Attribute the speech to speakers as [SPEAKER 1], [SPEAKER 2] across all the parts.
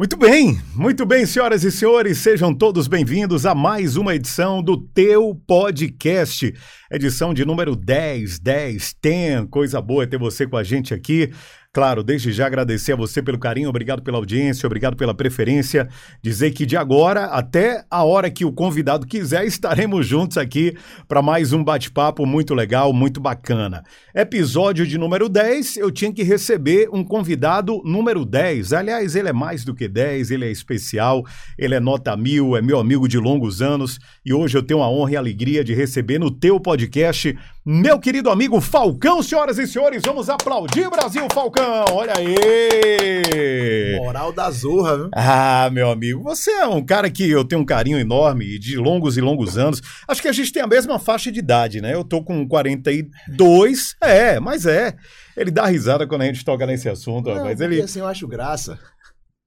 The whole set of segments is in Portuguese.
[SPEAKER 1] Muito bem, muito bem, senhoras e senhores, sejam todos bem-vindos a mais uma edição do Teu Podcast, edição de número 10, 10, 10. Coisa boa ter você com a gente aqui. Claro, desde já agradecer a você pelo carinho, obrigado pela audiência, obrigado pela preferência. Dizer que de agora até a hora que o convidado quiser, estaremos juntos aqui para mais um bate-papo muito legal, muito bacana. Episódio de número 10, eu tinha que receber um convidado número 10. Aliás, ele é mais do que 10, ele é especial, ele é nota mil, é meu amigo de longos anos e hoje eu tenho a honra e a alegria de receber no teu podcast meu querido amigo Falcão, senhoras e senhores, vamos aplaudir Brasil Falcão, olha aí!
[SPEAKER 2] Moral da zorra, viu?
[SPEAKER 1] Ah, meu amigo, você é um cara que eu tenho um carinho enorme de longos e longos anos. Acho que a gente tem a mesma faixa de idade, né? Eu tô com 42, é, mas é. Ele dá risada quando a gente toca nesse assunto,
[SPEAKER 2] Não, porque
[SPEAKER 1] Ele...
[SPEAKER 2] assim, eu acho graça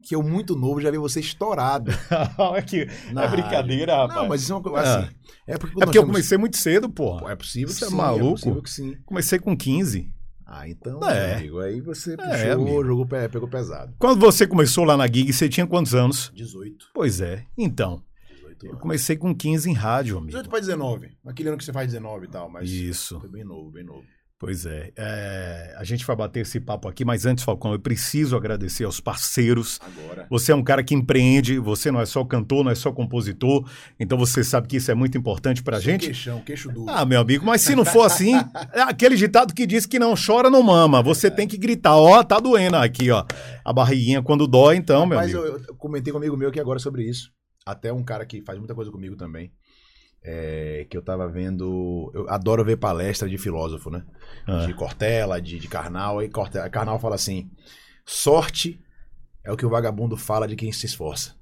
[SPEAKER 2] que eu, muito novo, já vi você estourado.
[SPEAKER 1] é, que
[SPEAKER 2] na
[SPEAKER 1] é brincadeira,
[SPEAKER 2] rádio.
[SPEAKER 1] rapaz.
[SPEAKER 2] Não, mas isso é uma coisa. Assim, é porque,
[SPEAKER 1] É porque eu
[SPEAKER 2] temos-
[SPEAKER 1] comecei muito cedo, porra.
[SPEAKER 2] É possível que
[SPEAKER 1] Você é
[SPEAKER 2] sim,
[SPEAKER 1] maluco?
[SPEAKER 2] possível que sim.
[SPEAKER 1] Comecei com 15.
[SPEAKER 2] Ah, então,
[SPEAKER 1] É.
[SPEAKER 2] amigo, aí você
[SPEAKER 1] É,
[SPEAKER 2] puxou,
[SPEAKER 1] amigo.
[SPEAKER 2] jogou, pe- pegou pesado.
[SPEAKER 1] Quando você começou lá na gig, você tinha quantos anos?
[SPEAKER 2] 18.
[SPEAKER 1] Pois é. Então,
[SPEAKER 2] 18
[SPEAKER 1] eu
[SPEAKER 2] anos.
[SPEAKER 1] comecei com 15 em rádio, amigo.
[SPEAKER 2] 18 para 19. Aquele ano que você faz 19 e tal, mas.
[SPEAKER 1] Isso.
[SPEAKER 2] Foi bem novo, bem novo.
[SPEAKER 1] Pois é. É, A gente vai bater esse papo aqui, mas antes, Falcão, eu preciso agradecer aos parceiros.
[SPEAKER 2] Agora.
[SPEAKER 1] Você é um cara que empreende, você não é só cantor, não é só compositor, então você sabe que isso é muito importante pra
[SPEAKER 2] Seu
[SPEAKER 1] gente.
[SPEAKER 2] Queixão, queixo duro.
[SPEAKER 1] Ah, meu amigo, mas se não for assim, é aquele ditado que diz que não chora, não mama. Você tem que gritar, ó, tá doendo aqui, ó. A barriguinha quando dói, então, meu
[SPEAKER 2] Mas
[SPEAKER 1] amigo.
[SPEAKER 2] eu, eu comentei com um amigo meu aqui agora sobre isso. Até um cara que faz muita coisa comigo também. É, que eu tava vendo. Eu adoro ver palestra de filósofo, né?
[SPEAKER 1] Ah.
[SPEAKER 2] De Cortella, de, de Karnal. Aí Cortella, Karnal fala assim: sorte é o que o vagabundo fala de quem se esforça.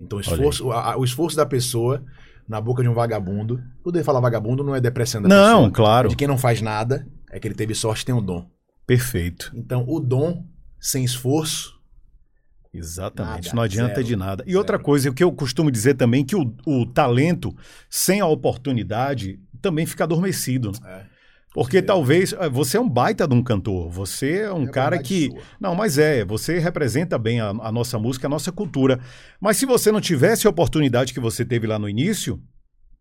[SPEAKER 2] Então, o esforço, a- o esforço da pessoa na boca de um vagabundo. Poder falar vagabundo não é depressão da
[SPEAKER 1] Não,
[SPEAKER 2] pessoa.
[SPEAKER 1] claro.
[SPEAKER 2] De quem não faz nada, é que ele teve sorte e tem um dom.
[SPEAKER 1] Perfeito.
[SPEAKER 2] Então, o dom sem esforço
[SPEAKER 1] Exatamente,
[SPEAKER 2] Nada,
[SPEAKER 1] não adianta
[SPEAKER 2] zero,
[SPEAKER 1] de nada. E outra
[SPEAKER 2] zero.
[SPEAKER 1] coisa, o que eu costumo dizer também, que o, o talento sem a oportunidade também fica adormecido.
[SPEAKER 2] É.
[SPEAKER 1] Porque talvez eh, você é um baita de um cantor, você é um
[SPEAKER 2] É
[SPEAKER 1] cara que.
[SPEAKER 2] sua.
[SPEAKER 1] Não, mas é, você representa bem a, a nossa música, a nossa cultura. Mas se você não tivesse a oportunidade que você teve lá no início,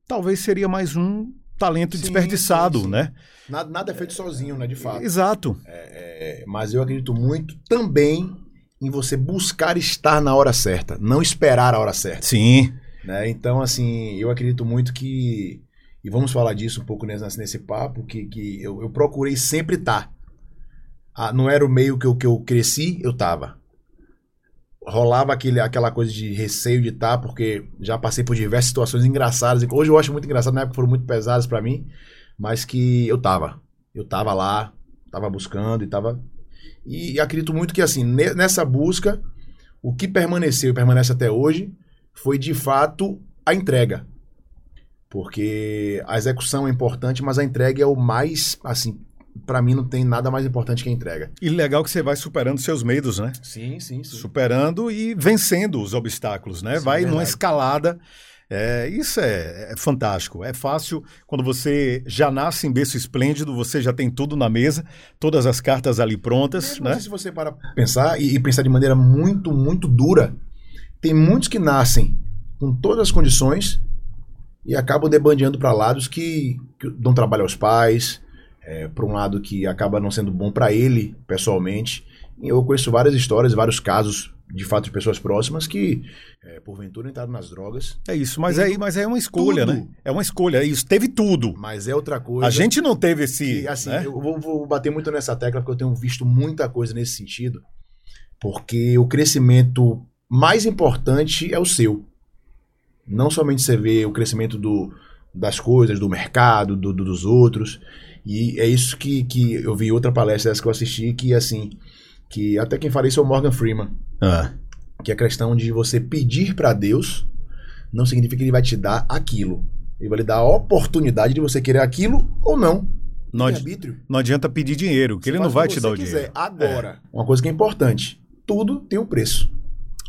[SPEAKER 1] talvez seria mais um talento
[SPEAKER 2] Sim,
[SPEAKER 1] desperdiçado,
[SPEAKER 2] sim, sim.
[SPEAKER 1] né?
[SPEAKER 2] Nada, nada é feito sozinho, né? De fato.
[SPEAKER 1] Exato.
[SPEAKER 2] É, mas eu acredito muito também em você buscar estar na hora certa, não esperar a hora certa.
[SPEAKER 1] Sim.
[SPEAKER 2] Né? Então, assim, eu acredito muito que. E vamos falar disso um pouco nesse, nesse papo, que, que eu, eu procurei sempre estar. Ah, não era o meio que eu, que eu cresci, eu tava. Rolava aquele, aquela coisa de receio de estar, porque já passei por diversas situações engraçadas. e Hoje eu acho muito engraçado, na época foram muito pesadas pra mim, mas que eu tava. Eu tava lá, tava buscando e tava. E acredito muito que, assim, ne- nessa busca, o que permaneceu e permanece até hoje foi de fato a entrega. Porque a execução é importante, mas a entrega é o mais, assim, pra mim não tem nada mais importante que a entrega.
[SPEAKER 1] E legal que você vai superando seus medos, né?
[SPEAKER 2] Sim, sim,
[SPEAKER 1] Superando e vencendo os obstáculos, né?
[SPEAKER 2] Sim,
[SPEAKER 1] vai numa
[SPEAKER 2] verdade.
[SPEAKER 1] escalada. É, isso é, é fantástico. É fácil quando você já nasce em berço esplêndido, você já tem tudo na mesa, todas as cartas ali prontas, né?
[SPEAKER 2] assim, se você para pensar e, e pensar de maneira muito, muito dura, tem muitos que nascem com todas as condições e acabam debandeando para lados que, que dão trabalho aos pais, é, para um lado que acaba não sendo bom para ele pessoalmente. E eu conheço várias histórias, vários casos de fato de pessoas próximas que, é, porventura, entraram nas drogas,
[SPEAKER 1] É isso, mas
[SPEAKER 2] Tem
[SPEAKER 1] é, mas é uma escolha,
[SPEAKER 2] tudo.
[SPEAKER 1] né? É uma escolha, é isso. Teve tudo.
[SPEAKER 2] mas é outra coisa.
[SPEAKER 1] A gente não teve esse.
[SPEAKER 2] E, assim,
[SPEAKER 1] né?
[SPEAKER 2] eu vou, vou bater muito nessa tecla porque eu tenho visto muita coisa nesse sentido. Porque o crescimento mais importante é o seu. Não somente você vê o crescimento do, das coisas, do mercado, do, do- dos outros. E é isso que, que eu vi outra palestra dessa que eu assisti, que assim, que até quem fala isso é o Morgan Freeman,
[SPEAKER 1] Ah,
[SPEAKER 2] que é a questão de você pedir para Deus não significa que ele vai te dar aquilo. Ele vai lhe dar a oportunidade de você querer aquilo ou não.
[SPEAKER 1] não,
[SPEAKER 2] arbítrio.
[SPEAKER 1] não adianta pedir dinheiro, que ele
[SPEAKER 2] Você
[SPEAKER 1] não
[SPEAKER 2] faz
[SPEAKER 1] vai te dar o
[SPEAKER 2] quiser.
[SPEAKER 1] dinheiro.
[SPEAKER 2] Agora, uma coisa que é importante: tudo tem um preço.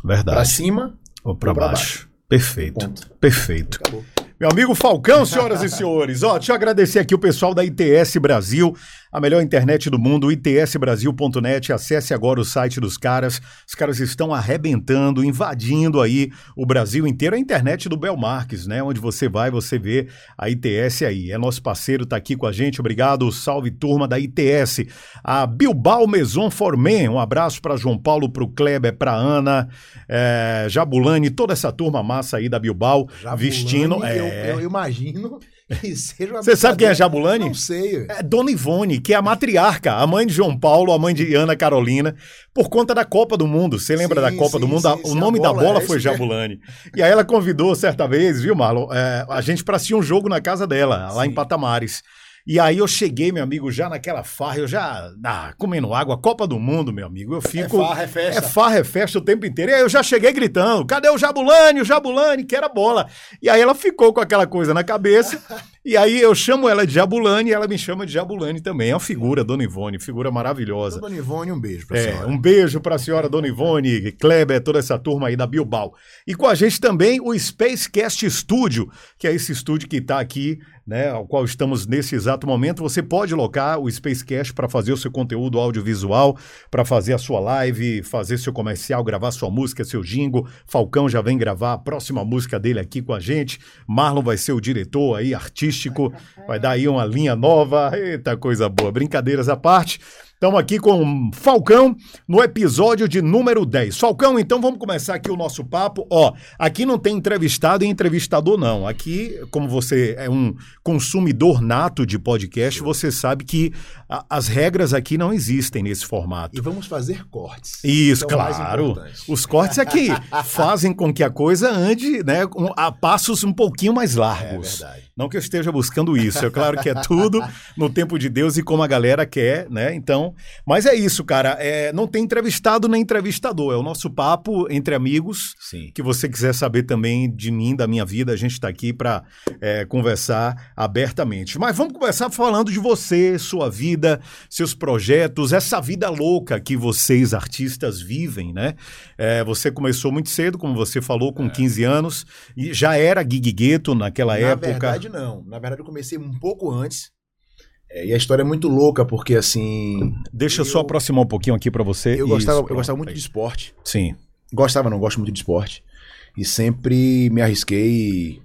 [SPEAKER 2] Pra
[SPEAKER 1] Verdade.
[SPEAKER 2] cima,
[SPEAKER 1] Ou pra
[SPEAKER 2] ou pra
[SPEAKER 1] baixo. Perfeito.
[SPEAKER 2] ponto.
[SPEAKER 1] Perfeito.
[SPEAKER 2] Acabou.
[SPEAKER 1] Meu amigo Falcão, senhoras e senhores, ó, deixa eu agradecer aqui o pessoal da ITS Brasil, a melhor internet do mundo, itsbrasil.net. Acesse agora o site dos caras. Os caras estão arrebentando, invadindo aí o Brasil inteiro. A internet do Belmarques, né? Onde você vai, você vê a ITS aí. É nosso parceiro, tá aqui com a gente. Obrigado, salve turma da ITS. A Bilbao Maison Formen, um abraço para João Paulo, para o Kleber, para Ana, é, Jabulani, toda essa turma massa aí da Bilbao,
[SPEAKER 2] Jabulani,
[SPEAKER 1] vestindo.
[SPEAKER 2] Eu,
[SPEAKER 1] é...
[SPEAKER 2] eu imagino
[SPEAKER 1] Você sabe quem é. Jabulani?
[SPEAKER 2] Não sei.
[SPEAKER 1] É Dona Ivone, que é a matriarca, a mãe de João Paulo, a mãe de Ana Carolina, por conta da Copa do Mundo. Você lembra
[SPEAKER 2] Sim,
[SPEAKER 1] da Copa
[SPEAKER 2] sim,
[SPEAKER 1] do Mundo?
[SPEAKER 2] sim,
[SPEAKER 1] o nome da
[SPEAKER 2] bola,
[SPEAKER 1] bola
[SPEAKER 2] é
[SPEAKER 1] foi. Jabulani. E aí ela convidou certa vez, viu, Marlon? é, a gente para assistir um jogo na casa dela, lá em. Patamares. E aí eu cheguei, meu amigo, já naquela farra, eu já ah, comendo água, Copa do Mundo, meu amigo. Eu
[SPEAKER 2] É
[SPEAKER 1] fico.
[SPEAKER 2] farra, é
[SPEAKER 1] É
[SPEAKER 2] festa.
[SPEAKER 1] farra, é festa o tempo inteiro. E aí eu já cheguei gritando: cadê o Jabulani? O Jabulani, que era bola. E aí ela ficou com aquela coisa na cabeça. e aí eu chamo ela de Jabulani e ela me chama de Jabulani também. É uma figura, Dona Ivone, figura maravilhosa.
[SPEAKER 2] Dona Ivone, um beijo pra
[SPEAKER 1] É,
[SPEAKER 2] senhora.
[SPEAKER 1] um beijo para a senhora Dona Ivone, Kleber, toda essa turma aí da Bilbao. E com a gente também o Spacecast Studio, que é esse estúdio que está aqui, né, ao qual estamos nesse exato momento. Você pode locar o Spacecast para fazer o seu conteúdo audiovisual, para fazer a sua live, fazer seu comercial, gravar sua música, seu jingle. Falcão já vem gravar a próxima música dele aqui com a gente. Marlon vai ser o diretor aí, vai dar aí uma linha nova. Eita, coisa boa. Brincadeiras à parte. Estamos aqui com Falcão no episódio de número 10. Falcão, então vamos começar aqui o nosso papo. Ó, aqui não tem entrevistado e entrevistador, não. Aqui, como você é um consumidor nato de podcast, você sabe que a- as regras aqui não existem nesse formato.
[SPEAKER 2] E vamos fazer cortes.
[SPEAKER 1] Isso,
[SPEAKER 2] é
[SPEAKER 1] claro. Os cortes aqui fazem com que a coisa ande né, a passos um pouquinho mais
[SPEAKER 2] É
[SPEAKER 1] largos.
[SPEAKER 2] verdade.
[SPEAKER 1] Não que eu esteja buscando isso, é claro que é tudo no tempo de Deus e como a galera quer, né? Então, mas é isso, cara. É, não tem entrevistado nem entrevistador, é o nosso papo entre amigos.
[SPEAKER 2] Sim.
[SPEAKER 1] Que você quiser saber também de mim, da minha vida, a gente está aqui para conversar abertamente. Mas vamos começar falando de você, sua vida, seus projetos, essa vida louca que vocês, artistas, vivem, né? É, você começou muito cedo, como você falou, com 15 anos, e já era Gig Gueto naquela
[SPEAKER 2] Na
[SPEAKER 1] época.
[SPEAKER 2] verdade, não. Na verdade, eu comecei um pouco antes. É, e a história é muito louca, porque assim.
[SPEAKER 1] Deixa eu só
[SPEAKER 2] eu-
[SPEAKER 1] aproximar um pouquinho aqui para você.
[SPEAKER 2] Eu
[SPEAKER 1] Isso,
[SPEAKER 2] gostava, eu
[SPEAKER 1] pronto,
[SPEAKER 2] gostava muito
[SPEAKER 1] aí.
[SPEAKER 2] de esporte.
[SPEAKER 1] Sim.
[SPEAKER 2] Gostava, não, gosto muito de esporte. E sempre me arrisquei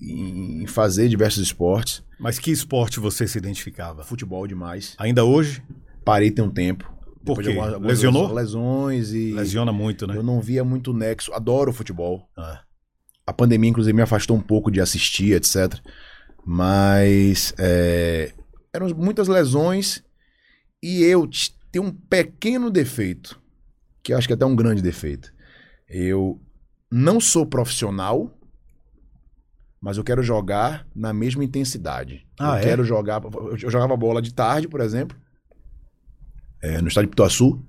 [SPEAKER 2] em fazer diversos esportes.
[SPEAKER 1] Mas que esporte você se identificava?
[SPEAKER 2] Futebol demais.
[SPEAKER 1] Ainda hoje?
[SPEAKER 2] Parei tem um tempo.
[SPEAKER 1] Por quê?
[SPEAKER 2] algumas- algumas
[SPEAKER 1] Lesionou?
[SPEAKER 2] Lesões e.
[SPEAKER 1] Lesiona muito, né?
[SPEAKER 2] Eu não via muito nexo. Adoro futebol.
[SPEAKER 1] Ah.
[SPEAKER 2] A pandemia, inclusive, me afastou um pouco de assistir, etc. Mas é, eram muitas lesões e eu tenho um pequeno defeito, que eu acho que é até um grande defeito. Eu não sou profissional, mas eu quero jogar na mesma intensidade.
[SPEAKER 1] Ah,
[SPEAKER 2] eu
[SPEAKER 1] é?
[SPEAKER 2] quero jogar. Eu jogava bola de tarde, por exemplo, é, no estádio Pituaçu,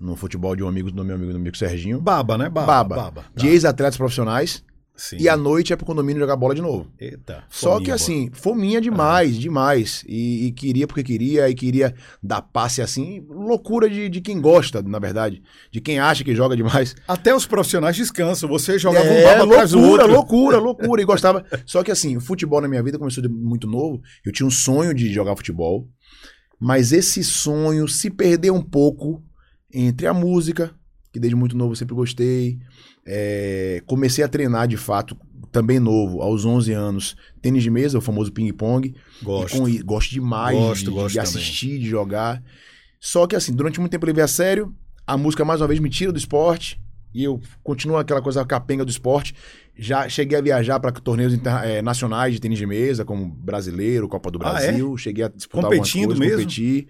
[SPEAKER 2] no futebol de um amigo do meu amigo, do meu amigo Serginho.
[SPEAKER 1] Baba, né? Baba.
[SPEAKER 2] Baba. De ex-atletas profissionais.
[SPEAKER 1] Sim.
[SPEAKER 2] E à noite é pro condomínio jogar bola de novo.
[SPEAKER 1] Eita.
[SPEAKER 2] Só que assim, fominha demais, demais. E, e queria porque queria, e queria dar passe assim. Loucura de, de quem gosta, na verdade. De quem acha que joga demais.
[SPEAKER 1] Até os profissionais descansam. Você jogava um
[SPEAKER 2] É,
[SPEAKER 1] baba atrás do
[SPEAKER 2] loucura,
[SPEAKER 1] outro.
[SPEAKER 2] loucura, loucura. E gostava. Só que assim, o futebol na minha vida começou de muito novo. Eu tinha um sonho de jogar futebol. Mas esse sonho se perdeu um pouco entre a música, que desde muito novo eu sempre gostei. É, comecei a treinar de fato, também novo, aos 11 anos, tênis de mesa, o famoso ping-pong.
[SPEAKER 1] Gosto.
[SPEAKER 2] Com gosto demais
[SPEAKER 1] Gosto,
[SPEAKER 2] de,
[SPEAKER 1] gosto
[SPEAKER 2] de
[SPEAKER 1] também.
[SPEAKER 2] assistir, de jogar. Só que assim, durante muito tempo eu levei a sério. A música mais uma vez me tira do esporte. E eu continuo aquela coisa capenga do esporte. Já cheguei a viajar para torneios eh, nacionais de tênis de mesa, como brasileiro, Copa do
[SPEAKER 1] Ah, é?
[SPEAKER 2] Brasil. Cheguei a disputar
[SPEAKER 1] Competindo
[SPEAKER 2] algumas coisas,
[SPEAKER 1] mesmo?
[SPEAKER 2] competir.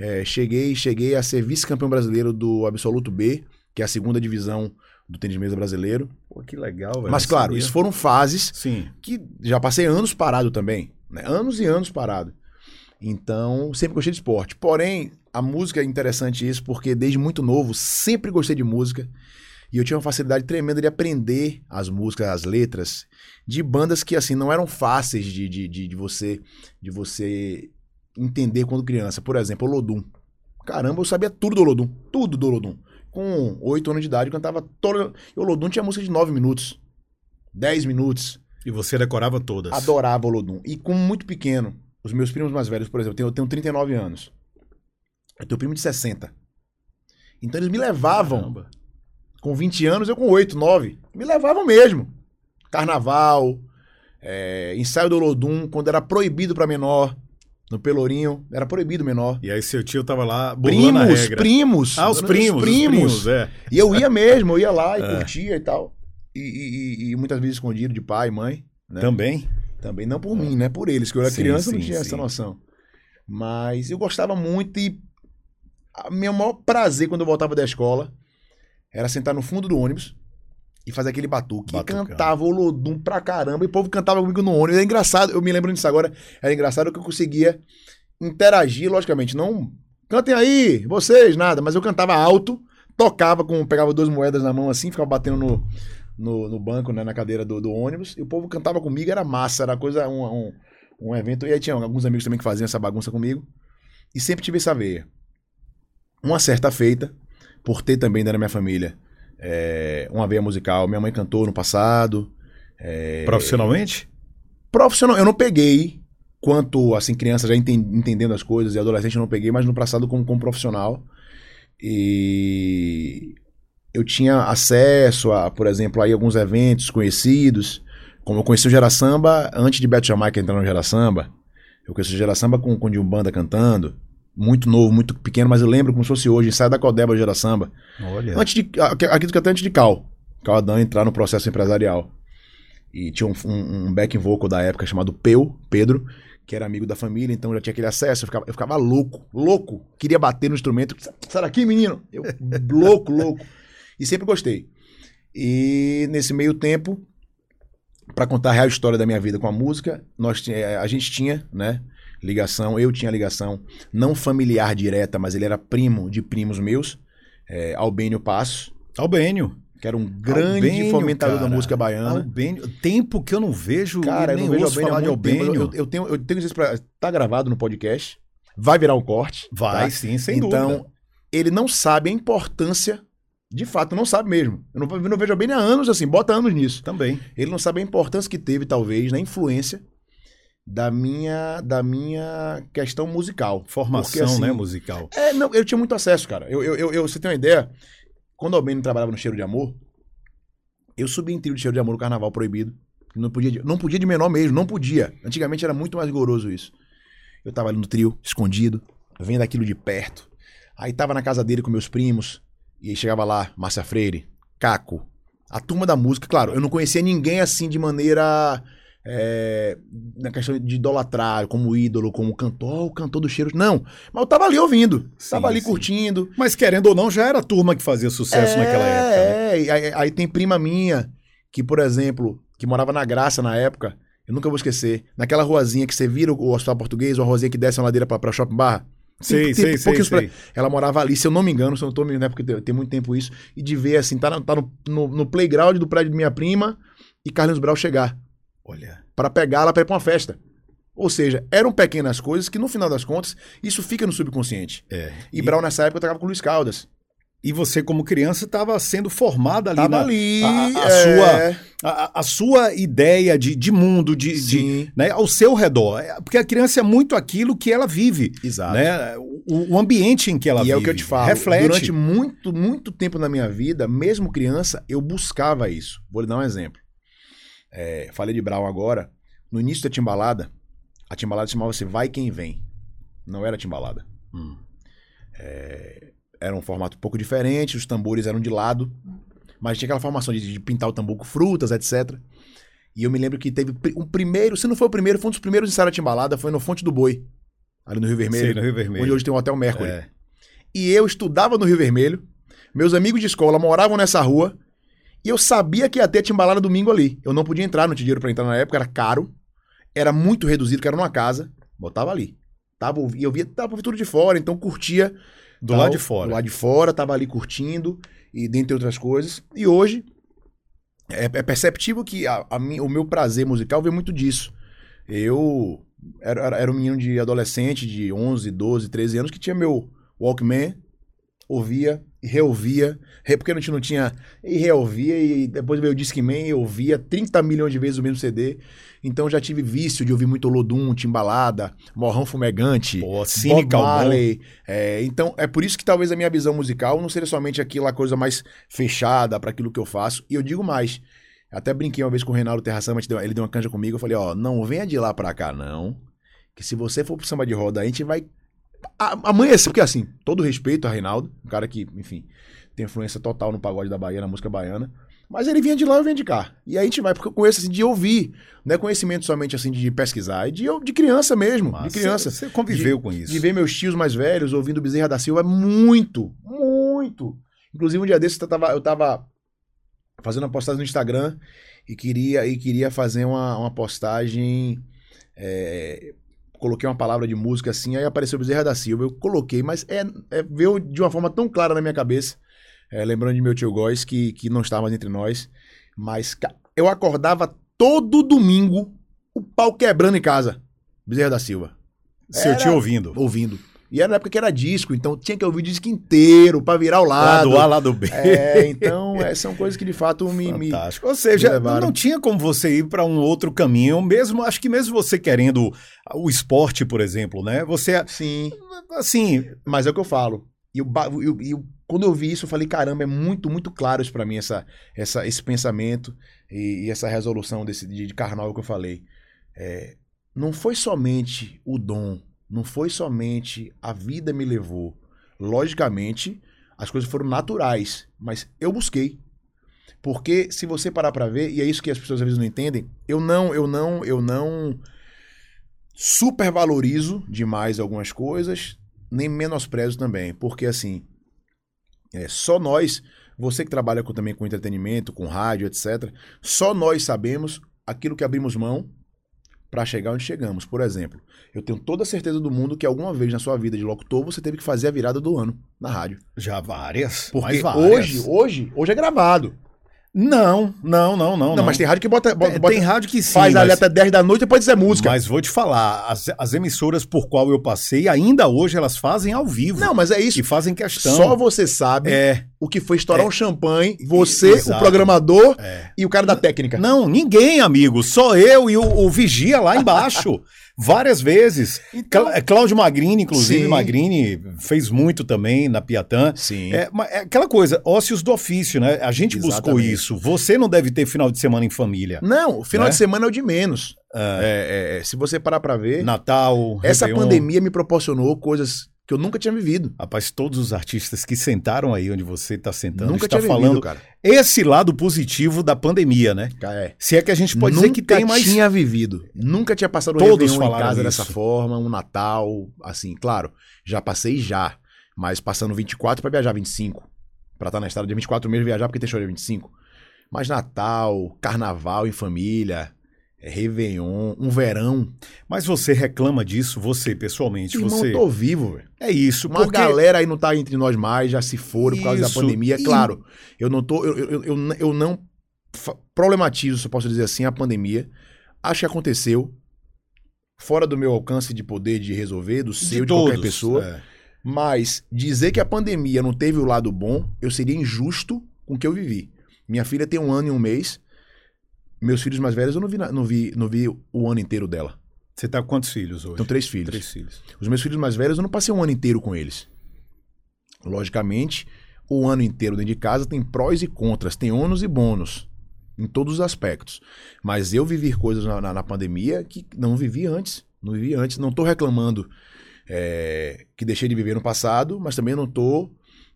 [SPEAKER 2] Eh, cheguei, cheguei a ser vice-campeão brasileiro do Absoluto B, que é a segunda divisão do tênis mesa brasileiro.
[SPEAKER 1] Pô, que legal, velho.
[SPEAKER 2] Mas claro, isso foram fases
[SPEAKER 1] Sim.
[SPEAKER 2] que já passei anos parado também, né? Anos e anos parado. Então, sempre gostei de esporte. Porém, a música é interessante isso, porque desde muito novo sempre gostei de música. E eu tinha uma facilidade tremenda de aprender as músicas, as letras, de bandas que, assim, não eram fáceis de, de, de, de você de você entender quando criança. Por exemplo, Olodum. Caramba, eu sabia tudo do Olodum. Tudo do Olodum. Com oito anos de idade, eu cantava todo. E Olodum tinha música de nove minutos, dez minutos.
[SPEAKER 1] E você decorava todas.
[SPEAKER 2] Adorava o Olodum. E como muito pequeno, os meus primos mais velhos, por exemplo, eu tenho, eu tenho 39 anos. Eu tenho primo de 60. Então eles me levavam
[SPEAKER 1] Caramba.
[SPEAKER 2] com 20 anos, eu com 8, 9. Me levavam mesmo. Carnaval, é, ensaio do Olodum, quando era proibido pra menor. No Pelourinho, era proibido menor.
[SPEAKER 1] E aí seu tio tava lá burlando a
[SPEAKER 2] Primos,
[SPEAKER 1] regra.
[SPEAKER 2] primos.
[SPEAKER 1] Ah, os primos, os primos, é.
[SPEAKER 2] E eu ia mesmo, eu ia lá e
[SPEAKER 1] É.
[SPEAKER 2] curtia e tal. E, e- e- e muitas vezes escondido de pai, mãe. Né?
[SPEAKER 1] Também.
[SPEAKER 2] Também não por mim, né? Por eles, que eu era
[SPEAKER 1] Sim,
[SPEAKER 2] criança e não
[SPEAKER 1] sim,
[SPEAKER 2] tinha
[SPEAKER 1] sim.
[SPEAKER 2] essa noção. Mas eu gostava muito e o meu maior prazer quando eu voltava da escola era sentar no fundo do ônibus e fazer aquele batuque.
[SPEAKER 1] Batucão.
[SPEAKER 2] E cantava o Lodum pra caramba e o povo cantava comigo no ônibus. Era engraçado, eu me lembro disso agora. Era engraçado que eu conseguia interagir, logicamente, não cantem aí, vocês, nada, mas eu cantava alto, tocava com, pegava duas moedas na mão assim, ficava batendo no, no, no banco, né, na cadeira do, do ônibus, e o povo cantava comigo, era massa, era coisa, um, um, um evento, e aí tinha alguns amigos também que faziam essa bagunça comigo, e sempre tive essa veia. Uma certa feita, por ter também da minha família é, uma veia musical, minha mãe cantou no passado, é,
[SPEAKER 1] Profissionalmente?
[SPEAKER 2] Profissional, eu não peguei quanto, assim, criança já enten- entendendo as coisas e adolescente eu não peguei, mas no passado como, como profissional. E eu tinha acesso a, por exemplo, aí alguns eventos conhecidos, como eu conheci o Gera Samba antes de Beto Jamaica entrar no Gera Samba. Eu conheci o Gera Samba com, com o Banda cantando, muito novo, muito pequeno, mas eu lembro como se fosse hoje, ensaio da Codeba Gera Samba.
[SPEAKER 1] Olha.
[SPEAKER 2] Antes de. ac- Acredito que até antes de Cal. Cal Adão entrar no processo empresarial. E tinha um, um, um backing vocal da época chamado Peu, Pedro, que era amigo da família, então já tinha aquele acesso. Eu ficava, eu ficava louco, louco. Queria bater no instrumento. Sai daqui, menino! Eu, louco, louco. E sempre gostei. E nesse meio tempo, para contar a real história da minha vida com a música, nós, eh, a gente tinha, né? Ligação, eu tinha ligação, não familiar direta, mas ele era primo de primos meus, é, Albênio Passos,
[SPEAKER 1] Albênio.
[SPEAKER 2] que era um grande
[SPEAKER 1] Albênio,
[SPEAKER 2] fomentador
[SPEAKER 1] cara.
[SPEAKER 2] da música baiana.
[SPEAKER 1] Albênio. Tempo que eu não vejo
[SPEAKER 2] Cara, eu não vejo Albênio
[SPEAKER 1] falar de. Albênio.
[SPEAKER 2] Eu, eu tenho, eu tenho isso pra. Tá gravado no podcast. Vai virar um corte.
[SPEAKER 1] Vai,
[SPEAKER 2] tá?
[SPEAKER 1] sim, sem
[SPEAKER 2] então,
[SPEAKER 1] dúvida.
[SPEAKER 2] ele não sabe a importância. De fato, não sabe mesmo. Eu não, eu não vejo Albênio há anos, assim, bota anos nisso.
[SPEAKER 1] Também.
[SPEAKER 2] Ele não sabe a importância que teve, talvez, na influência da minha, da minha questão musical.
[SPEAKER 1] Formação,
[SPEAKER 2] Porque, assim,
[SPEAKER 1] né, musical.
[SPEAKER 2] É, não, eu tinha muito acesso, cara. Eu, eu, eu, eu- você tem uma ideia? Quando o Albênio trabalhava no Cheiro de Amor, eu subi em trio de Cheiro de Amor no Carnaval Proibido. Não podia, não podia de menor mesmo, não podia. Antigamente era muito mais rigoroso isso. Eu tava ali no trio, escondido, vendo aquilo de perto. Aí tava na casa dele com meus primos, e aí chegava lá, Márcia Freire, Caco, a turma da música. Claro, eu não conhecia ninguém assim de maneira. É, na questão de idolatrar, como ídolo, como cantor, "Ó, o cantor do cheiro. Não, mas eu tava ali ouvindo,
[SPEAKER 1] Sim,
[SPEAKER 2] tava ali
[SPEAKER 1] sim.
[SPEAKER 2] curtindo.
[SPEAKER 1] Mas querendo ou não, já era a turma que fazia sucesso naquela época. né?
[SPEAKER 2] É, e aí, aí tem prima minha, que, por exemplo, que morava na Graça na época, eu nunca vou esquecer, naquela ruazinha que você vira o Hospital Português, uma ruazinha que desce uma ladeira pra, pra Shopping Barra.
[SPEAKER 1] Sei, sei, sei, sei.
[SPEAKER 2] Ela morava ali, se eu não me engano, se eu não tô me engano, é porque tem, muito tempo isso, e de ver assim, tá, na- tá no, no, no playground do prédio de minha prima e Carlinhos Brau chegar
[SPEAKER 1] Olha.
[SPEAKER 2] pra pegá-la pra ir pra uma festa. Ou seja, eram pequenas coisas que no final das contas, isso fica no subconsciente.
[SPEAKER 1] É.
[SPEAKER 2] E, Brau nessa época tocava com o Luiz Caldas.
[SPEAKER 1] E você, como criança, estava sendo formada ali
[SPEAKER 2] Tava
[SPEAKER 1] na.
[SPEAKER 2] ali.
[SPEAKER 1] a- a
[SPEAKER 2] é,
[SPEAKER 1] A, a- a sua ideia de, de mundo, de, de, né, ao seu redor. É, Porque a criança é muito aquilo que ela vive.
[SPEAKER 2] exato.
[SPEAKER 1] Né? O, o ambiente em que ela
[SPEAKER 2] e
[SPEAKER 1] vive.
[SPEAKER 2] é o que eu te falo.
[SPEAKER 1] Reflete.
[SPEAKER 2] Durante muito, muito tempo na minha vida, mesmo criança, eu buscava isso. Vou lhe dar um exemplo. É, falei de Brown agora. No início da timbalada, a timbalada chamava-se Vai Quem Vem. Não era timbalada.
[SPEAKER 1] Hum.
[SPEAKER 2] Era um formato um pouco diferente, os tambores eram de lado. Mas tinha aquela formação de, de pintar o tambor com frutas, etc. E eu me lembro que teve um primeiro, se não foi o primeiro, foi um dos primeiros ensaios da timbalada, foi no Fonte do Boi, ali no Rio Vermelho.
[SPEAKER 1] Sei, no Rio Vermelho.
[SPEAKER 2] onde hoje tem o Hotel Mercury.
[SPEAKER 1] É.
[SPEAKER 2] E eu estudava no Rio Vermelho, meus amigos de escola moravam nessa rua, e eu sabia que ia ter timbalada domingo ali. Eu não podia entrar, não tinha dinheiro pra entrar na época, era caro, era muito reduzido, que era numa casa, botava ali. Tava, e eu via, tava tudo de fora, então curtia.
[SPEAKER 1] Do
[SPEAKER 2] tal,
[SPEAKER 1] lado de fora.
[SPEAKER 2] Do lado de fora, tava ali curtindo, e dentre outras coisas. E hoje, é, é perceptível que a, a mi- o meu prazer musical veio muito disso. Eu era, era, era um menino de adolescente, de 11, 12, 13 anos, que tinha meu Walkman, ouvia reouvia, re- porque a gente não tinha, e reouvia, e depois veio o Discman, e ouvia 30 milhões de vezes o mesmo CD. Então já tive vício de ouvir muito Olodum, Timbalada, Morrão Fumegante,
[SPEAKER 1] Pô, Cine.
[SPEAKER 2] Marley. É, então é por isso que talvez a minha visão musical não seja somente aquela coisa mais fechada para aquilo que eu faço. E eu digo mais, até brinquei uma vez com o Reinaldo Terraçama, ele deu uma canja comigo, eu falei, ó, não venha de lá pra cá não, que se você for pro samba de roda, a gente vai amanhecer, porque assim, todo respeito a Reinaldo, um cara que, enfim, tem influência total no pagode da Bahia, na música baiana, mas ele vinha de lá, eu venho de cá. E aí a gente vai, porque eu conheço assim, de ouvir, não é conhecimento somente assim de pesquisar, é de, de criança mesmo,
[SPEAKER 1] Mas
[SPEAKER 2] de criança.
[SPEAKER 1] Você, conviveu com isso.
[SPEAKER 2] De ver meus tios mais velhos ouvindo Bezerra da Silva, muito, muito. Inclusive, um dia desses eu tava, eu tava fazendo uma postagem no Instagram e queria, e queria fazer uma, uma postagem. é, coloquei uma palavra de música assim, aí apareceu Bezerra da Silva. Eu coloquei, mas é, é- veio de uma forma tão clara na minha cabeça. é, lembrando de meu tio Góis, que, que não está mais entre nós. Mas eu acordava todo domingo, o pau quebrando em casa. Bezerra da Silva
[SPEAKER 1] Seu
[SPEAKER 2] Era-
[SPEAKER 1] tio ouvindo.
[SPEAKER 2] ouvindo. E era na época que era disco, então tinha que ouvir o disco inteiro pra virar o lado.
[SPEAKER 1] Lado A, lado B.
[SPEAKER 2] É, então é, são coisas que de fato me. me-
[SPEAKER 1] Fantástico. Ou seja,
[SPEAKER 2] me
[SPEAKER 1] não tinha como você ir para um outro caminho, mesmo, acho que mesmo você querendo o esporte, por exemplo, né? Você,
[SPEAKER 2] Sim,
[SPEAKER 1] assim,
[SPEAKER 2] mas é o que eu falo. E, o ba- e o- e o- quando eu vi isso, eu falei: caramba, é muito, muito claro isso pra mim, essa, essa, esse pensamento e, e essa resolução desse, de, de carnaval que eu falei. É, não foi somente o dom, não foi somente a vida me levou. Logicamente, as coisas foram naturais, mas eu busquei. Porque se você parar pra ver, e é isso que as pessoas às vezes não entendem, eu não, eu não, eu não supervalorizo demais algumas coisas, nem menosprezo também, porque assim, é, só nós, você que trabalha com- também com entretenimento, com rádio, etc, só nós sabemos aquilo que abrimos mão para chegar onde chegamos. Por exemplo, eu tenho toda a certeza do mundo que alguma vez na sua vida de locutor você teve que fazer a virada do ano na rádio.
[SPEAKER 1] já várias.
[SPEAKER 2] Porque
[SPEAKER 1] várias.
[SPEAKER 2] hoje, hoje, hoje é gravado.
[SPEAKER 1] Não, não, não, não.
[SPEAKER 2] Não, mas tem rádio que bota, bota,
[SPEAKER 1] É,
[SPEAKER 2] bota-
[SPEAKER 1] tem rádio que sim,
[SPEAKER 2] faz ali
[SPEAKER 1] mas,
[SPEAKER 2] até 10 da noite e depois dizer música.
[SPEAKER 1] mas vou te falar, as, as emissoras por qual eu passei, ainda hoje elas fazem ao vivo.
[SPEAKER 2] Não, mas é isso.
[SPEAKER 1] E fazem questão.
[SPEAKER 2] Só você sabe
[SPEAKER 1] É,
[SPEAKER 2] o que foi estourar
[SPEAKER 1] É.
[SPEAKER 2] um champanhe, você,
[SPEAKER 1] Exato.
[SPEAKER 2] o programador
[SPEAKER 1] é.
[SPEAKER 2] e o cara da técnica.
[SPEAKER 1] Não, ninguém, amigo. Só eu e o, o Vigia lá embaixo. Várias vezes.
[SPEAKER 2] Então-
[SPEAKER 1] Clá- Cláudio Magrini, inclusive,
[SPEAKER 2] Sim.
[SPEAKER 1] Magrini fez muito também na Piatã.
[SPEAKER 2] Sim.
[SPEAKER 1] É, é aquela coisa, ócios do ofício, né? A gente buscou
[SPEAKER 2] Exatamente.
[SPEAKER 1] isso. Você não deve ter final de semana em família.
[SPEAKER 2] Não, o final
[SPEAKER 1] Né?
[SPEAKER 2] de semana é o de menos.
[SPEAKER 1] É,
[SPEAKER 2] É, é, é, se você parar pra ver,
[SPEAKER 1] Natal,
[SPEAKER 2] essa
[SPEAKER 1] Réveillon.
[SPEAKER 2] pandemia me proporcionou coisas que eu nunca tinha vivido.
[SPEAKER 1] Rapaz, todos os artistas que sentaram aí onde você está sentando
[SPEAKER 2] nunca
[SPEAKER 1] está falando
[SPEAKER 2] vivido, cara.
[SPEAKER 1] esse lado positivo da pandemia, né?
[SPEAKER 2] É.
[SPEAKER 1] Se é que a gente pode
[SPEAKER 2] nunca
[SPEAKER 1] dizer que tem mais.
[SPEAKER 2] tinha vivido. Nunca tinha passado o
[SPEAKER 1] Todos
[SPEAKER 2] em casa
[SPEAKER 1] isso.
[SPEAKER 2] dessa forma, um Natal, assim, claro, já passei já, mas passando 24 pra viajar 25. Pra estar na estrada de 24 meses viajar porque tem show dia 25. Mas Natal, Carnaval em família, é, Réveillon, um verão.
[SPEAKER 1] Mas você reclama disso, você pessoalmente,
[SPEAKER 2] Irmão,
[SPEAKER 1] você.
[SPEAKER 2] eu tô vivo, velho.
[SPEAKER 1] É isso,
[SPEAKER 2] Uma
[SPEAKER 1] porque
[SPEAKER 2] galera aí não tá entre nós mais, já se foram por causa da
[SPEAKER 1] Isso.
[SPEAKER 2] pandemia.
[SPEAKER 1] E-
[SPEAKER 2] Claro, eu não tô. Eu, eu, eu, eu não problematizo, se eu posso dizer assim, a pandemia. Acho que aconteceu. Fora do meu alcance de poder de resolver, do seu, de, qualquer
[SPEAKER 1] todos,
[SPEAKER 2] pessoa.
[SPEAKER 1] é.
[SPEAKER 2] Mas dizer que a pandemia não teve o lado bom, eu seria injusto com o que eu vivi. Minha filha tem um ano e um mês. Meus filhos mais velhos, eu não vi, não vi, não vi o ano inteiro dela.
[SPEAKER 1] Você tá com quantos filhos hoje?
[SPEAKER 2] Tenho três filhos.
[SPEAKER 1] Três filhos.
[SPEAKER 2] Os meus filhos mais velhos, eu não passei um ano inteiro com eles. Logicamente, o ano inteiro dentro de casa tem prós e contras, tem ônus e bônus, em todos os aspectos. Mas eu vivi coisas na, na- na pandemia que não vivi antes. Não vivi antes. Não tô reclamando é, que deixei de viver no passado, mas também não tô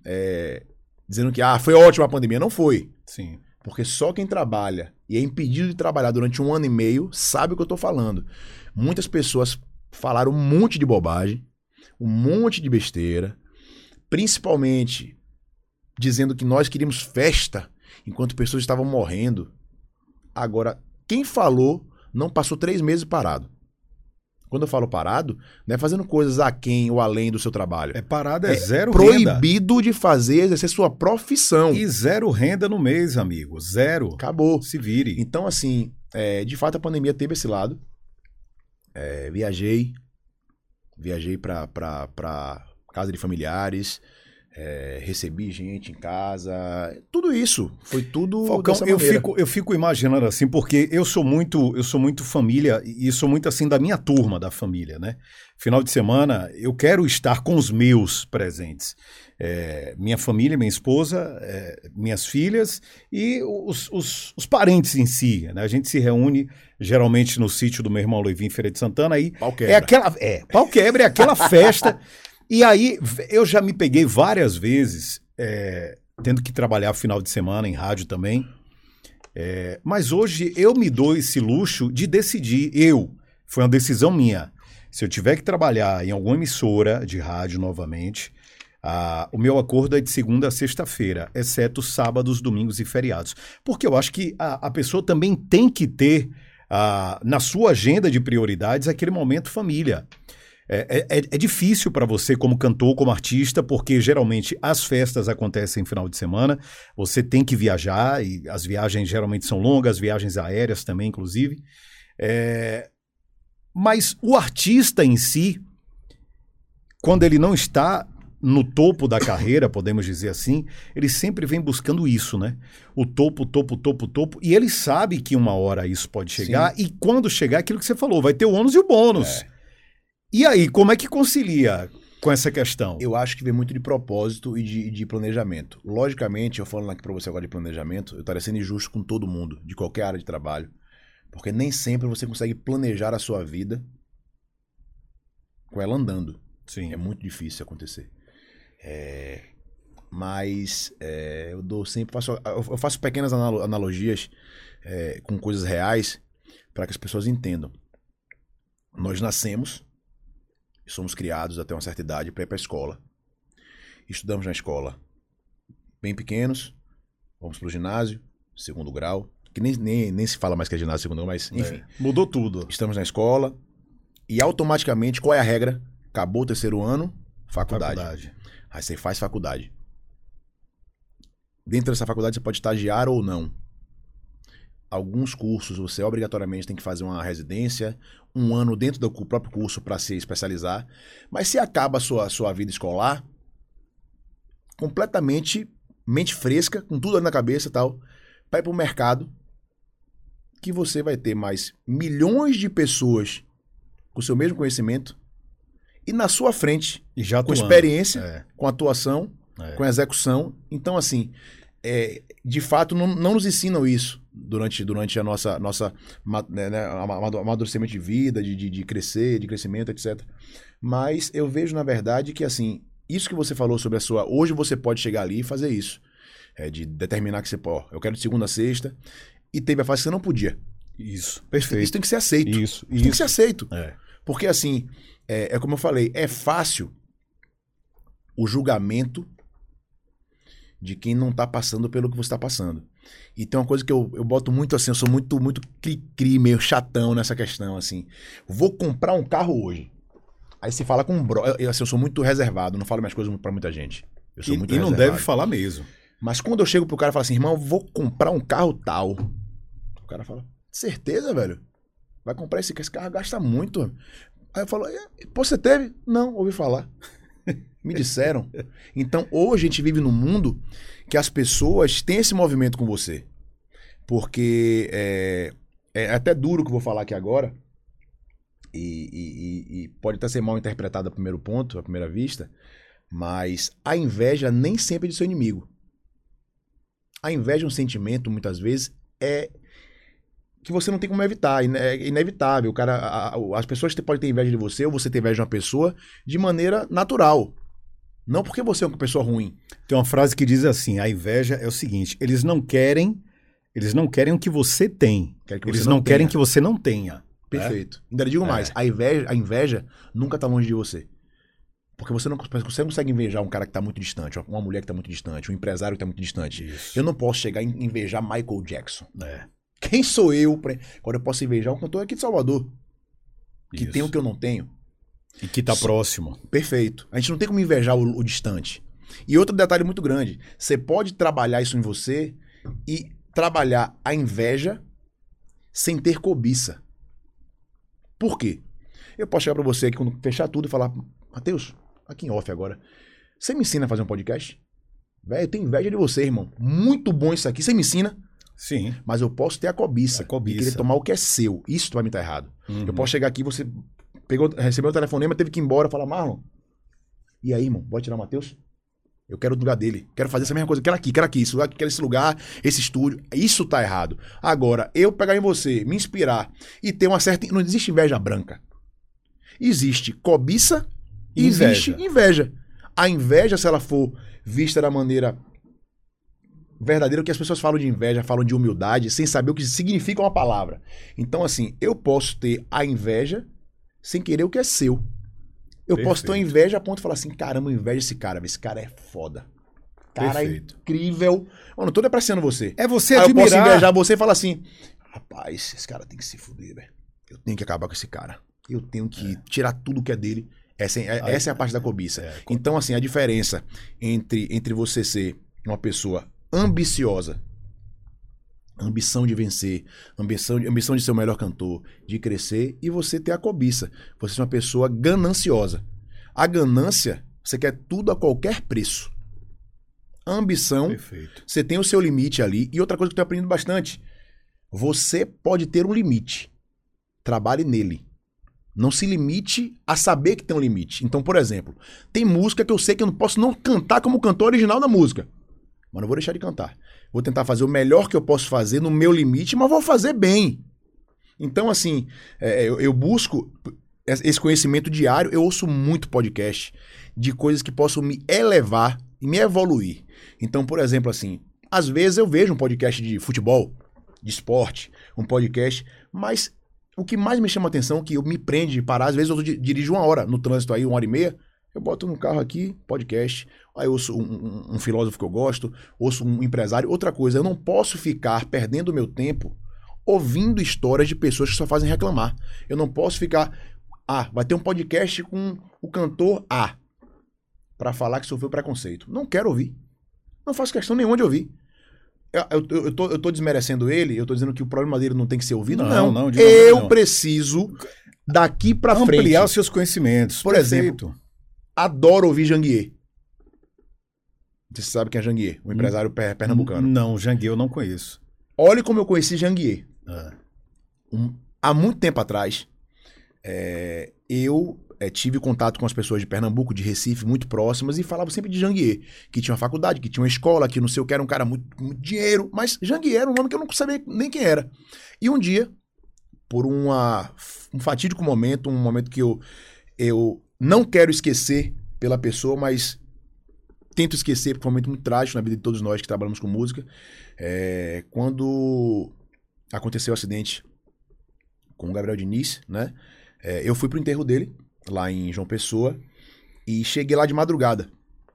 [SPEAKER 2] é, dizendo que ah, foi ótima a pandemia. Não foi.
[SPEAKER 1] Sim.
[SPEAKER 2] Porque só quem trabalha e é impedido de trabalhar durante um ano e meio sabe o que eu tô falando. Muitas pessoas falaram um monte de bobagem, um monte de besteira, principalmente dizendo que nós queríamos festa enquanto pessoas estavam morrendo. Agora, quem falou não passou três meses parado. Quando eu falo parado, não é fazendo coisas aquém ou além do seu trabalho.
[SPEAKER 1] É parada,
[SPEAKER 2] É
[SPEAKER 1] é zero renda.
[SPEAKER 2] proibido de fazer, exercer sua profissão.
[SPEAKER 1] E zero renda no mês, amigo. Zero.
[SPEAKER 2] Acabou.
[SPEAKER 1] Se vire.
[SPEAKER 2] Então, assim, é, de fato a pandemia teve esse lado. É, viajei, viajei pra, pra, pra casa de familiares, é, recebi gente em casa, tudo isso. Foi tudo
[SPEAKER 1] Falcão, eu fico, eu fico imaginando assim, porque eu sou muito, eu sou muito família e sou muito assim da minha turma da família, né? Final de semana eu quero estar com os meus presentes. É, minha família, minha esposa, é, minhas filhas e os, os, os parentes em si. Né? A gente se reúne geralmente no sítio do meu irmão Leivin Feira de Santana. Aí
[SPEAKER 2] Pau
[SPEAKER 1] é
[SPEAKER 2] quebra.
[SPEAKER 1] aquela, é, pau quebra, é aquela festa. E aí eu já me peguei várias vezes é, tendo que trabalhar final de semana em rádio também. É, mas hoje eu me dou esse luxo de decidir. Eu, foi uma decisão minha. Se eu tiver que trabalhar em alguma emissora de rádio novamente, o meu acordo é de segunda a sexta-feira, exceto sábados, domingos e feriados. Porque eu acho que a, a pessoa também tem que ter na sua agenda de prioridades aquele momento família. É, é- é difícil para você, como cantor, como artista, porque geralmente as festas acontecem em final de semana, você tem que viajar, e as viagens geralmente são longas, viagens aéreas também, inclusive. É, Mas o artista em si, quando ele não está no topo da carreira, podemos dizer assim, ele sempre vem buscando isso, né? O topo, topo, topo, topo. E ele sabe que uma hora isso pode chegar, e quando chegar, aquilo que você falou, vai ter o ônus e o bônus.
[SPEAKER 2] É.
[SPEAKER 1] E aí, como é que concilia com essa questão?
[SPEAKER 2] Eu acho que vem muito de propósito e de, de planejamento. Logicamente, eu falando aqui pra você agora de planejamento, eu estaria sendo injusto com todo mundo, de qualquer área de trabalho. Porque nem sempre você consegue planejar a sua vida com ela andando.
[SPEAKER 1] Sim.
[SPEAKER 2] É muito difícil acontecer. É, mas é, eu dou sempre faço, eu faço pequenas analo- analogias é, com coisas reais para que as pessoas entendam. Nós nascemos e somos criados até uma certa idade para ir para a escola. Estudamos na escola bem pequenos, vamos para o ginásio, segundo grau, que nem, nem, nem se fala mais que é ginásio segundo grau, mas enfim.
[SPEAKER 1] É, mudou tudo.
[SPEAKER 2] Estamos na escola e automaticamente, qual é a regra? Acabou o terceiro ano, faculdade.
[SPEAKER 1] Faculdade.
[SPEAKER 2] Aí você faz faculdade. Dentro dessa faculdade você pode estagiar ou não. Alguns cursos você obrigatoriamente tem que fazer uma residência, um ano dentro do próprio curso para se especializar. Mas se acaba a sua, sua vida escolar, completamente mente fresca, com tudo ali na cabeça e tal, ir para o mercado, que você vai ter mais milhões de pessoas com o seu mesmo conhecimento e na sua frente
[SPEAKER 1] E já
[SPEAKER 2] com experiência,
[SPEAKER 1] É,
[SPEAKER 2] com atuação,
[SPEAKER 1] é.
[SPEAKER 2] com execução. Então, assim, é, de fato, não, não nos ensinam isso durante, durante a nossa, nossa né, né, amadurecimento de vida, de, de, de crescer, de crescimento, etc. Mas eu vejo, na verdade, que, assim, isso que você falou sobre a sua. Hoje você pode chegar ali e fazer isso. É, de determinar que você, pô, eu quero de segunda a sexta. E teve a fase que você não podia.
[SPEAKER 1] Isso,
[SPEAKER 2] Isso
[SPEAKER 1] perfeito.
[SPEAKER 2] tem que ser aceito. Isso,
[SPEAKER 1] Isso,
[SPEAKER 2] tem que
[SPEAKER 1] isso.
[SPEAKER 2] ser aceito.
[SPEAKER 1] É.
[SPEAKER 2] Porque, assim, é, é como eu falei, é fácil o julgamento de quem não tá passando pelo que você tá passando. E tem uma coisa que eu, eu boto muito assim, eu sou muito, muito cri-cri, meio chatão nessa questão, assim. Vou comprar um carro hoje. Aí você fala com um bro... Eu, assim, eu sou muito reservado, não falo minhas coisas pra muita gente. Eu sou
[SPEAKER 1] E,
[SPEAKER 2] muito
[SPEAKER 1] e não deve falar mesmo.
[SPEAKER 2] Mas quando eu chego pro cara e falo assim, irmão, eu vou comprar um carro tal. O cara fala, certeza, velho? Vai comprar esse, esse carro, gasta muito. Aí eu falo, "É, pô, você teve? Não, ouvi falar. Me disseram. Então, hoje a gente vive num mundo que as pessoas têm esse movimento com você. Porque é, é até duro o que eu vou falar aqui agora. E, e- e- pode até ser mal interpretado a primeiro ponto, à primeira vista. Mas a inveja nem sempre é de seu inimigo. A inveja é um sentimento, muitas vezes, é que você não tem como evitar. É inevitável. O cara, a- a- as pessoas podem ter inveja de você ou você ter inveja de uma pessoa de maneira natural. Não porque você é uma pessoa ruim.
[SPEAKER 1] Tem uma frase que diz assim: a inveja é o seguinte, eles não querem, eles não querem o que você tem.
[SPEAKER 2] Que
[SPEAKER 1] Eles
[SPEAKER 2] você
[SPEAKER 1] não,
[SPEAKER 2] não
[SPEAKER 1] querem que você não tenha.
[SPEAKER 2] Perfeito. Ainda lhe digo
[SPEAKER 1] É.
[SPEAKER 2] mais. A inveja, a inveja nunca tá longe de você. Porque você não, você não consegue invejar um cara que tá muito distante, uma mulher que tá muito distante, um empresário que tá muito distante.
[SPEAKER 1] Isso.
[SPEAKER 2] Eu não posso chegar e invejar Michael Jackson.
[SPEAKER 1] É,
[SPEAKER 2] Quem sou eu? Pra... Agora eu posso invejar um cantor aqui de Salvador, que
[SPEAKER 1] isso.
[SPEAKER 2] tem o que eu não tenho.
[SPEAKER 1] E que tá
[SPEAKER 2] Sim.
[SPEAKER 1] próximo.
[SPEAKER 2] Perfeito. A gente não tem como invejar o, o distante. E outro detalhe muito grande: você pode trabalhar isso em você e trabalhar a inveja sem ter cobiça. Por quê? Eu posso chegar pra você aqui quando fechar tudo e falar, Matheus, aqui em off agora. Você me ensina a fazer um podcast? Velho, eu tenho inveja de você, irmão. Muito bom isso aqui. Você me ensina,
[SPEAKER 1] Sim.
[SPEAKER 2] mas eu posso ter a cobiça.
[SPEAKER 1] A cobiça.
[SPEAKER 2] De querer tomar o que é seu. Isso vai me estar errado.
[SPEAKER 1] Uhum.
[SPEAKER 2] Eu posso chegar aqui, você pegou, recebeu o telefonema, teve que ir embora, falar, Marlon, e aí, irmão, pode tirar o Matheus? Eu quero o lugar dele. Quero fazer essa mesma coisa. Quero aqui, quero aqui. Esse lugar, quero esse lugar, esse estúdio. Isso tá errado. Agora, eu pegar em você, me inspirar e ter uma certa. Não existe inveja branca. Existe cobiça e
[SPEAKER 1] Inveja.
[SPEAKER 2] existe inveja. A inveja, se ela for vista da maneira verdadeira, o que as pessoas falam de inveja, falam de humildade, sem saber o que significa uma palavra. Então, assim, eu posso ter a inveja sem querer o que é seu. Eu posso ter uma
[SPEAKER 1] Perfeito.
[SPEAKER 2] inveja a ponto de falar assim, caramba, eu invejo esse cara, esse cara é foda. Cara é
[SPEAKER 1] Perfeito.
[SPEAKER 2] incrível. Mano, eu tô depreciando você.
[SPEAKER 1] É você
[SPEAKER 2] Aí eu posso invejar você e falar assim, rapaz, esse cara tem que se fuder, velho. Eu tenho que acabar com esse cara. Eu tenho que tirar tudo que é dele. Essa, é-
[SPEAKER 1] Aí-
[SPEAKER 2] essa é a parte da cobiça.
[SPEAKER 1] É,
[SPEAKER 2] Então, assim, a diferença entre, entre você ser uma pessoa ambiciosa, ambição de vencer, ambição de, ambição de ser o melhor cantor, de crescer, e você ter a cobiça. Você ser uma pessoa gananciosa. A ganância, você quer tudo a qualquer preço. A ambição,
[SPEAKER 1] Perfeito.
[SPEAKER 2] você tem o seu limite ali. E outra coisa que eu tenho aprendido bastante: você pode ter um limite. Trabalhe nele. Não se limite a saber que tem um limite. Então, por exemplo, tem música que eu sei que eu não posso não cantar como cantor original da música. Mas não vou deixar de cantar. Vou tentar fazer o melhor que eu posso fazer no meu limite, mas vou fazer bem. Então, assim, é, eu, eu busco esse conhecimento diário. Eu ouço muito podcast de coisas que possam me elevar e me evoluir. Então, por exemplo, assim, às vezes eu vejo um podcast de futebol, de esporte, um podcast, mas o que mais me chama atenção, que eu me prende de parar, às vezes eu di- dirijo uma hora no trânsito aí, uma hora e meia, eu boto no carro aqui, podcast, aí eu ouço um, um- um filósofo que eu gosto, ouço um empresário. Outra coisa, eu não posso ficar perdendo o meu tempo ouvindo histórias de pessoas que só fazem reclamar. Eu não posso ficar, ah, vai ter um podcast com o cantor A, pra falar que sofreu preconceito. Não quero ouvir. Não faço questão nenhuma de ouvir. Eu, eu, eu, tô, eu tô desmerecendo ele, eu tô dizendo que o problema dele não tem que ser ouvido.
[SPEAKER 1] Não,
[SPEAKER 2] Não,
[SPEAKER 1] não,
[SPEAKER 2] Eu preciso, daqui pra frente,
[SPEAKER 1] Ampliar os seus conhecimentos.
[SPEAKER 2] Por
[SPEAKER 1] Perfeito.
[SPEAKER 2] Adoro ouvir Janguier. Você sabe quem é Janguier,
[SPEAKER 1] Hum.
[SPEAKER 2] um empresário per- pernambucano.
[SPEAKER 1] Não, Jangue eu não conheço.
[SPEAKER 2] Olhe como eu conheci Janguier.
[SPEAKER 1] Ah,
[SPEAKER 2] Um- há muito tempo atrás, é, eu é, tive contato com as pessoas de Pernambuco, de Recife, muito próximas, e falava sempre de Janguier, que tinha uma faculdade, que tinha uma escola, que não sei o que, era um cara muito, muito dinheiro, mas Janguier era um nome que eu não sabia nem quem era. E um dia, por uma, um fatídico momento, um momento que eu, eu não quero esquecer pela pessoa, mas tento esquecer, porque foi um momento muito trágico na vida de todos nós que trabalhamos com música, é, quando aconteceu o acidente com o Gabriel Diniz, né? É, eu fui pro enterro dele, lá em João Pessoa, e cheguei lá de madrugada.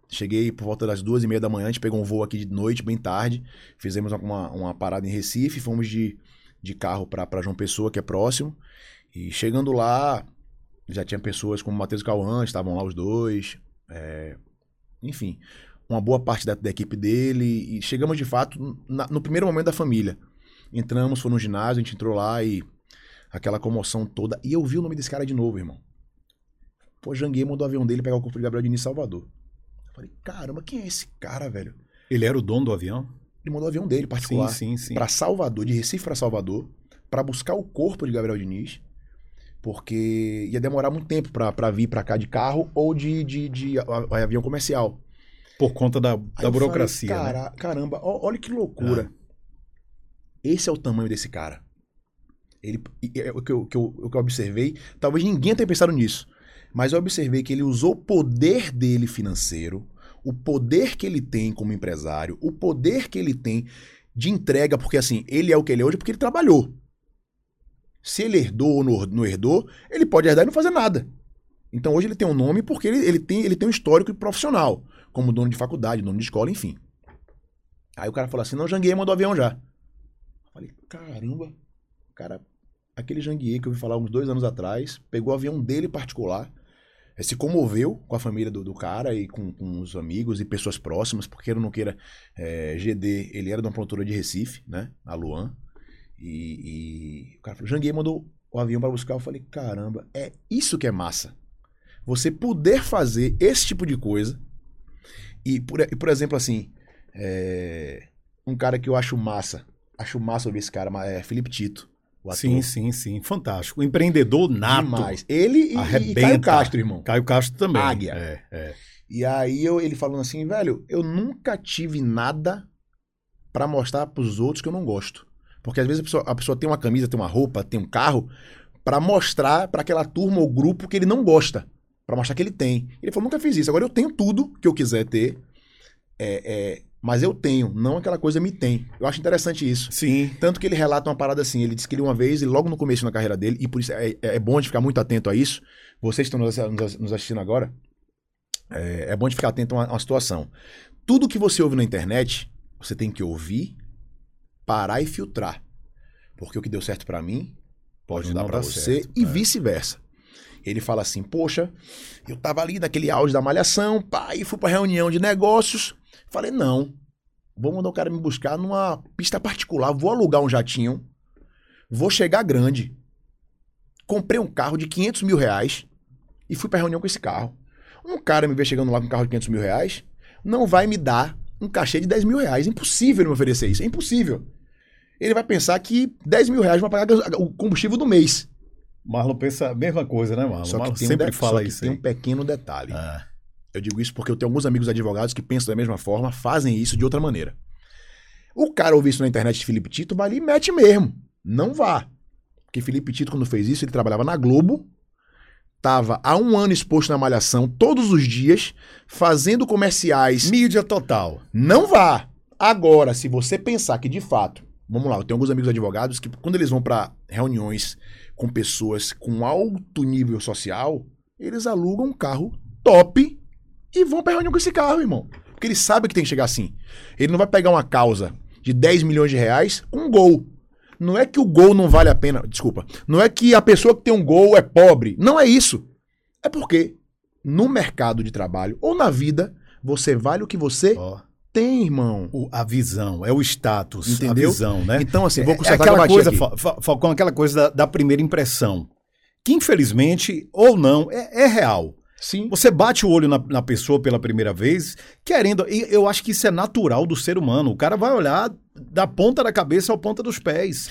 [SPEAKER 2] Cheguei por volta das duas e meia da manhã, a gente pegou um voo aqui de noite, bem tarde, fizemos uma, uma parada em Recife, fomos de, de carro pra João Pessoa, que é próximo, e chegando lá, já tinha pessoas como Matheus Cauã, estavam lá os dois, é, enfim, uma boa parte da, da equipe dele, e chegamos de fato na- no primeiro momento da família. Entramos, foi no ginásio, a gente entrou lá e aquela comoção toda. E eu vi o nome desse cara de novo, irmão. Pô, Janguier mandou o avião dele pegar o corpo de Gabriel Diniz em Salvador. Eu falei, caramba, quem é esse cara, velho?
[SPEAKER 1] Ele era o dono do avião?
[SPEAKER 2] Ele mandou o avião dele, particular,
[SPEAKER 1] Sim, sim, sim.
[SPEAKER 2] pra Salvador, de Recife pra Salvador, pra buscar o corpo de Gabriel Diniz, porque ia demorar muito tempo pra, pra vir pra cá de carro ou de, de, de a- avião comercial.
[SPEAKER 1] Por conta da, da burocracia.
[SPEAKER 2] falei,
[SPEAKER 1] né?
[SPEAKER 2] cara, Caramba, ó- olha que loucura. Esse é o tamanho desse cara. Ele, e- o, que eu, que eu- o que eu observei, talvez ninguém tenha pensado nisso, mas eu observei que ele usou o poder dele financeiro, o poder que ele tem como empresário, o poder que ele tem de entrega, porque assim, ele é o que ele é hoje porque ele trabalhou. Se ele herdou ou não herdou, ele pode herdar e não fazer nada. Então hoje ele tem um nome porque ele, ele, tem, ele tem um histórico profissional, como dono de faculdade, dono de escola, enfim. Aí o cara falou assim: não, Janguier mandou avião já. Eu falei, caramba, cara, aquele Janguier que eu ouvi falar uns dois anos atrás, pegou o avião dele particular, eh, se comoveu com a família do, do cara e com, com os amigos e pessoas próximas, porque ou não queira, eh, GD, ele era de uma produtora de Recife, né, a Luan, e, e o cara falou, Janguier mandou o avião para buscar, eu falei, caramba, é isso que é massa. Você poder fazer esse tipo de coisa E, por, e, por exemplo, assim, é, um cara que eu acho massa, acho massa ouvir esse cara, é Felipe Tito. o ator.
[SPEAKER 1] Sim, sim, sim. Fantástico. O empreendedor nato.
[SPEAKER 2] Demais. Ele e, e. Caio Castro, irmão.
[SPEAKER 1] Caio Castro também.
[SPEAKER 2] Águia.
[SPEAKER 1] É, é.
[SPEAKER 2] E aí eu, ele falando assim, velho, eu nunca tive nada pra mostrar pros outros que eu não gosto. Porque às vezes a pessoa, a pessoa tem uma camisa, tem uma roupa, tem um carro, pra mostrar pra aquela turma ou grupo que ele não gosta. Pra mostrar que ele tem. Ele falou, nunca fiz isso. Agora eu tenho tudo que eu quiser ter. É, é, mas eu tenho, não aquela coisa me tem. Eu acho interessante isso.
[SPEAKER 1] Sim.
[SPEAKER 2] Tanto que ele relata uma parada assim, ele disse que ele uma vez, e logo no começo na carreira dele, e por isso é, é bom de ficar muito atento a isso, vocês que estão nos assistindo agora, é, é bom de ficar atento a uma, a uma situação. Tudo que você ouve na internet, você tem que ouvir, parar e filtrar. Porque o que deu certo pra mim, pode
[SPEAKER 1] Pode
[SPEAKER 2] dar pra
[SPEAKER 1] dar
[SPEAKER 2] você,
[SPEAKER 1] certo,
[SPEAKER 2] e
[SPEAKER 1] é.
[SPEAKER 2] vice-versa. Ele fala assim, poxa, eu tava ali naquele auge da malhação, e fui pra reunião de negócios, falei, não, vou mandar o cara me buscar numa pista particular, vou alugar um jatinho, vou chegar grande. Comprei um carro de 500 mil reais e fui pra reunião com esse carro. Um cara me vê chegando lá com um carro de 500 mil reais, não vai me dar um cachê de 10 mil reais. Impossível ele me oferecer isso, é impossível. Ele vai pensar que 10 mil reais vai pagar o combustível do mês.
[SPEAKER 1] Marlon pensa a mesma coisa, né, Marlon?
[SPEAKER 2] Só que
[SPEAKER 1] Marlon
[SPEAKER 2] tem, um,
[SPEAKER 1] sempre
[SPEAKER 2] de-
[SPEAKER 1] fala isso
[SPEAKER 2] tem
[SPEAKER 1] aí.
[SPEAKER 2] um pequeno detalhe.
[SPEAKER 1] Ah,
[SPEAKER 2] Eu digo isso porque eu tenho alguns amigos advogados que pensam da mesma forma, fazem isso de outra maneira. O cara ouvir isso na internet de Felipe Tito, vai ali e mete mesmo. Não vá. Porque Felipe Tito, quando fez isso, ele trabalhava na Globo, tava há um ano exposto na Malhação, todos os dias, fazendo comerciais.
[SPEAKER 1] mídia total.
[SPEAKER 2] Não vá. Agora, se você pensar que de fato, vamos lá, eu tenho alguns amigos advogados que quando eles vão para reuniões com pessoas com alto nível social, eles alugam um carro top e vão pra reunião com esse carro, irmão. Porque ele sabe que tem que chegar assim. Ele não vai pegar uma causa de 10 milhões de reais com um gol. Não é que o gol não vale a pena, desculpa. Não é que a pessoa que tem um gol é pobre. Não é isso. É porque no mercado de trabalho ou na vida, você vale o que você
[SPEAKER 1] Ó,
[SPEAKER 2] tem, irmão.
[SPEAKER 1] o- a visão, é o status,
[SPEAKER 2] Entendeu?
[SPEAKER 1] a visão, né?
[SPEAKER 2] Então, assim, vou
[SPEAKER 1] é
[SPEAKER 2] constatar que eu
[SPEAKER 1] aquela coisa. Fa- Falcão, aquela coisa da, da primeira impressão. Que infelizmente, ou não, é, é real.
[SPEAKER 2] Sim.
[SPEAKER 1] Você bate o olho na, na pessoa pela primeira vez, querendo. E eu acho que isso é natural do ser humano. O cara vai olhar da ponta da cabeça ao ponta dos pés.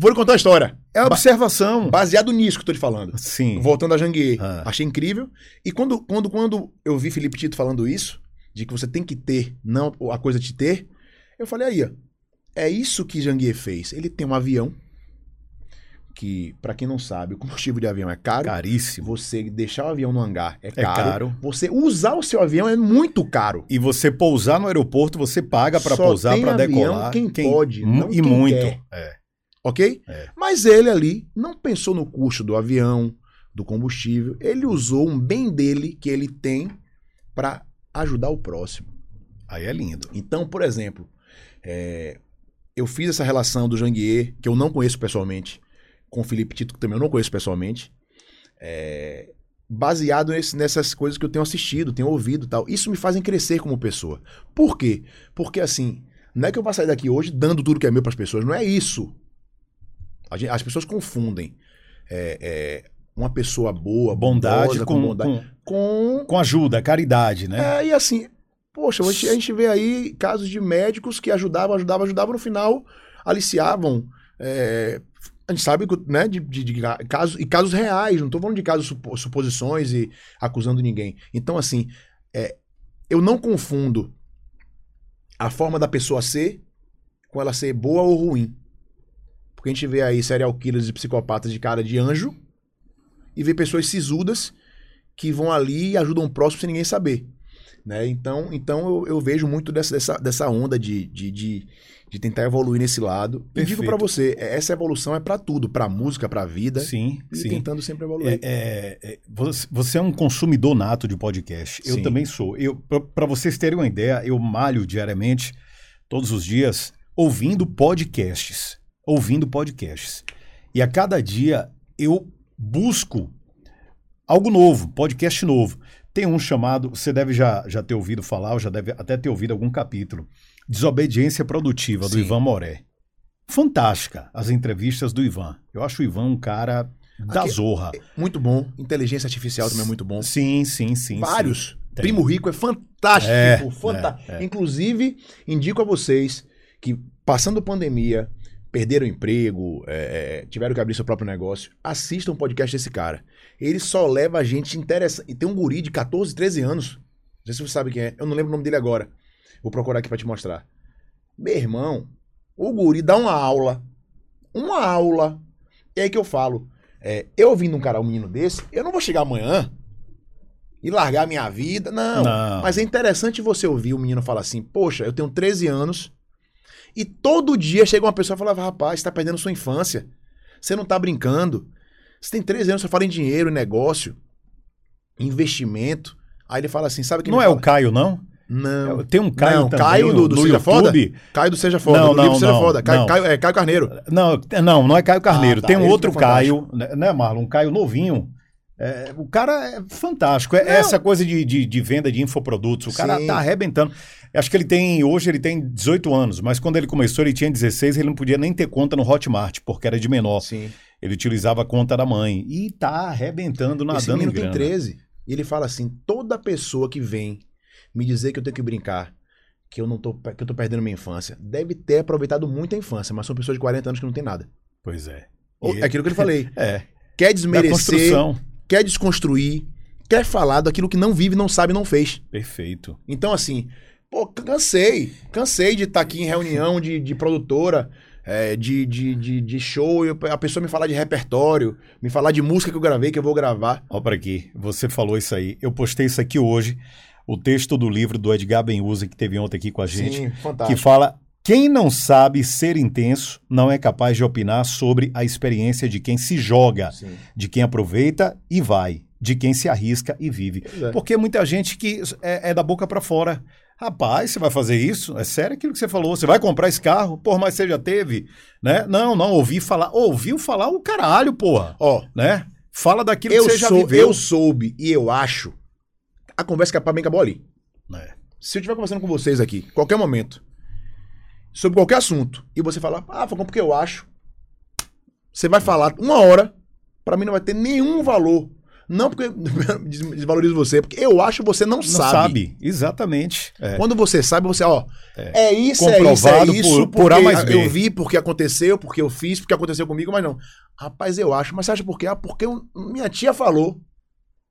[SPEAKER 2] Vou lhe contar uma história.
[SPEAKER 1] É observação.
[SPEAKER 2] Baseado nisso que eu tô te falando.
[SPEAKER 1] Sim.
[SPEAKER 2] Voltando a Janguier.
[SPEAKER 1] Ah.
[SPEAKER 2] Achei incrível. E quando, quando, quando eu vi Felipe Tito falando isso, de que você tem que ter, não a coisa de ter, eu falei aí, ó. É isso que Janguier fez. Ele tem um avião, que, pra quem não sabe, o combustível de avião é caro.
[SPEAKER 1] Caríssimo.
[SPEAKER 2] Você deixar o avião no hangar é
[SPEAKER 1] É
[SPEAKER 2] caro.
[SPEAKER 1] caro.
[SPEAKER 2] Você usar o seu avião é muito caro.
[SPEAKER 1] E você pousar no aeroporto, você paga para pousar, para decolar.
[SPEAKER 2] quem pode,
[SPEAKER 1] Mu-
[SPEAKER 2] não
[SPEAKER 1] e
[SPEAKER 2] quem
[SPEAKER 1] muito.
[SPEAKER 2] quer.
[SPEAKER 1] É.
[SPEAKER 2] ok?
[SPEAKER 1] É.
[SPEAKER 2] Mas ele ali não pensou no custo do avião, do combustível. Ele usou um bem dele que ele tem para ajudar o próximo.
[SPEAKER 1] Aí é lindo.
[SPEAKER 2] Então, por exemplo, é, eu fiz essa relação do Janguier, que eu não conheço pessoalmente, com o Felipe Tito, que também eu não conheço pessoalmente, é, baseado nesse- nessas coisas que eu tenho assistido, tenho ouvido tal. Isso me fazem crescer como pessoa. Por quê? Porque assim, não é que eu vou sair daqui hoje dando tudo que é meu para as pessoas, não é isso. Gente- As pessoas confundem é, é, uma pessoa boa,
[SPEAKER 1] Bondade
[SPEAKER 2] bondosa,
[SPEAKER 1] com,
[SPEAKER 2] bondade,
[SPEAKER 1] com,
[SPEAKER 2] com
[SPEAKER 1] com ajuda, caridade, né?
[SPEAKER 2] é, e assim, poxa, a gente, a gente vê aí casos de médicos que ajudavam, ajudavam, ajudavam, no final aliciavam. é, a gente sabe né, de, de- de casos, e casos reais, não estou falando de casos supo- suposições e acusando ninguém. Então, assim, é, eu não confundo a forma da pessoa ser com ela ser boa ou ruim. Porque a gente vê aí serial killers e psicopatas de cara de anjo e vê pessoas sisudas que vão ali e ajudam o próximo sem ninguém saber. Né? Então, então eu, eu vejo muito dessa, dessa, dessa onda de, de, de, de tentar evoluir nesse lado. E digo
[SPEAKER 1] Perfeito.
[SPEAKER 2] pra você, é- essa evolução é pra tudo, pra música, pra vida,
[SPEAKER 1] Sim,
[SPEAKER 2] e
[SPEAKER 1] sim.
[SPEAKER 2] tentando sempre evoluir.
[SPEAKER 1] É, é, é, você, você é um consumidor nato de podcast. Eu
[SPEAKER 2] Sim.
[SPEAKER 1] também sou. Eu, para vocês terem uma ideia, eu malho diariamente, todos os dias, ouvindo podcasts. Ouvindo podcasts. E a cada dia eu busco algo novo, podcast novo. Tem um chamado, você deve já, já ter ouvido falar, ou já deve até ter ouvido algum capítulo. Desobediência Produtiva, do
[SPEAKER 2] Sim.
[SPEAKER 1] Ivan Moré. Fantástica as entrevistas do Ivan. Eu acho o Ivan um cara da
[SPEAKER 2] Aqui-
[SPEAKER 1] zorra.
[SPEAKER 2] Muito bom. Inteligência artificial também é muito bom.
[SPEAKER 1] Sim, sim, sim.
[SPEAKER 2] Vários.
[SPEAKER 1] sim.
[SPEAKER 2] Primo Rico é fantástico.
[SPEAKER 1] É,
[SPEAKER 2] fanta-
[SPEAKER 1] é, é.
[SPEAKER 2] Inclusive, indico a vocês que, passando pandemia, perderam emprego, é, é, tiveram que abrir seu próprio negócio, assistam o podcast desse cara. Ele só leva a gente interessante. E tem um guri de 14, 13 anos. Não sei se você sabe quem é. Eu não lembro o nome dele agora. Vou procurar aqui pra te mostrar. Meu irmão, o guri dá uma aula. Uma aula. E aí que eu falo. é, eu vindo um cara, um menino desse, eu não vou chegar amanhã e largar a minha vida. Não.
[SPEAKER 1] Não.
[SPEAKER 2] Mas é interessante você ouvir o menino falar assim: Poxa, eu tenho 13 anos e todo dia chega uma pessoa e fala: Rapaz, você tá perdendo sua infância. Você não tá brincando. Você tem 13 anos, você fala em dinheiro, em negócio, investimento. Aí ele fala assim: Sabe que
[SPEAKER 1] Não é o Caio, não?
[SPEAKER 2] Não.
[SPEAKER 1] Tem um Caio
[SPEAKER 2] Não,
[SPEAKER 1] também
[SPEAKER 2] Caio do- do
[SPEAKER 1] no
[SPEAKER 2] Seja Foda?
[SPEAKER 1] YouTube.
[SPEAKER 2] Caio do Seja Foda,
[SPEAKER 1] Não,
[SPEAKER 2] do
[SPEAKER 1] não,
[SPEAKER 2] Seja
[SPEAKER 1] não,
[SPEAKER 2] Foda. Caio,
[SPEAKER 1] não.
[SPEAKER 2] Caio- é, Caio Carneiro.
[SPEAKER 1] Não, não, não é Caio Carneiro.
[SPEAKER 2] Ah, tá.
[SPEAKER 1] Tem um
[SPEAKER 2] Esse
[SPEAKER 1] outro
[SPEAKER 2] é fantástico.
[SPEAKER 1] Caio, né, né, Marlon? Um Caio novinho. É, o cara é fantástico. É
[SPEAKER 2] Não.
[SPEAKER 1] essa coisa de, de, de venda de infoprodutos. O cara
[SPEAKER 2] Sim.
[SPEAKER 1] tá arrebentando. Acho que ele tem. Hoje ele tem 18 anos, mas quando ele começou, ele tinha 16, ele não podia nem ter conta no Hotmart, porque era de menor.
[SPEAKER 2] Sim.
[SPEAKER 1] Ele utilizava a conta da mãe. E tá arrebentando,
[SPEAKER 2] Esse
[SPEAKER 1] nadando em
[SPEAKER 2] menino tem
[SPEAKER 1] grana.
[SPEAKER 2] 13. E ele fala assim: toda pessoa que vem me dizer que eu tenho que brincar, que eu não tô, que eu tô perdendo minha infância, deve ter aproveitado muito a infância, mas são pessoas de 40 anos que não tem nada.
[SPEAKER 1] Pois é. E-
[SPEAKER 2] É aquilo que eu falei.
[SPEAKER 1] É.
[SPEAKER 2] Quer desmerecer,
[SPEAKER 1] construção.
[SPEAKER 2] Quer desconstruir, quer falar daquilo que não vive, não sabe, não fez.
[SPEAKER 1] Perfeito.
[SPEAKER 2] Então, assim, pô, cansei. Cansei de estar aqui em reunião de, de produtora, é, de, de, de, de show, a pessoa me falar de repertório, me falar de música que eu gravei, que eu vou gravar.
[SPEAKER 1] Ó para aqui, você falou isso aí. Eu postei isso aqui hoje, o texto do livro do Edgar Benhusa, que teve ontem aqui com a gente,
[SPEAKER 2] Sim,
[SPEAKER 1] que fala: quem não sabe ser intenso não é capaz de opinar sobre a experiência de quem se joga,
[SPEAKER 2] Sim.
[SPEAKER 1] de quem aproveita e vai, de quem se arrisca e vive.
[SPEAKER 2] É.
[SPEAKER 1] Porque muita gente que é, é da boca para fora. Rapaz, você vai fazer isso? É sério aquilo que você falou? Você vai comprar esse carro? Por mais você já teve, né? Não, não, ouvi falar. Ouviu falar o caralho, porra,
[SPEAKER 2] Ó,
[SPEAKER 1] né? Fala daquilo que você já
[SPEAKER 2] sou,
[SPEAKER 1] viveu.
[SPEAKER 2] eu soube e eu acho. A conversa que bem acabou ali.
[SPEAKER 1] É.
[SPEAKER 2] Se eu estiver conversando com vocês aqui, qualquer momento, sobre qualquer assunto, e você falar, ah, Falcão, porque eu acho. Você vai falar uma hora, pra mim não vai ter nenhum valor. Não porque des- desvalorizo você, porque eu acho que você não,
[SPEAKER 1] Não
[SPEAKER 2] sabe.
[SPEAKER 1] sabe. exatamente. É.
[SPEAKER 2] Quando você sabe, você, ó, é, isso, é isso, é
[SPEAKER 1] Comprovado
[SPEAKER 2] isso,
[SPEAKER 1] por- por A mais B.
[SPEAKER 2] eu vi, porque aconteceu, porque eu fiz, porque aconteceu comigo, mas não. Rapaz, eu acho, mas você acha por quê? Ah, porque eu- minha tia falou,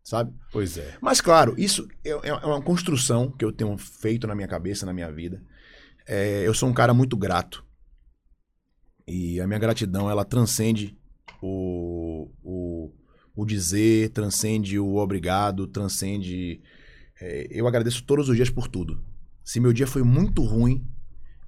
[SPEAKER 2] sabe?
[SPEAKER 1] Pois é.
[SPEAKER 2] Mas claro, isso é, é uma construção que eu tenho feito na minha cabeça, na minha vida. É, eu sou um cara muito grato. E a minha gratidão, ela transcende o, o, o dizer, transcende o obrigado, transcende. é, eu agradeço todos os dias por tudo. Se meu dia foi muito ruim,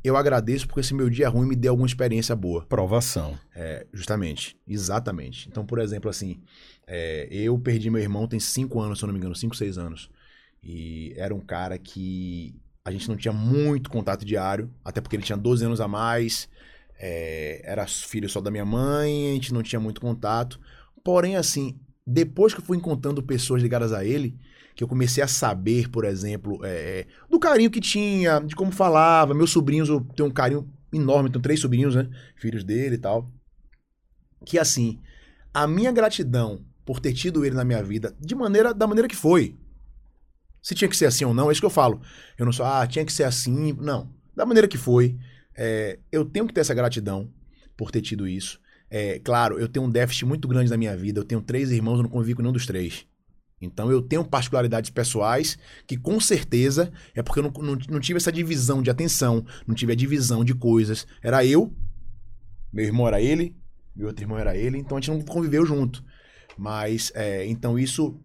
[SPEAKER 2] eu agradeço porque se meu dia é ruim me deu alguma experiência boa.
[SPEAKER 1] Provação.
[SPEAKER 2] É, justamente, exatamente. Então, por exemplo, assim, é, eu perdi meu irmão tem cinco anos, se eu não me engano, cinco, seis anos. E era um cara que a gente não tinha muito contato diário, até porque ele tinha 12 anos a mais, é, era filho só da minha mãe, a gente não tinha muito contato. Porém, assim, depois que eu fui encontrando pessoas ligadas a ele, que eu comecei a saber, por exemplo, é, do carinho que tinha, de como falava. Meus sobrinhos, eu tenho um carinho enorme, tenho três sobrinhos, né? Filhos dele e tal. Que assim, a minha gratidão por ter tido ele na minha vida, de maneira, da maneira que foi. Se tinha que ser assim ou não, é isso que eu falo. Eu não sou, ah, tinha que ser assim. Não. Da maneira que foi. é, eu tenho que ter essa gratidão por ter tido isso. É, claro, eu tenho um déficit muito grande na minha vida. Eu tenho três irmãos, eu não convivo com nenhum dos três. Então eu tenho particularidades pessoais que com certeza é porque eu não, não, não tive essa divisão de atenção, não tive a divisão de coisas. Era eu, meu irmão era ele, meu outro irmão era ele, então a gente não conviveu junto. Mas, é, então isso,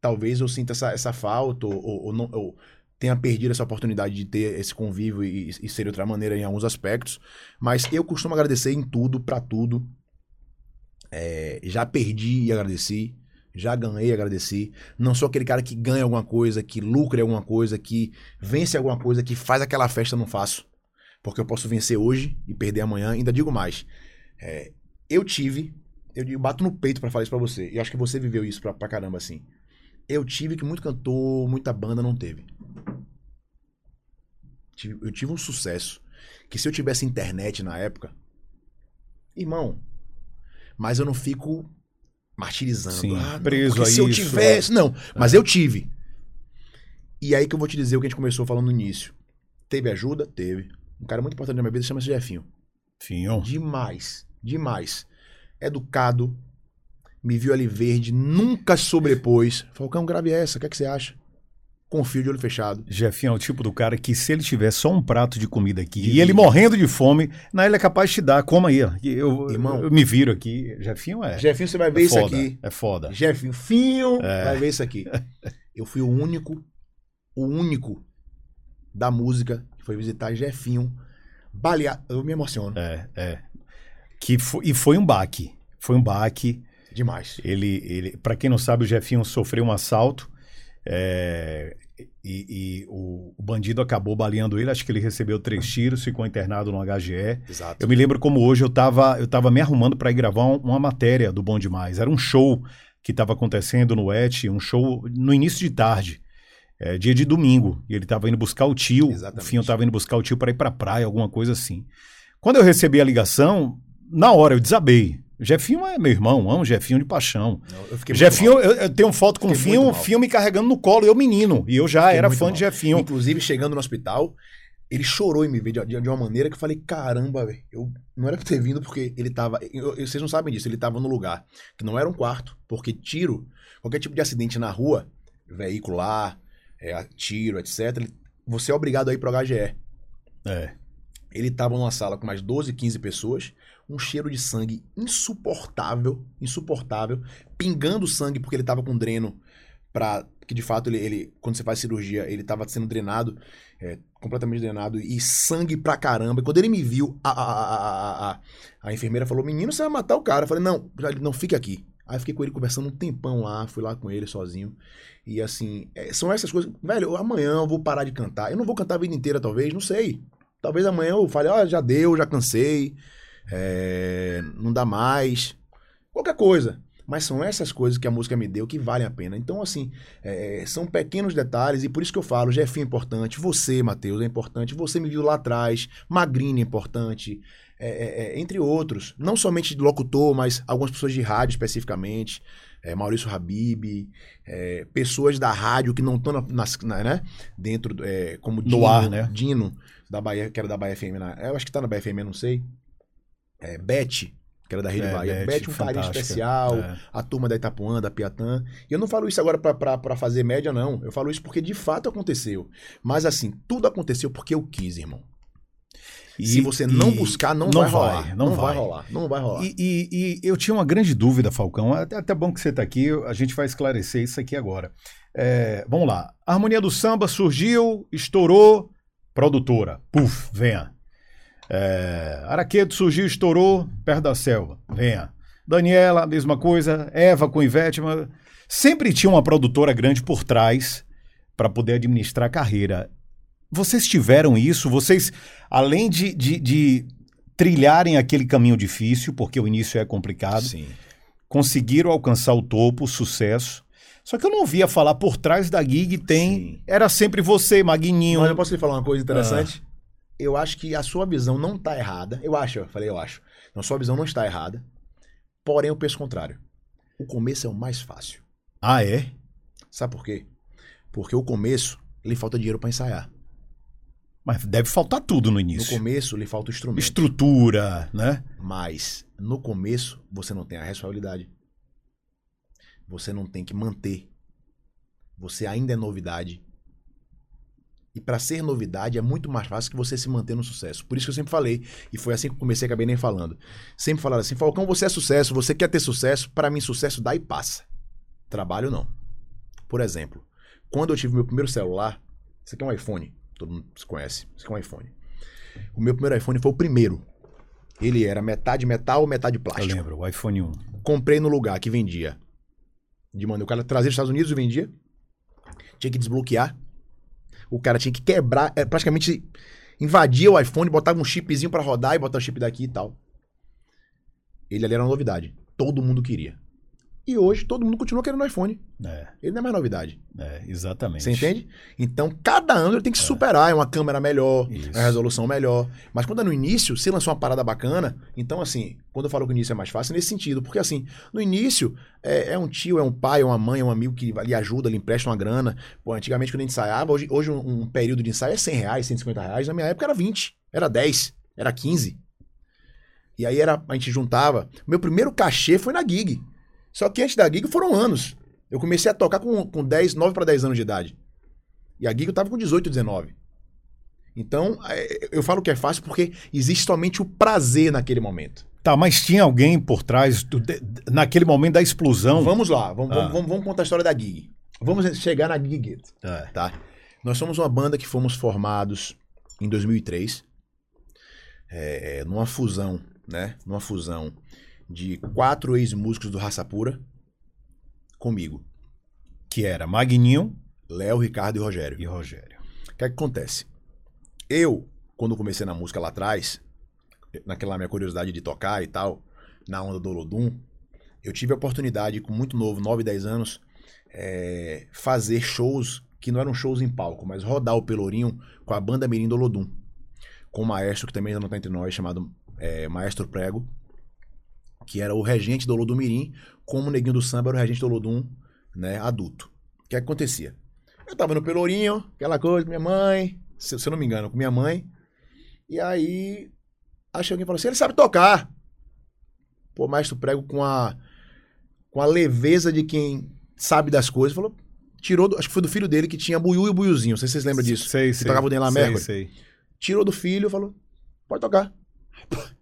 [SPEAKER 2] talvez eu sinta essa, essa falta, ou, ou, não, ou tenha perdido essa oportunidade de ter esse convívio e, e ser outra maneira em alguns aspectos. Mas eu costumo agradecer em tudo, pra tudo. É, já perdi e agradeci. Já ganhei e agradeci. Não sou aquele cara que ganha alguma coisa, que lucra alguma coisa, que vence alguma coisa, que faz aquela festa, não faço. Porque eu posso vencer hoje e perder amanhã. Ainda digo mais. É, eu tive, eu bato no peito pra falar isso pra você. E acho que você viveu isso pra, pra caramba, assim. Eu tive que muito cantor, muita banda não teve. Eu tive um sucesso que se eu tivesse internet na época, irmão, mas eu não fico martirizando.
[SPEAKER 1] Sim,
[SPEAKER 2] ah, não,
[SPEAKER 1] preso
[SPEAKER 2] porque
[SPEAKER 1] a
[SPEAKER 2] se eu
[SPEAKER 1] isso,
[SPEAKER 2] tivesse, não, mas eu tive. E aí que eu vou te dizer o que a gente começou falando no início. Teve ajuda? Teve. Um cara muito importante na minha vida chama-se Jefinho.
[SPEAKER 1] Finho.
[SPEAKER 2] Demais. Demais. Educado. Me viu ali verde. Nunca sobrepôs. Falcão, grave essa. O que, é que você acha? Confio de olho fechado.
[SPEAKER 1] Jefinho é o tipo do cara que se ele tiver só um prato de comida aqui
[SPEAKER 2] De
[SPEAKER 1] e ele morrendo de fome, na ele é capaz de te dar. Coma aí. Eu,
[SPEAKER 2] Irmão.
[SPEAKER 1] eu me viro aqui. Jefinho é.
[SPEAKER 2] Jefinho, você vai ver
[SPEAKER 1] é
[SPEAKER 2] isso
[SPEAKER 1] foda,
[SPEAKER 2] aqui.
[SPEAKER 1] É foda.
[SPEAKER 2] Jefinho, finho,
[SPEAKER 1] É.
[SPEAKER 2] vai ver isso aqui. Eu fui o único, o único da música que foi visitar Jefinho. Balear. Eu me emociono.
[SPEAKER 1] É, é. Que fo- e foi um baque. Foi um baque.
[SPEAKER 2] Demais.
[SPEAKER 1] Ele, ele, para quem não sabe, o Jefinho sofreu um assalto é, e, e o, o bandido acabou baleando ele. Acho que ele recebeu três tiros, ficou internado no HGE.
[SPEAKER 2] Exato.
[SPEAKER 1] Eu me lembro como hoje eu estava eu tava me arrumando para ir gravar um- uma matéria do Bom Demais. Era um show que estava acontecendo no ET, um show no início de tarde, é, dia de domingo. E ele estava indo buscar o tio.
[SPEAKER 2] Exatamente.
[SPEAKER 1] O Finho estava indo buscar o tio para ir para praia, alguma coisa assim. Quando eu recebi a ligação, na hora eu desabei. O Jefinho é meu irmão, amo o Jefinho de paixão.
[SPEAKER 2] Eu
[SPEAKER 1] Jefinho, eu, eu tenho foto com o Finho,
[SPEAKER 2] mal.
[SPEAKER 1] Finho me carregando no colo, eu menino. E eu já
[SPEAKER 2] Fiquei
[SPEAKER 1] era fã
[SPEAKER 2] mal.
[SPEAKER 1] de Jefinho.
[SPEAKER 2] Inclusive, chegando no hospital, ele chorou em me ver de, de- de uma maneira que eu falei: caramba, velho, eu não era pra ter vindo porque ele tava. eu- vocês não sabem disso, ele tava no lugar que não era um quarto, porque tiro, qualquer tipo de acidente na rua, veicular, é, tiro, etc., você é obrigado a ir pro HGE.
[SPEAKER 1] É.
[SPEAKER 2] Ele tava numa sala com mais 12, 15 pessoas, um cheiro de sangue insuportável, insuportável, pingando sangue porque ele tava com dreno para que de fato ele, ele- quando você faz cirurgia, ele tava sendo drenado, é, completamente drenado e sangue pra caramba. E quando ele me viu, a, a, a, a, enfermeira falou: "Menino, você vai matar o cara". Eu falei: "Não, não fique aqui". Aí fiquei com ele conversando um tempão lá, fui lá com ele sozinho. E assim, é, são essas coisas. Velho, amanhã eu vou parar de cantar. Eu não vou cantar a vida inteira, talvez, não sei. Talvez amanhã eu fale, ah, já deu, já cansei, é, não dá mais. Qualquer coisa. Mas são essas coisas que a música me deu que valem a pena. Então, assim, é, são pequenos detalhes e por isso que eu falo, Jefinho é importante, você, Matheus, é importante, você me viu lá atrás, Magrini é importante, é, é, é, entre outros. Não somente de locutor, mas algumas pessoas de rádio especificamente, é, Maurício Habib, é, pessoas da rádio que não estão na, na- né, dentro, é, como
[SPEAKER 1] No ar, né?
[SPEAKER 2] Dino, da Bahia, que era da Bahia FM, na, eu acho que tá na Bahia FM, eu não sei. É, Beth, que era da Rede
[SPEAKER 1] É,
[SPEAKER 2] Bahia.
[SPEAKER 1] Beth,
[SPEAKER 2] Beth, um carinho especial,
[SPEAKER 1] É.
[SPEAKER 2] a turma da Itapuã, da Piatã. E eu não falo isso agora pra fazer média, não. Eu falo isso porque de fato aconteceu. Mas assim, tudo aconteceu porque eu quis, irmão. Se
[SPEAKER 1] E-
[SPEAKER 2] você não buscar, não,
[SPEAKER 1] não
[SPEAKER 2] vai,
[SPEAKER 1] vai,
[SPEAKER 2] rolar.
[SPEAKER 1] não
[SPEAKER 2] Não, vai.
[SPEAKER 1] vai.
[SPEAKER 2] rolar. Não vai rolar.
[SPEAKER 1] E, e- e eu tinha uma grande dúvida, Falcão. É Até, até bom que você está aqui, a gente vai esclarecer isso aqui agora. É, vamos lá. A harmonia do samba surgiu, estourou, produtora. Puf, venha. É, Araquedo surgiu, estourou, perto da selva. Venha. Daniela, mesma coisa. Eva com Ivete. mas Sempre tinha uma produtora grande por trás para poder administrar a carreira. Vocês tiveram isso? Vocês, além de, de- de trilharem aquele caminho difícil, porque o início é complicado,
[SPEAKER 2] Sim.
[SPEAKER 1] conseguiram alcançar o topo, o sucesso. Só que eu não ouvia falar por trás da gig tem.
[SPEAKER 2] Sim.
[SPEAKER 1] Era sempre você, Magninho.
[SPEAKER 2] Mas eu posso lhe falar uma coisa interessante?
[SPEAKER 1] Ah.
[SPEAKER 2] Eu acho que a sua visão não tá errada. Eu acho, eu falei, eu acho. Então, a sua visão não está errada. Porém, eu penso o contrário. O começo é o mais fácil.
[SPEAKER 1] Ah, é?
[SPEAKER 2] Sabe por quê? Porque o começo, lhe falta dinheiro para ensaiar.
[SPEAKER 1] Mas deve faltar tudo no
[SPEAKER 2] No
[SPEAKER 1] início.
[SPEAKER 2] começo, lhe falta o instrumento.
[SPEAKER 1] Estrutura, né?
[SPEAKER 2] Mas no começo você não tem a responsabilidade. Você não tem que manter. Você ainda é novidade. E para ser novidade é muito mais fácil que você se manter no sucesso. Por isso que eu sempre falei, e foi assim que eu comecei, acabei nem falando. Sempre falaram assim: Falcão, você é sucesso, você quer ter sucesso, para mim sucesso dá e passa. Trabalho não. Por exemplo, quando eu tive meu primeiro celular, isso aqui é um iPhone, todo mundo se conhece, isso aqui é um iPhone. O meu primeiro iPhone foi o primeiro. Ele era metade metal, metade
[SPEAKER 1] Eu
[SPEAKER 2] plástico.
[SPEAKER 1] lembro, o iPhone 1.
[SPEAKER 2] Comprei no lugar que vendia. De mano, o cara trazia dos Estados Unidos e vendia. Tinha que desbloquear. O cara tinha que quebrar, é, praticamente invadia o iPhone, botava um chipzinho pra rodar e botava o chip daqui e tal. Ele ali era uma novidade. Todo mundo queria. E hoje todo mundo continua querendo iPhone.
[SPEAKER 1] É,
[SPEAKER 2] Ele não é mais novidade.
[SPEAKER 1] é, exatamente.
[SPEAKER 2] Você entende? Então, cada ano ele tem que se superar. É uma câmera melhor,
[SPEAKER 1] Isso.
[SPEAKER 2] é uma resolução melhor. Mas quando é no início, você lançou uma parada bacana. Então, assim, quando eu falo que o início é mais fácil, é nesse sentido. Porque, assim, no início, é, é um tio, é um pai, é uma mãe, é um amigo que lhe ajuda, lhe empresta uma grana. Pô, antigamente, quando a gente ensaiava, hoje, hoje um, um período de ensaio é 100 reais, 150 reais. Na minha época era 20, era 10, era 15. E aí era, a gente juntava. Meu primeiro cachê foi na gig. Só que antes da gig foram anos. Eu comecei a tocar com, com 10, 9 para 10 anos de idade. E a eu tava com 18, 19. Então, é, eu falo que é fácil porque existe somente o prazer naquele momento.
[SPEAKER 1] Tá, mas tinha alguém por trás, do- de- naquele momento da explosão?
[SPEAKER 2] Vamos lá, vamos,
[SPEAKER 1] Ah.
[SPEAKER 2] vamos, vamos, contar a história da gig. Vamos chegar na gig
[SPEAKER 1] É.
[SPEAKER 2] tá? Nós somos uma banda que fomos formados em 2003, é, numa fusão, né? Numa fusão de quatro ex-músicos do Raça Pura comigo.
[SPEAKER 1] Que era Magninho
[SPEAKER 2] Léo, Ricardo e Rogério.
[SPEAKER 1] e Rogério.
[SPEAKER 2] O que é que acontece? Eu, quando comecei na música lá atrás, naquela minha curiosidade de tocar e tal, na onda do Olodum, eu tive a oportunidade, com muito novo, 9, 10 anos, é, fazer shows que não eram shows em palco, mas rodar o Pelourinho com a banda Mirim do Olodum. Com um maestro que também ainda não está entre nós, chamado é, Maestro Prego, que era o regente do Olodum Mirim, como o Neguinho do Samba era o regente do Olodum né, adulto. O que é que acontecia? Eu tava no Pelourinho, aquela coisa, com minha mãe, se, se eu não me engano, com minha mãe. E aí, achei alguém falou assim: ele sabe tocar. Pô, o maestro prego com a, com a leveza de quem sabe das coisas, falou. Tirou, do- acho que foi do filho dele que tinha Buiu e Buiuzinho, não sei se vocês lembram disso.
[SPEAKER 1] Sei,
[SPEAKER 2] Que
[SPEAKER 1] sei.
[SPEAKER 2] tocava o
[SPEAKER 1] sei,
[SPEAKER 2] Mercury.
[SPEAKER 1] sei.
[SPEAKER 2] Tirou do filho, falou: pode tocar.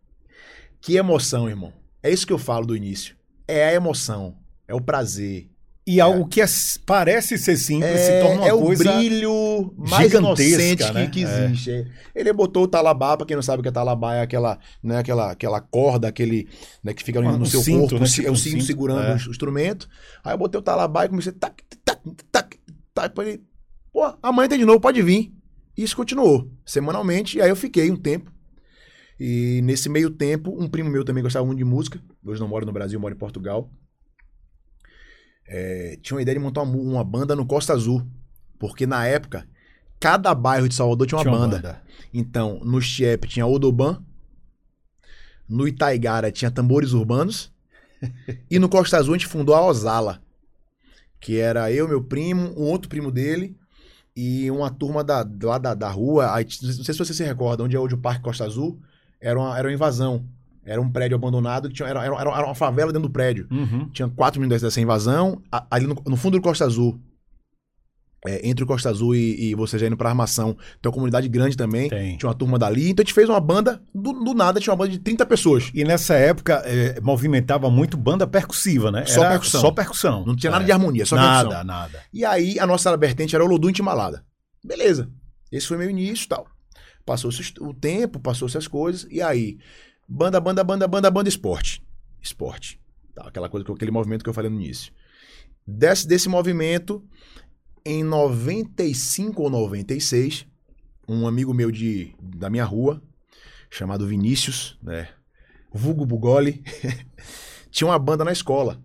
[SPEAKER 2] Que emoção, irmão. É isso que eu falo do início. É a emoção, é o prazer,
[SPEAKER 1] E algo que é- parece ser simples se
[SPEAKER 2] É,
[SPEAKER 1] torna uma
[SPEAKER 2] é o
[SPEAKER 1] coisa.
[SPEAKER 2] brilho mais inocente
[SPEAKER 1] né?
[SPEAKER 2] que, que
[SPEAKER 1] É.
[SPEAKER 2] existe. É. Ele botou o talabá, pra quem não sabe o que é talabá, é aquela, né, aquela, aquela corda, aquele, né, que fica ali
[SPEAKER 1] Um
[SPEAKER 2] no seu
[SPEAKER 1] cinto,
[SPEAKER 2] corpo,
[SPEAKER 1] né?
[SPEAKER 2] é
[SPEAKER 1] Tipo
[SPEAKER 2] o
[SPEAKER 1] um
[SPEAKER 2] cinto,
[SPEAKER 1] cinto,
[SPEAKER 2] segurando
[SPEAKER 1] é.
[SPEAKER 2] o instrumento. Aí eu botei o talabá e comecei tac, tac, tac, tac, pô, amanhã tem de novo, pode vir. E isso continuou, semanalmente, e aí eu fiquei um tempo. E nesse meio tempo, um primo meu também gostava muito de música, hoje não mora no Brasil, mora em Portugal. É, tinha uma ideia de montar uma, uma banda no Costa Azul. Porque na época, cada bairro de Salvador tinha uma,
[SPEAKER 1] Tinha
[SPEAKER 2] banda. Então, no Chiep tinha Odoban, no Itaigara tinha Tambores Urbanos, e no Costa Azul a gente fundou a Osala, que era eu, meu primo, um outro primo dele, e uma turma da, lá da, da rua. Aí, não sei se você se recorda, onde é hoje o Parque Costa Azul, era uma, era uma invasão. Era um prédio abandonado, que tinha, era, era, era uma favela dentro do prédio.
[SPEAKER 1] Uhum.
[SPEAKER 2] Tinha 4 minutos dessa invasão. Ali no, no fundo do Costa Azul, é, entre o Costa Azul e, e você já indo pra armação, tem uma comunidade grande também.
[SPEAKER 1] Tem.
[SPEAKER 2] Tinha uma turma dali. Então a gente fez uma banda, do, do nada tinha uma banda de 30 pessoas.
[SPEAKER 1] E nessa época eh, movimentava muito banda percussiva, né?
[SPEAKER 2] Só
[SPEAKER 1] Era
[SPEAKER 2] percussão.
[SPEAKER 1] Só percussão.
[SPEAKER 2] Não tinha nada
[SPEAKER 1] É.
[SPEAKER 2] de harmonia, só
[SPEAKER 1] Nada,
[SPEAKER 2] percussão.
[SPEAKER 1] nada.
[SPEAKER 2] E aí a nossa vertente era o Lodum e Timalada. Beleza. Esse foi meu início e tal. Passou-se o tempo, passou-se as coisas. E aí, banda, banda, banda, banda, banda, esporte. Esporte. Tá, aquela coisa, aquele movimento que eu falei no início. Desse, desse movimento, em 95 ou 96, um amigo meu de, da minha rua, chamado Vinícius, né? Vulgo Bugoli, tinha uma banda na escola.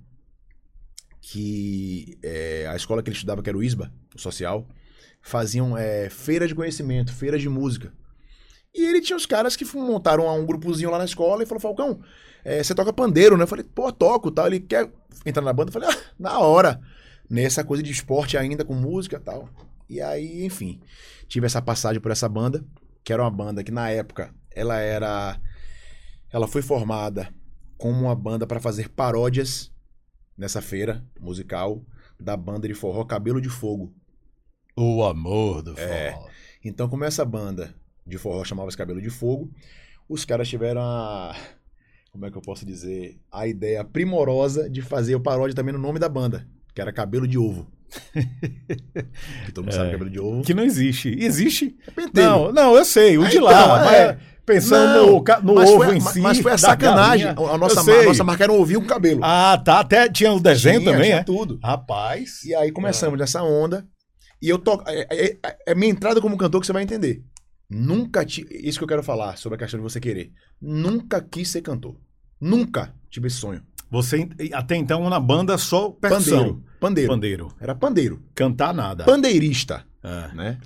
[SPEAKER 2] Que é, a escola que ele estudava, que era o ISBA, o social, faziam é, feira de conhecimento, feira de música. E ele tinha os caras que montaram um grupozinho lá na escola e falou: Falcão, é, você toca pandeiro, né? Eu falei: pô, toco tal. Ele quer entrar na banda? Eu falei: ah, na hora. Nessa coisa de esporte ainda, com música e tal. E aí, enfim, tive essa passagem por essa banda, que era uma banda que na época ela era. Ela foi formada como uma banda para fazer paródias nessa feira musical da banda de forró Cabelo de Fogo.
[SPEAKER 1] O amor do
[SPEAKER 2] É.
[SPEAKER 1] forró.
[SPEAKER 2] Então, como essa banda de forró chamava-se Cabelo de Fogo, os caras tiveram a. Como é que eu posso dizer? A ideia primorosa de fazer o paródia também no nome da banda, que era Cabelo de Ovo. que todo mundo sabe
[SPEAKER 1] É.
[SPEAKER 2] cabelo de ovo.
[SPEAKER 1] Que não existe. Existe?
[SPEAKER 2] É pentelho.
[SPEAKER 1] Não, não, eu sei, o de
[SPEAKER 2] Ah,
[SPEAKER 1] lá.
[SPEAKER 2] então,
[SPEAKER 1] mas
[SPEAKER 2] é.
[SPEAKER 1] Pensando
[SPEAKER 2] Não,
[SPEAKER 1] no, no ovo
[SPEAKER 2] foi,
[SPEAKER 1] em si.
[SPEAKER 2] mas foi a sacanagem.
[SPEAKER 1] galinha.
[SPEAKER 2] A nossa, a nossa marca era um ovinho com cabelo.
[SPEAKER 1] Ah, tá. Até tinha o desenho
[SPEAKER 2] Tinha,
[SPEAKER 1] também,
[SPEAKER 2] tinha
[SPEAKER 1] é?
[SPEAKER 2] tudo.
[SPEAKER 1] Rapaz.
[SPEAKER 2] E aí começamos nessa onda. E eu toco. É, é- é- é minha entrada como cantor que você vai entender. Nunca tive. Isso que eu quero falar sobre a questão de você querer. Nunca quis ser cantor. Nunca tive esse sonho.
[SPEAKER 1] Você até então na banda só percussão.
[SPEAKER 2] Pandeiro. Pandeiro.
[SPEAKER 1] Pandeiro.
[SPEAKER 2] Era pandeiro.
[SPEAKER 1] Cantar nada.
[SPEAKER 2] Pandeirista,
[SPEAKER 1] É.
[SPEAKER 2] né?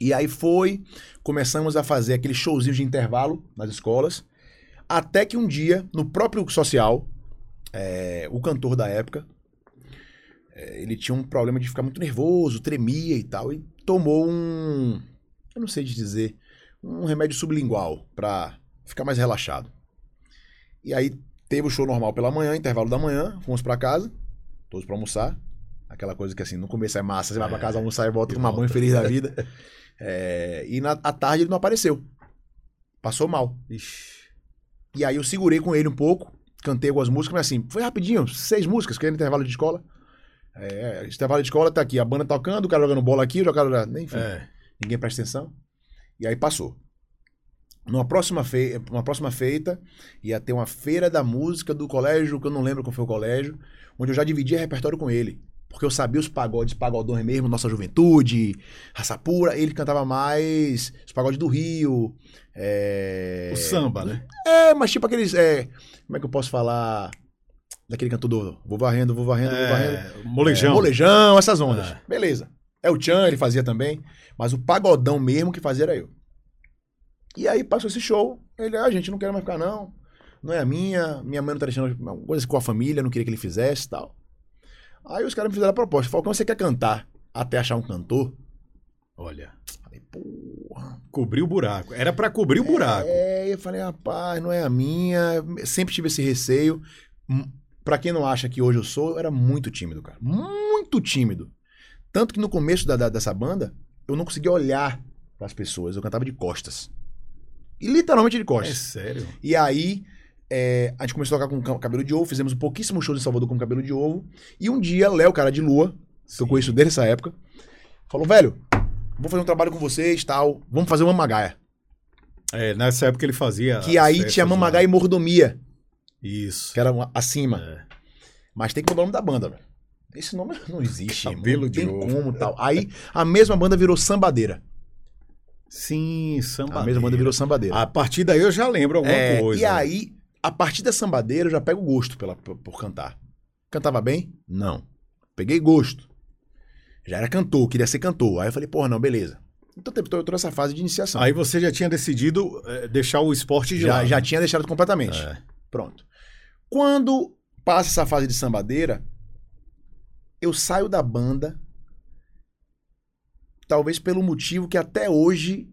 [SPEAKER 2] E aí foi, começamos a fazer aquele showzinho de intervalo nas escolas, até que um dia, no próprio social, é, o cantor da época, é, ele tinha um problema de ficar muito nervoso, tremia e tal, e tomou um, eu não sei te dizer, um remédio sublingual pra ficar mais relaxado. E aí teve o show normal pela manhã, intervalo da manhã, fomos pra casa, todos pra almoçar. Aquela coisa que assim, no começo é massa, você vai pra casa almoçar e volta
[SPEAKER 1] E
[SPEAKER 2] com uma
[SPEAKER 1] volta.
[SPEAKER 2] banho feliz da vida. É, e na à tarde ele não apareceu. Passou mal.
[SPEAKER 1] Ixi.
[SPEAKER 2] E aí eu segurei com ele um pouco, cantei algumas músicas, mas assim, foi rapidinho, seis músicas, que era intervalo de escola. É, intervalo de escola tá aqui, a banda tocando, o cara jogando bola aqui, o cara. Enfim,
[SPEAKER 1] É.
[SPEAKER 2] ninguém presta atenção. E aí passou. Numa próxima, fe... uma próxima feita, ia ter uma feira da música do colégio, que eu não lembro qual foi o colégio, onde eu já dividia repertório com ele. Porque eu sabia os pagodes, pagodões mesmo, Nossa Juventude, Raça Pura. Ele cantava mais os pagodes do Rio. é,
[SPEAKER 1] O samba, né?
[SPEAKER 2] É, mas tipo aqueles. é, Como é que eu posso falar? Daquele cantor do Vou varrendo, vou varrendo, vou varrendo.
[SPEAKER 1] É, molejão.
[SPEAKER 2] É, molejão, essas ondas.
[SPEAKER 1] É.
[SPEAKER 2] Beleza. É o Chan, ele fazia também. Mas o pagodão mesmo que fazia era eu. E aí passou esse show. Ele, ah, gente, não quero mais ficar, não. Não é a minha. Minha mãe não tá deixando uma coisa com a família, não queria que ele fizesse e tal. Aí os caras me fizeram a proposta. Falcão, você quer cantar até achar um cantor?
[SPEAKER 1] Olha,
[SPEAKER 2] Falei, porra.
[SPEAKER 1] cobriu o buraco. Era pra cobrir o buraco.
[SPEAKER 2] É, eu falei, rapaz, não é a minha. Sempre tive esse receio. Hum, Pra quem não acha que hoje eu sou, eu era muito tímido, cara. Muito tímido. Tanto que no começo da, da- dessa banda, eu não conseguia olhar pras pessoas. Eu cantava de costas. E literalmente de
[SPEAKER 1] É
[SPEAKER 2] costas.
[SPEAKER 1] sério.
[SPEAKER 2] E aí, é, a gente começou a tocar com ca- cabelo de ovo, fizemos um pouquíssimo show em Salvador com cabelo de ovo. E um dia, Léo, cara de lua, que eu
[SPEAKER 1] Sim.
[SPEAKER 2] conheço desde essa época, falou: velho, vou fazer um trabalho com vocês tal. Vamos fazer uma mamagaia.
[SPEAKER 1] É, nessa época ele fazia.
[SPEAKER 2] Que
[SPEAKER 1] as
[SPEAKER 2] aí tinha
[SPEAKER 1] lá.
[SPEAKER 2] mamagaia e mordomia,
[SPEAKER 1] Isso.
[SPEAKER 2] que era uma- acima.
[SPEAKER 1] É.
[SPEAKER 2] Mas tem que mudar o nome da banda, velho. Esse nome não existe, irmão.
[SPEAKER 1] Cabelo
[SPEAKER 2] não
[SPEAKER 1] de
[SPEAKER 2] tem
[SPEAKER 1] ovo.
[SPEAKER 2] como tal. Aí a mesma banda virou sambadeira.
[SPEAKER 1] Sim, samba.
[SPEAKER 2] A mesma banda virou sambadeira.
[SPEAKER 1] A partir daí eu já lembro alguma
[SPEAKER 2] É,
[SPEAKER 1] coisa.
[SPEAKER 2] E aí, a partir da sambadeira, eu já pego gosto pela, por, por cantar. Cantava bem? Não. Peguei gosto. Já era cantor, queria ser cantor. Aí eu falei, porra, não, beleza. Então eu tô toda essa fase de iniciação.
[SPEAKER 1] Aí você já tinha decidido é, deixar o esporte de
[SPEAKER 2] já,
[SPEAKER 1] lado.
[SPEAKER 2] já tinha deixado completamente.
[SPEAKER 1] É.
[SPEAKER 2] Pronto. Quando passa essa fase de sambadeira, eu saio da banda, talvez pelo motivo que até hoje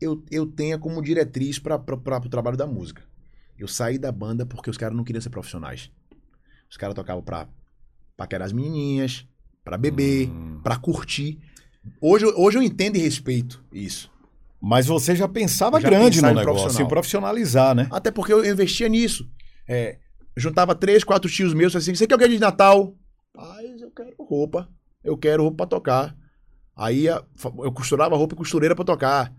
[SPEAKER 2] eu, eu tenha como diretriz para o trabalho da música. Eu saí da banda porque os caras não queriam ser profissionais. Os caras tocavam pra paquerar as menininhas, pra beber,
[SPEAKER 1] Hum.
[SPEAKER 2] pra curtir. Hoje, eu- hoje eu entendo e respeito isso.
[SPEAKER 1] Mas você já pensava
[SPEAKER 2] Já
[SPEAKER 1] grande no negócio,
[SPEAKER 2] profissional.
[SPEAKER 1] profissionalizar, né?
[SPEAKER 2] Até porque eu investia nisso. É, juntava três, quatro tios meus assim, você quer o que de Natal? Paz, eu quero roupa. Eu quero roupa pra tocar. Aí eu costurava roupa e costureira pra tocar.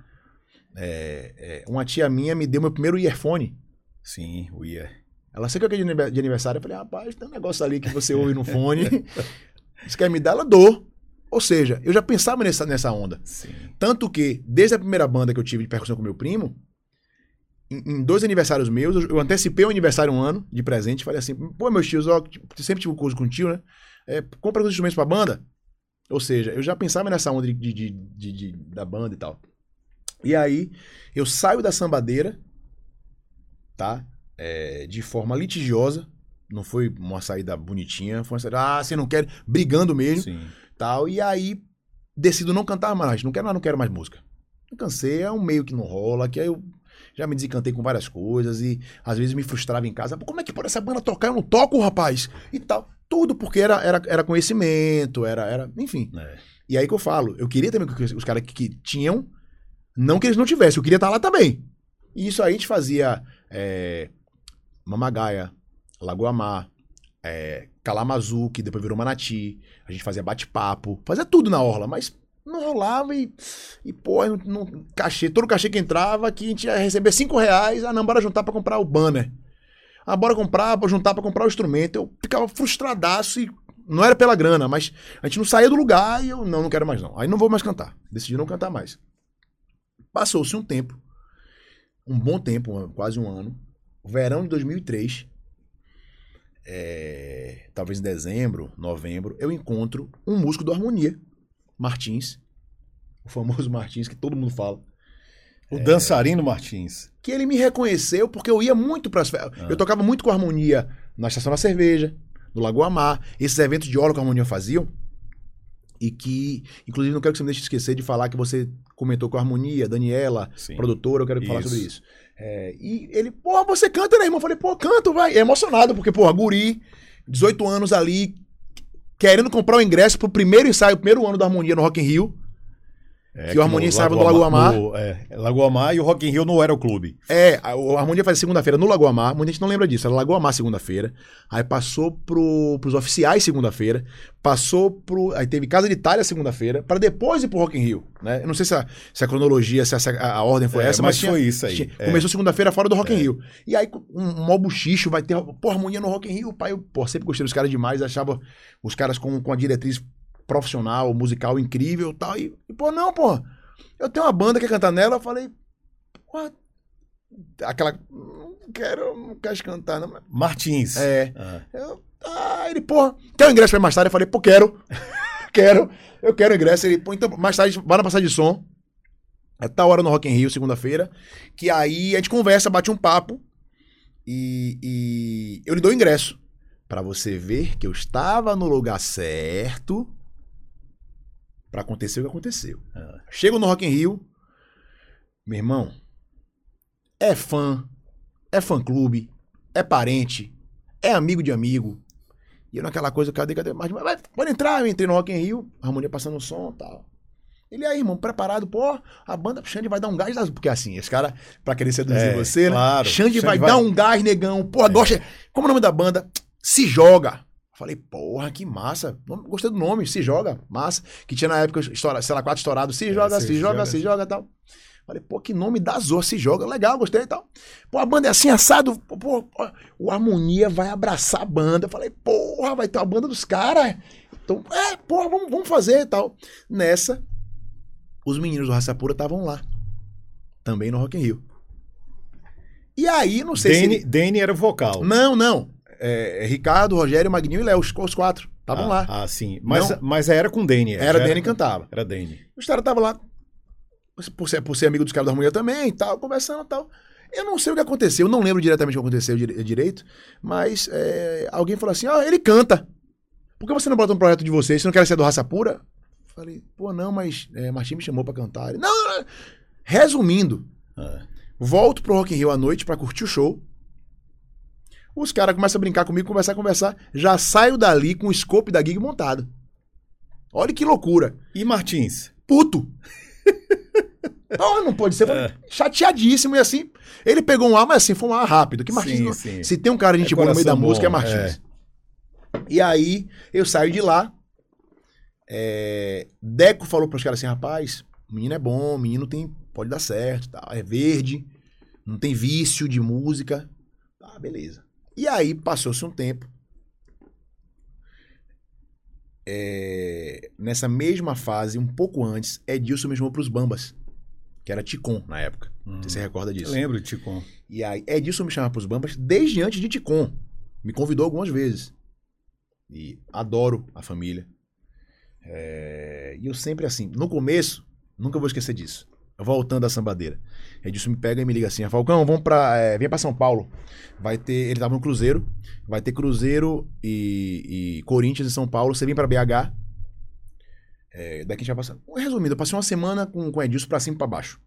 [SPEAKER 2] É, é, uma tia minha me deu meu primeiro earphone.
[SPEAKER 1] Sim, o ia.
[SPEAKER 2] Ela, o que de anive- de aniversário? Eu falei, rapaz, tem um negócio ali que você ouve no fone. Você quer me dar? Ela dou. Ou seja, eu já pensava nessa, nessa onda.
[SPEAKER 1] Sim.
[SPEAKER 2] Tanto que, desde a primeira banda que eu tive de percussão com meu primo, em, dois aniversários meus, eu, eu antecipei o aniversário um ano de presente. Falei assim: pô, meus tios, ó, tipo, sempre tive um curso com tio, né? É, compra os instrumentos pra banda. Ou seja, eu já pensava nessa onda de, de- de- de- da banda e tal. E aí, eu saio da sambadeira, tá? É, de forma litigiosa. Não foi uma saída bonitinha, foi uma saída, ah, você não quer, brigando mesmo
[SPEAKER 1] Sim.
[SPEAKER 2] tal. E aí decido não cantar mais, não quero, não quero mais música. Eu cansei, é um meio que não rola, que aí eu já me desencantei com várias coisas e às vezes me frustrava em casa. Como é que pode essa banda tocar? Eu não toco, rapaz. E tal. Tudo porque era, era, era conhecimento, era, era. Enfim.
[SPEAKER 1] É.
[SPEAKER 2] E aí que eu falo, eu queria também que os caras que, que tinham, não que eles não tivessem, eu queria estar lá também. E isso aí a gente fazia é, Mamagaia, Lagoa Mar, é, Calamazu, que depois virou Manati. A gente fazia bate-papo, fazia tudo na orla, mas não rolava e, e pô, não, não- cachê, todo cachê que entrava, que a gente ia receber 5 reais, ah não, bora juntar pra comprar o banner. Ah, bora comprar, pra juntar pra comprar o instrumento. Eu ficava frustradaço e não era pela grana, mas a gente não saía do lugar e eu não, não quero mais não. Aí não vou mais cantar. Decidi não cantar mais. Passou-se um tempo, um bom tempo, quase um ano, verão de 2003, é, talvez em dezembro, novembro, eu encontro um músico do Harmonia, Martins, o famoso Martins que todo mundo fala.
[SPEAKER 1] O dançarino Martins.
[SPEAKER 2] Que ele me reconheceu porque eu ia muito para as
[SPEAKER 1] Ah.
[SPEAKER 2] Eu tocava muito com a Harmonia na Estação da Cerveja, no Lagoa Mar, esses eventos de óleo que a Harmonia faziam. E que, inclusive, não quero que você me deixe esquecer de falar que você comentou com a Harmonia, Daniela,
[SPEAKER 1] Sim.
[SPEAKER 2] produtora, eu quero falar
[SPEAKER 1] Isso.
[SPEAKER 2] sobre isso. É, e ele, porra, você canta, né, irmão? Eu falei, pô, canto, vai. É emocionado, porque, porra, guri, 18 anos ali, querendo comprar o ingresso pro primeiro ensaio, primeiro ano da Harmonia no Rock in Rio.
[SPEAKER 1] É,
[SPEAKER 2] Que o Harmonia ensaiava no Lagoa Mar.
[SPEAKER 1] no- é, Lagoa Mar e o Rock in Rio no Aeroclube.
[SPEAKER 2] É, a, o Harmonia fazia segunda-feira no Lagoa Mar, muita gente não lembra disso, era Lagoa Mar segunda-feira, aí passou pro, pros oficiais segunda-feira, passou pro, aí teve Casa de Itália segunda-feira, pra depois ir pro Rock in Rio, né? Eu não sei se a, se a cronologia, se a, a ordem foi
[SPEAKER 1] É,
[SPEAKER 2] essa,
[SPEAKER 1] mas
[SPEAKER 2] mas, tinha-
[SPEAKER 1] foi isso aí,
[SPEAKER 2] tinha-
[SPEAKER 1] é.
[SPEAKER 2] Começou segunda-feira fora do Rock in Rio. E aí um, um mó buchicho, vai ter, pô, Harmonia no Rock in Rio, pai, eu pô, sempre gostei dos caras demais, achava os caras com, com a diretriz profissional, musical incrível e tal, e, pô, não, pô, eu tenho uma banda que cantar nela, eu falei, pô, aquela. Não quero, não quero cantar, não.
[SPEAKER 1] Martins.
[SPEAKER 2] É.
[SPEAKER 1] Ah.
[SPEAKER 2] Eu, ah, ele, porra, quer o ingresso pra ir mais tarde? Eu falei, pô, quero. quero. Eu quero o ingresso. Ele, pô, então, mais tarde, vai na passagem de som. É tal hora no Rock in Rio, segunda-feira. Que aí a gente conversa, bate um papo. E, e eu lhe dou o ingresso. Pra você ver que eu estava no lugar certo. Pra acontecer o que aconteceu.
[SPEAKER 1] Ah.
[SPEAKER 2] Chego no Rock in Rio, meu irmão, é fã, é fã-clube, é parente, é amigo de amigo. E eu naquela coisa, cadê, cadê? Mas, mas, pode entrar, eu entrei no Rock in Rio, a harmonia passando o som e tal. Ele aí, irmão, preparado, pô, a banda Xande vai dar um gás, porque assim, esse cara, pra querer seduzir
[SPEAKER 1] É,
[SPEAKER 2] você, né?
[SPEAKER 1] claro.
[SPEAKER 2] Xande,
[SPEAKER 1] Xande
[SPEAKER 2] vai,
[SPEAKER 1] vai-
[SPEAKER 2] dar um gás, negão, pô, gosta, como é o nome da banda? Se Joga. Falei, porra, que massa. Gostei do nome, Se Joga, massa. Que tinha na época, estoura, sei lá, quatro estourados, Se Joga,
[SPEAKER 1] Se
[SPEAKER 2] Se, Joga,
[SPEAKER 1] Joga.
[SPEAKER 2] Se Joga e tal. Falei, pô, que nome da Zorra, Se Joga, legal, gostei e tal. Pô, a banda é assim, assado, pô, pô, o Harmonia vai abraçar a banda. Falei, porra, vai ter a banda dos caras. Então, é, porra, vamos, vamos fazer e tal. Nessa, os meninos do Raça Pura estavam lá. Também no Rock in Rio. E aí, não sei
[SPEAKER 1] Dene,
[SPEAKER 2] se...
[SPEAKER 1] Dene era o vocal.
[SPEAKER 2] Não, não. É, é Ricardo, Rogério, Magninho e Léo, os, os quatro. Estavam
[SPEAKER 1] ah,
[SPEAKER 2] lá.
[SPEAKER 1] Ah, sim. Mas,
[SPEAKER 2] Não.
[SPEAKER 1] mas era com Dene.
[SPEAKER 2] Era
[SPEAKER 1] já
[SPEAKER 2] Dene que cantava.
[SPEAKER 1] Era Dene.
[SPEAKER 2] Os caras estavam lá, por ser, por ser amigo dos caras da harmonia também e tal, conversando e tal. Eu não sei o que aconteceu, eu não lembro diretamente o que aconteceu dire- direito, mas é, alguém falou assim: ó, ele canta. Por que você não bota um projeto de vocês? Você não quer ser do Raça Pura? Falei, pô, não, mas é, Martim me chamou pra cantar. Ele, não, não, não. Resumindo,
[SPEAKER 1] Ah.
[SPEAKER 2] volto pro Rock in Rio à noite pra curtir o show. Os caras começam a brincar comigo, conversar, conversar. Já saio dali com o scope da gig montado. Olha que loucura.
[SPEAKER 1] E Martins?
[SPEAKER 2] Puto. Não, não pode ser. Falei, Chateadíssimo. E assim, ele pegou um ar, mas assim, foi um ar rápido. Que Martins,
[SPEAKER 1] Sim,
[SPEAKER 2] não-
[SPEAKER 1] sim.
[SPEAKER 2] se tem um cara de gente
[SPEAKER 1] É
[SPEAKER 2] boa no meio da
[SPEAKER 1] coração
[SPEAKER 2] música, é
[SPEAKER 1] bom,
[SPEAKER 2] Martins. E aí, eu saio de lá. é, Deco falou pros caras assim, rapaz, o menino é bom, o menino tem, pode dar certo, tal, é verde, não tem vício de música. Tá, beleza. E aí, passou-se um tempo. É, nessa mesma fase, um pouco antes, Edilson me chamou pros Bambas, que era Ticon na época. Não sei se você recorda
[SPEAKER 1] Eu
[SPEAKER 2] disso.
[SPEAKER 1] lembro, Ticon.
[SPEAKER 2] E aí, Edilson me chamava pros Bambas desde antes de Ticon. Me convidou algumas vezes. E adoro a família. É, E eu sempre assim, no começo, nunca vou esquecer disso. Voltando à sambadeira. Edilson me pega e me liga assim: Falcão, vamos pra. É, vem pra São Paulo. Vai ter. Ele tava no Cruzeiro. Vai ter Cruzeiro e, e Corinthians em São Paulo. Você vem pra BH. É, daqui a gente vai passar. Resumindo, eu passei uma semana com, com Edilson pra cima e pra baixo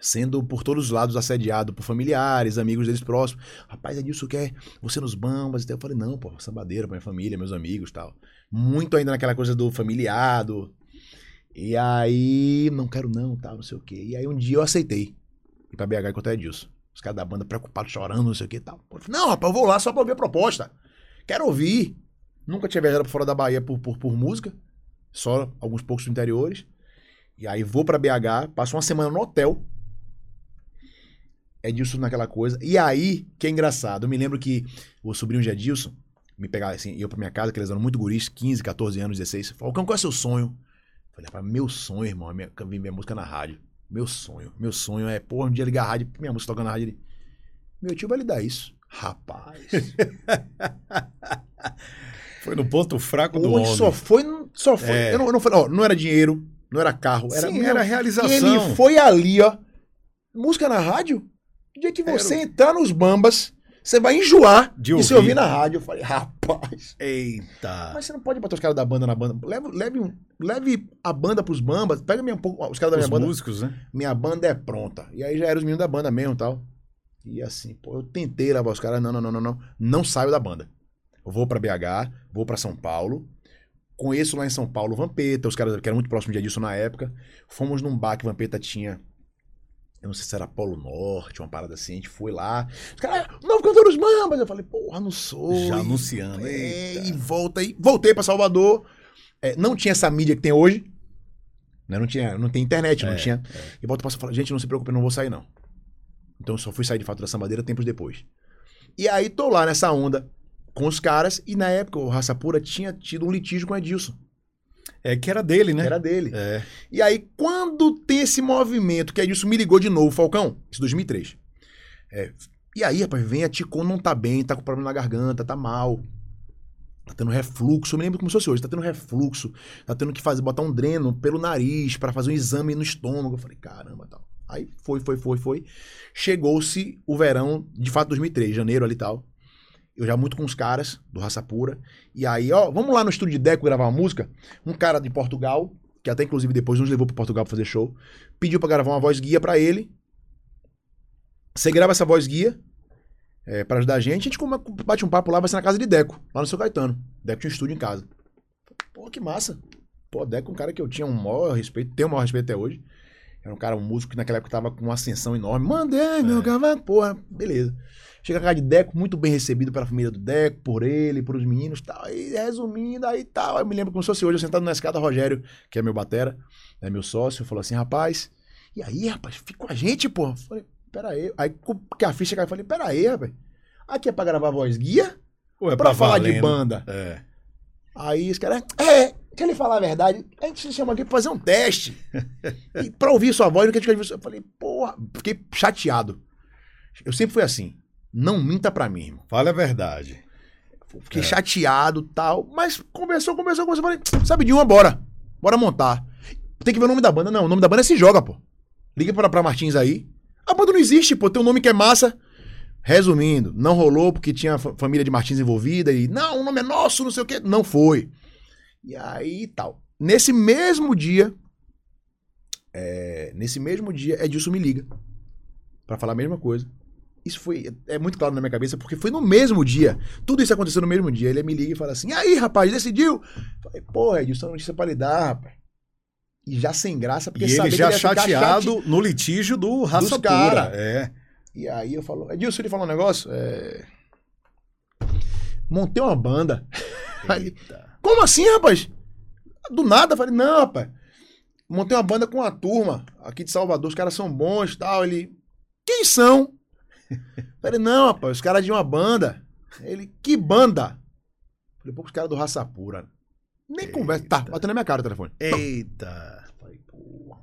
[SPEAKER 2] sendo por todos os lados assediado por familiares, amigos deles próximos. Rapaz, Edilson quer você nos bambas. Então eu falei, não, pô, sambadeira pra minha família, meus amigos tal. Muito ainda naquela coisa do familiado. E aí, não quero não, tal, não sei o quê. E aí um dia eu aceitei ir pra BH encontrar Edilson. Os caras da banda preocupados, chorando, não sei o que e tal. Eu não, rapaz, eu vou lá só pra ouvir a proposta. Quero ouvir. Nunca tinha viajado pra fora da Bahia por, por, por música. Só alguns poucos interiores. E aí vou pra BH, passo uma semana no hotel. Edilson naquela coisa. E aí, que é engraçado, eu me lembro que o sobrinho de Edilson me pegava assim, ia pra minha casa, que eles eram muito guris, 15, 14 anos, 16. Falcão, qual é o seu sonho? Falei, rapaz, meu sonho, irmão, é minha, vir minha música na rádio. Meu sonho. Meu sonho é, porra, um dia ligar a rádio, minha música toca na rádio. Ele, meu tio vai lhe dar isso. Rapaz.
[SPEAKER 1] Foi no ponto fraco do homem.
[SPEAKER 2] só foi. Só foi.
[SPEAKER 1] É.
[SPEAKER 2] Eu não, eu não, falei, ó, não era dinheiro, não era carro. Era,
[SPEAKER 1] Sim, era realização.
[SPEAKER 2] Ele foi ali, ó. Música na rádio? O dia que
[SPEAKER 1] Era
[SPEAKER 2] você
[SPEAKER 1] o-
[SPEAKER 2] entrar nos bambas, você vai enjoar
[SPEAKER 1] De
[SPEAKER 2] de, se
[SPEAKER 1] ouvir.
[SPEAKER 2] ouvir na rádio. Eu falei, rapaz.
[SPEAKER 1] Eita.
[SPEAKER 2] Mas você não pode botar os caras da banda na banda. Leve, leve, um- leve a banda pros bambas. Pega minha, os caras da
[SPEAKER 1] Os
[SPEAKER 2] minha banda.
[SPEAKER 1] músicos, né?
[SPEAKER 2] Minha banda é pronta. E aí já eram os meninos da banda mesmo e tal. E assim, pô, eu tentei levar os caras. Não, não, não, não, não. Não saio da banda. Eu vou pra BH, vou pra São Paulo. Conheço lá em São Paulo o Vampeta, os caras que eram muito próximos de Adilson na época. Fomos num bar que Vampeta tinha. Eu não sei se era Polo Norte, uma parada assim. A gente foi lá. Os caras, "Ah, novo cantor dos Mambas. Eu falei, porra, não sou.
[SPEAKER 1] Já
[SPEAKER 2] E-
[SPEAKER 1] anunciando.
[SPEAKER 2] é, e volta aí. Voltei pra Salvador. É, não tinha essa mídia que tem hoje. né? Não tinha, não tem internet, não
[SPEAKER 1] É,
[SPEAKER 2] tinha. E volta pra falar, gente, não se preocupe, eu não vou sair, não. Então eu só fui sair de fato da sambadeira tempos depois. E aí tô lá nessa onda com os caras, e na época o Raça Pura tinha tido um litígio com o Edilson.
[SPEAKER 1] É que era dele, né?
[SPEAKER 2] Era dele.
[SPEAKER 1] É.
[SPEAKER 2] E aí, quando tem esse movimento, que Edilson me ligou de novo, Falcão, isso 2003. É, e aí, rapaz, vem a Ticon, não tá bem, tá com problema na garganta, tá mal. Tá tendo refluxo, eu me lembro como se fosse hoje, tá tendo refluxo, tá tendo que fazer, botar um dreno pelo nariz pra fazer um exame no estômago. Eu falei, caramba, tal. Aí foi, foi, foi, foi. Chegou-se o verão, de fato, 2003, janeiro ali e tal. Eu já muito com os caras do Raça Pura. E aí, ó, vamos lá no estúdio de Deco gravar uma música. Um cara de Portugal, que até inclusive depois nos levou pra Portugal pra fazer show, pediu pra gravar uma voz guia pra ele. Você grava essa voz guia é, para ajudar a gente. A gente come- bate um papo lá, vai ser na casa de Deco, lá no seu Caetano. Deco tinha um estúdio em casa. Pô, que massa. Pô, Deco é um cara que eu tinha um maior respeito, tenho um maior respeito até hoje. Era um cara, um músico que naquela época tava com uma ascensão enorme. Mandei, meu cavalo, porra, beleza. Chega a casa de Deco, muito bem recebido pela família do Deco, por ele, por os meninos tal. Aí, resumindo, aí tal. Eu me lembro como se fosse hoje, eu sentado na escada, Rogério, que é meu batera, é meu sócio, falou assim, rapaz, e aí, rapaz, fica com a gente, pô. Falei, pera aí. Aí que a ficha caiu, eu falei, pera aí, rapaz. Aqui é pra gravar voz guia?
[SPEAKER 1] Ou é
[SPEAKER 2] pra falar de
[SPEAKER 1] valendo?
[SPEAKER 2] banda?
[SPEAKER 1] É.
[SPEAKER 2] Aí os caras, é, deixa ele falar a verdade, a gente se chama aqui pra fazer um teste. e pra ouvir sua voz, no que a gente quer ouvir, eu falei, porra, fiquei chateado. Eu sempre fui assim, não minta pra mim, irmão.
[SPEAKER 1] Fala a verdade.
[SPEAKER 2] Fiquei
[SPEAKER 1] É.
[SPEAKER 2] chateado tal, mas conversou, conversou, conversou, falei, sabe de uma, bora, bora montar. Tem que ver o nome da banda, não, o nome da banda é Se Joga, pô. Liga pra, pra Martins aí. A banda não existe, pô, tem um nome que é massa. Resumindo, não rolou porque tinha a fa- família de Martins envolvida e não, o nome é nosso, não sei o quê. Não foi. E aí tal. Nesse mesmo dia, é, nesse mesmo dia, Edilson me liga pra falar a mesma coisa. Isso foi, é muito claro na minha cabeça, porque foi no mesmo dia. Tudo isso aconteceu no mesmo dia. Ele me liga e fala assim: aí, rapaz, decidiu? Falei, porra, Edilson, é notícia pra lidar, rapaz. E já sem graça, porque
[SPEAKER 1] e ele já
[SPEAKER 2] ficar
[SPEAKER 1] chateado no litígio do Raça
[SPEAKER 2] cara.
[SPEAKER 1] Pura. É.
[SPEAKER 2] E aí eu falo, Edilson, ele falou um negócio? É... Montei uma banda. Aí. Como assim, rapaz? Do nada, falei, não, rapaz. Montei uma banda com uma turma aqui de Salvador, os caras são bons e tal. Ele, quem são? falei, não, rapaz, os caras de uma banda. Ele, que banda? Falei, pô, os caras do Raça Pura. Nem conversa. Tá, bateu na minha cara o telefone.
[SPEAKER 1] Eita.
[SPEAKER 2] Falei, pô.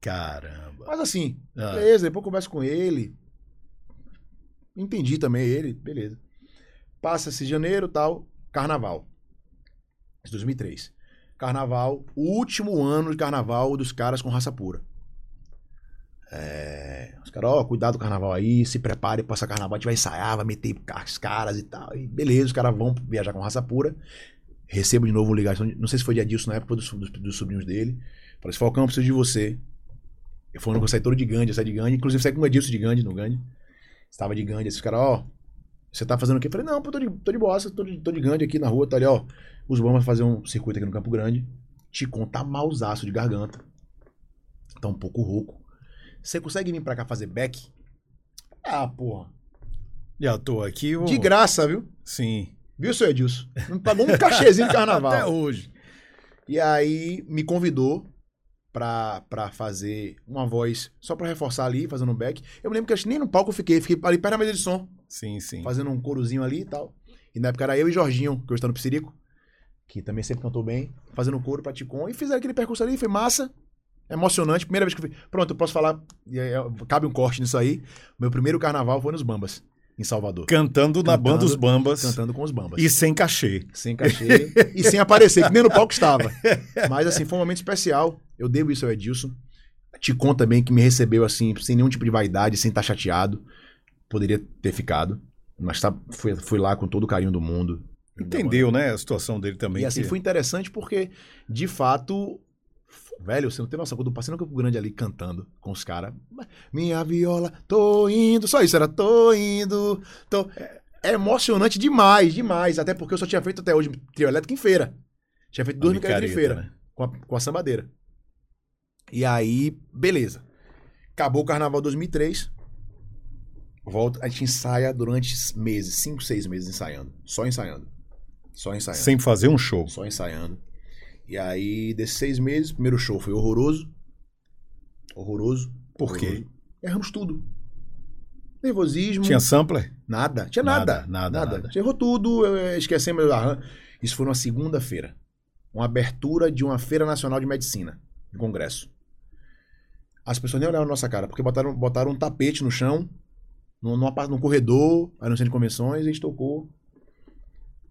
[SPEAKER 1] Caramba.
[SPEAKER 2] Mas assim,
[SPEAKER 1] Ah.
[SPEAKER 2] beleza, depois eu converso com ele. Entendi também ele, beleza. Passa-se janeiro tal, carnaval. De 2003. Carnaval, o último ano de carnaval dos caras com raça pura. É, os caras, ó, cuidado do carnaval aí, se prepare pra passar carnaval, a gente vai ensaiar, vai meter as caras e tal. E beleza, os caras vão viajar com raça pura. Recebo de novo ligação, de- não sei se foi de Adilson na época, dos, dos, dos sobrinhos dele. Falei assim, Falcão, preciso de você. Eu que eu saí todo de Gandhi, eu saí de Gandhi, inclusive saí com o Edilson de Gandhi, no Gandhi. Estava de Gandhi, esses caras, ó, você tá fazendo o quê? Eu falei, não, pô, tô de, tô de boassa, tô de, tô de Gandhi aqui na rua, tá ali, ó. Os vamos fazer um circuito aqui no Campo Grande. Ticon tá malzaço de garganta. Tá um pouco rouco. Você consegue vir pra cá fazer back? Ah, porra.
[SPEAKER 1] Já tô aqui.
[SPEAKER 2] De graça, viu?
[SPEAKER 1] Sim.
[SPEAKER 2] Viu, seu Edilson? Não pagou um cachezinho de carnaval.
[SPEAKER 1] Até hoje.
[SPEAKER 2] E aí me convidou pra, pra fazer uma voz só pra reforçar ali, fazendo um back. Eu me lembro que acho que nem no palco eu fiquei, fiquei ali perto da mesa de som,
[SPEAKER 1] Sim, sim.
[SPEAKER 2] fazendo um corozinho ali e tal. E na época era eu e Jorginho, que hoje tá no Psirico, que também sempre cantou bem, fazendo coro pra Ticon. E fizeram aquele percurso ali, foi massa, emocionante. Primeira vez que eu fui. Pronto, eu posso falar, aí, cabe um corte nisso aí. Meu primeiro carnaval foi nos Bambas. em Salvador.
[SPEAKER 1] Cantando, na banda dos Bambas.
[SPEAKER 2] Cantando com os Bambas.
[SPEAKER 1] E sem cachê.
[SPEAKER 2] Sem cachê. e sem aparecer, que nem no palco estava. Mas assim, foi um momento especial. Eu devo isso ao Edilson. Ticon também, que me recebeu assim, sem nenhum tipo de vaidade, sem estar chateado. Poderia ter ficado. Mas tá, fui, fui lá com todo o carinho do mundo.
[SPEAKER 1] Entendeu, né? A situação dele também.
[SPEAKER 2] E assim,
[SPEAKER 1] que...
[SPEAKER 2] foi interessante porque, de fato, Velho, você não tem noção. Quando eu passei no Campo Grande ali cantando com os caras. Minha viola, tô indo. Só isso, era tô indo. Tô... É, é emocionante demais, demais. Até porque eu só tinha feito até hoje trio elétrico em feira. Tinha feito duas micaretas em feira. Né? Com, a, com a sambadeira. E aí, beleza. Acabou o carnaval 2003. Volta, a gente ensaia durante meses, cinco, seis meses ensaiando. Só ensaiando. Só ensaiando.
[SPEAKER 1] Sem fazer um show.
[SPEAKER 2] Só ensaiando. E aí, desses seis meses, primeiro show foi horroroso. Horroroso.
[SPEAKER 1] Por
[SPEAKER 2] horroroso.
[SPEAKER 1] quê?
[SPEAKER 2] Erramos tudo. Nervosismo.
[SPEAKER 1] Tinha sampler?
[SPEAKER 2] Nada. Tinha nada.
[SPEAKER 1] Nada, nada. nada.
[SPEAKER 2] Errou tudo, esquecemos. Isso foi numa segunda-feira. Uma abertura de uma Feira Nacional de Medicina, um congresso. As pessoas nem olharam na nossa cara, porque botaram, botaram um tapete no chão, no, no, no corredor, aí no centro de convenções, e a gente tocou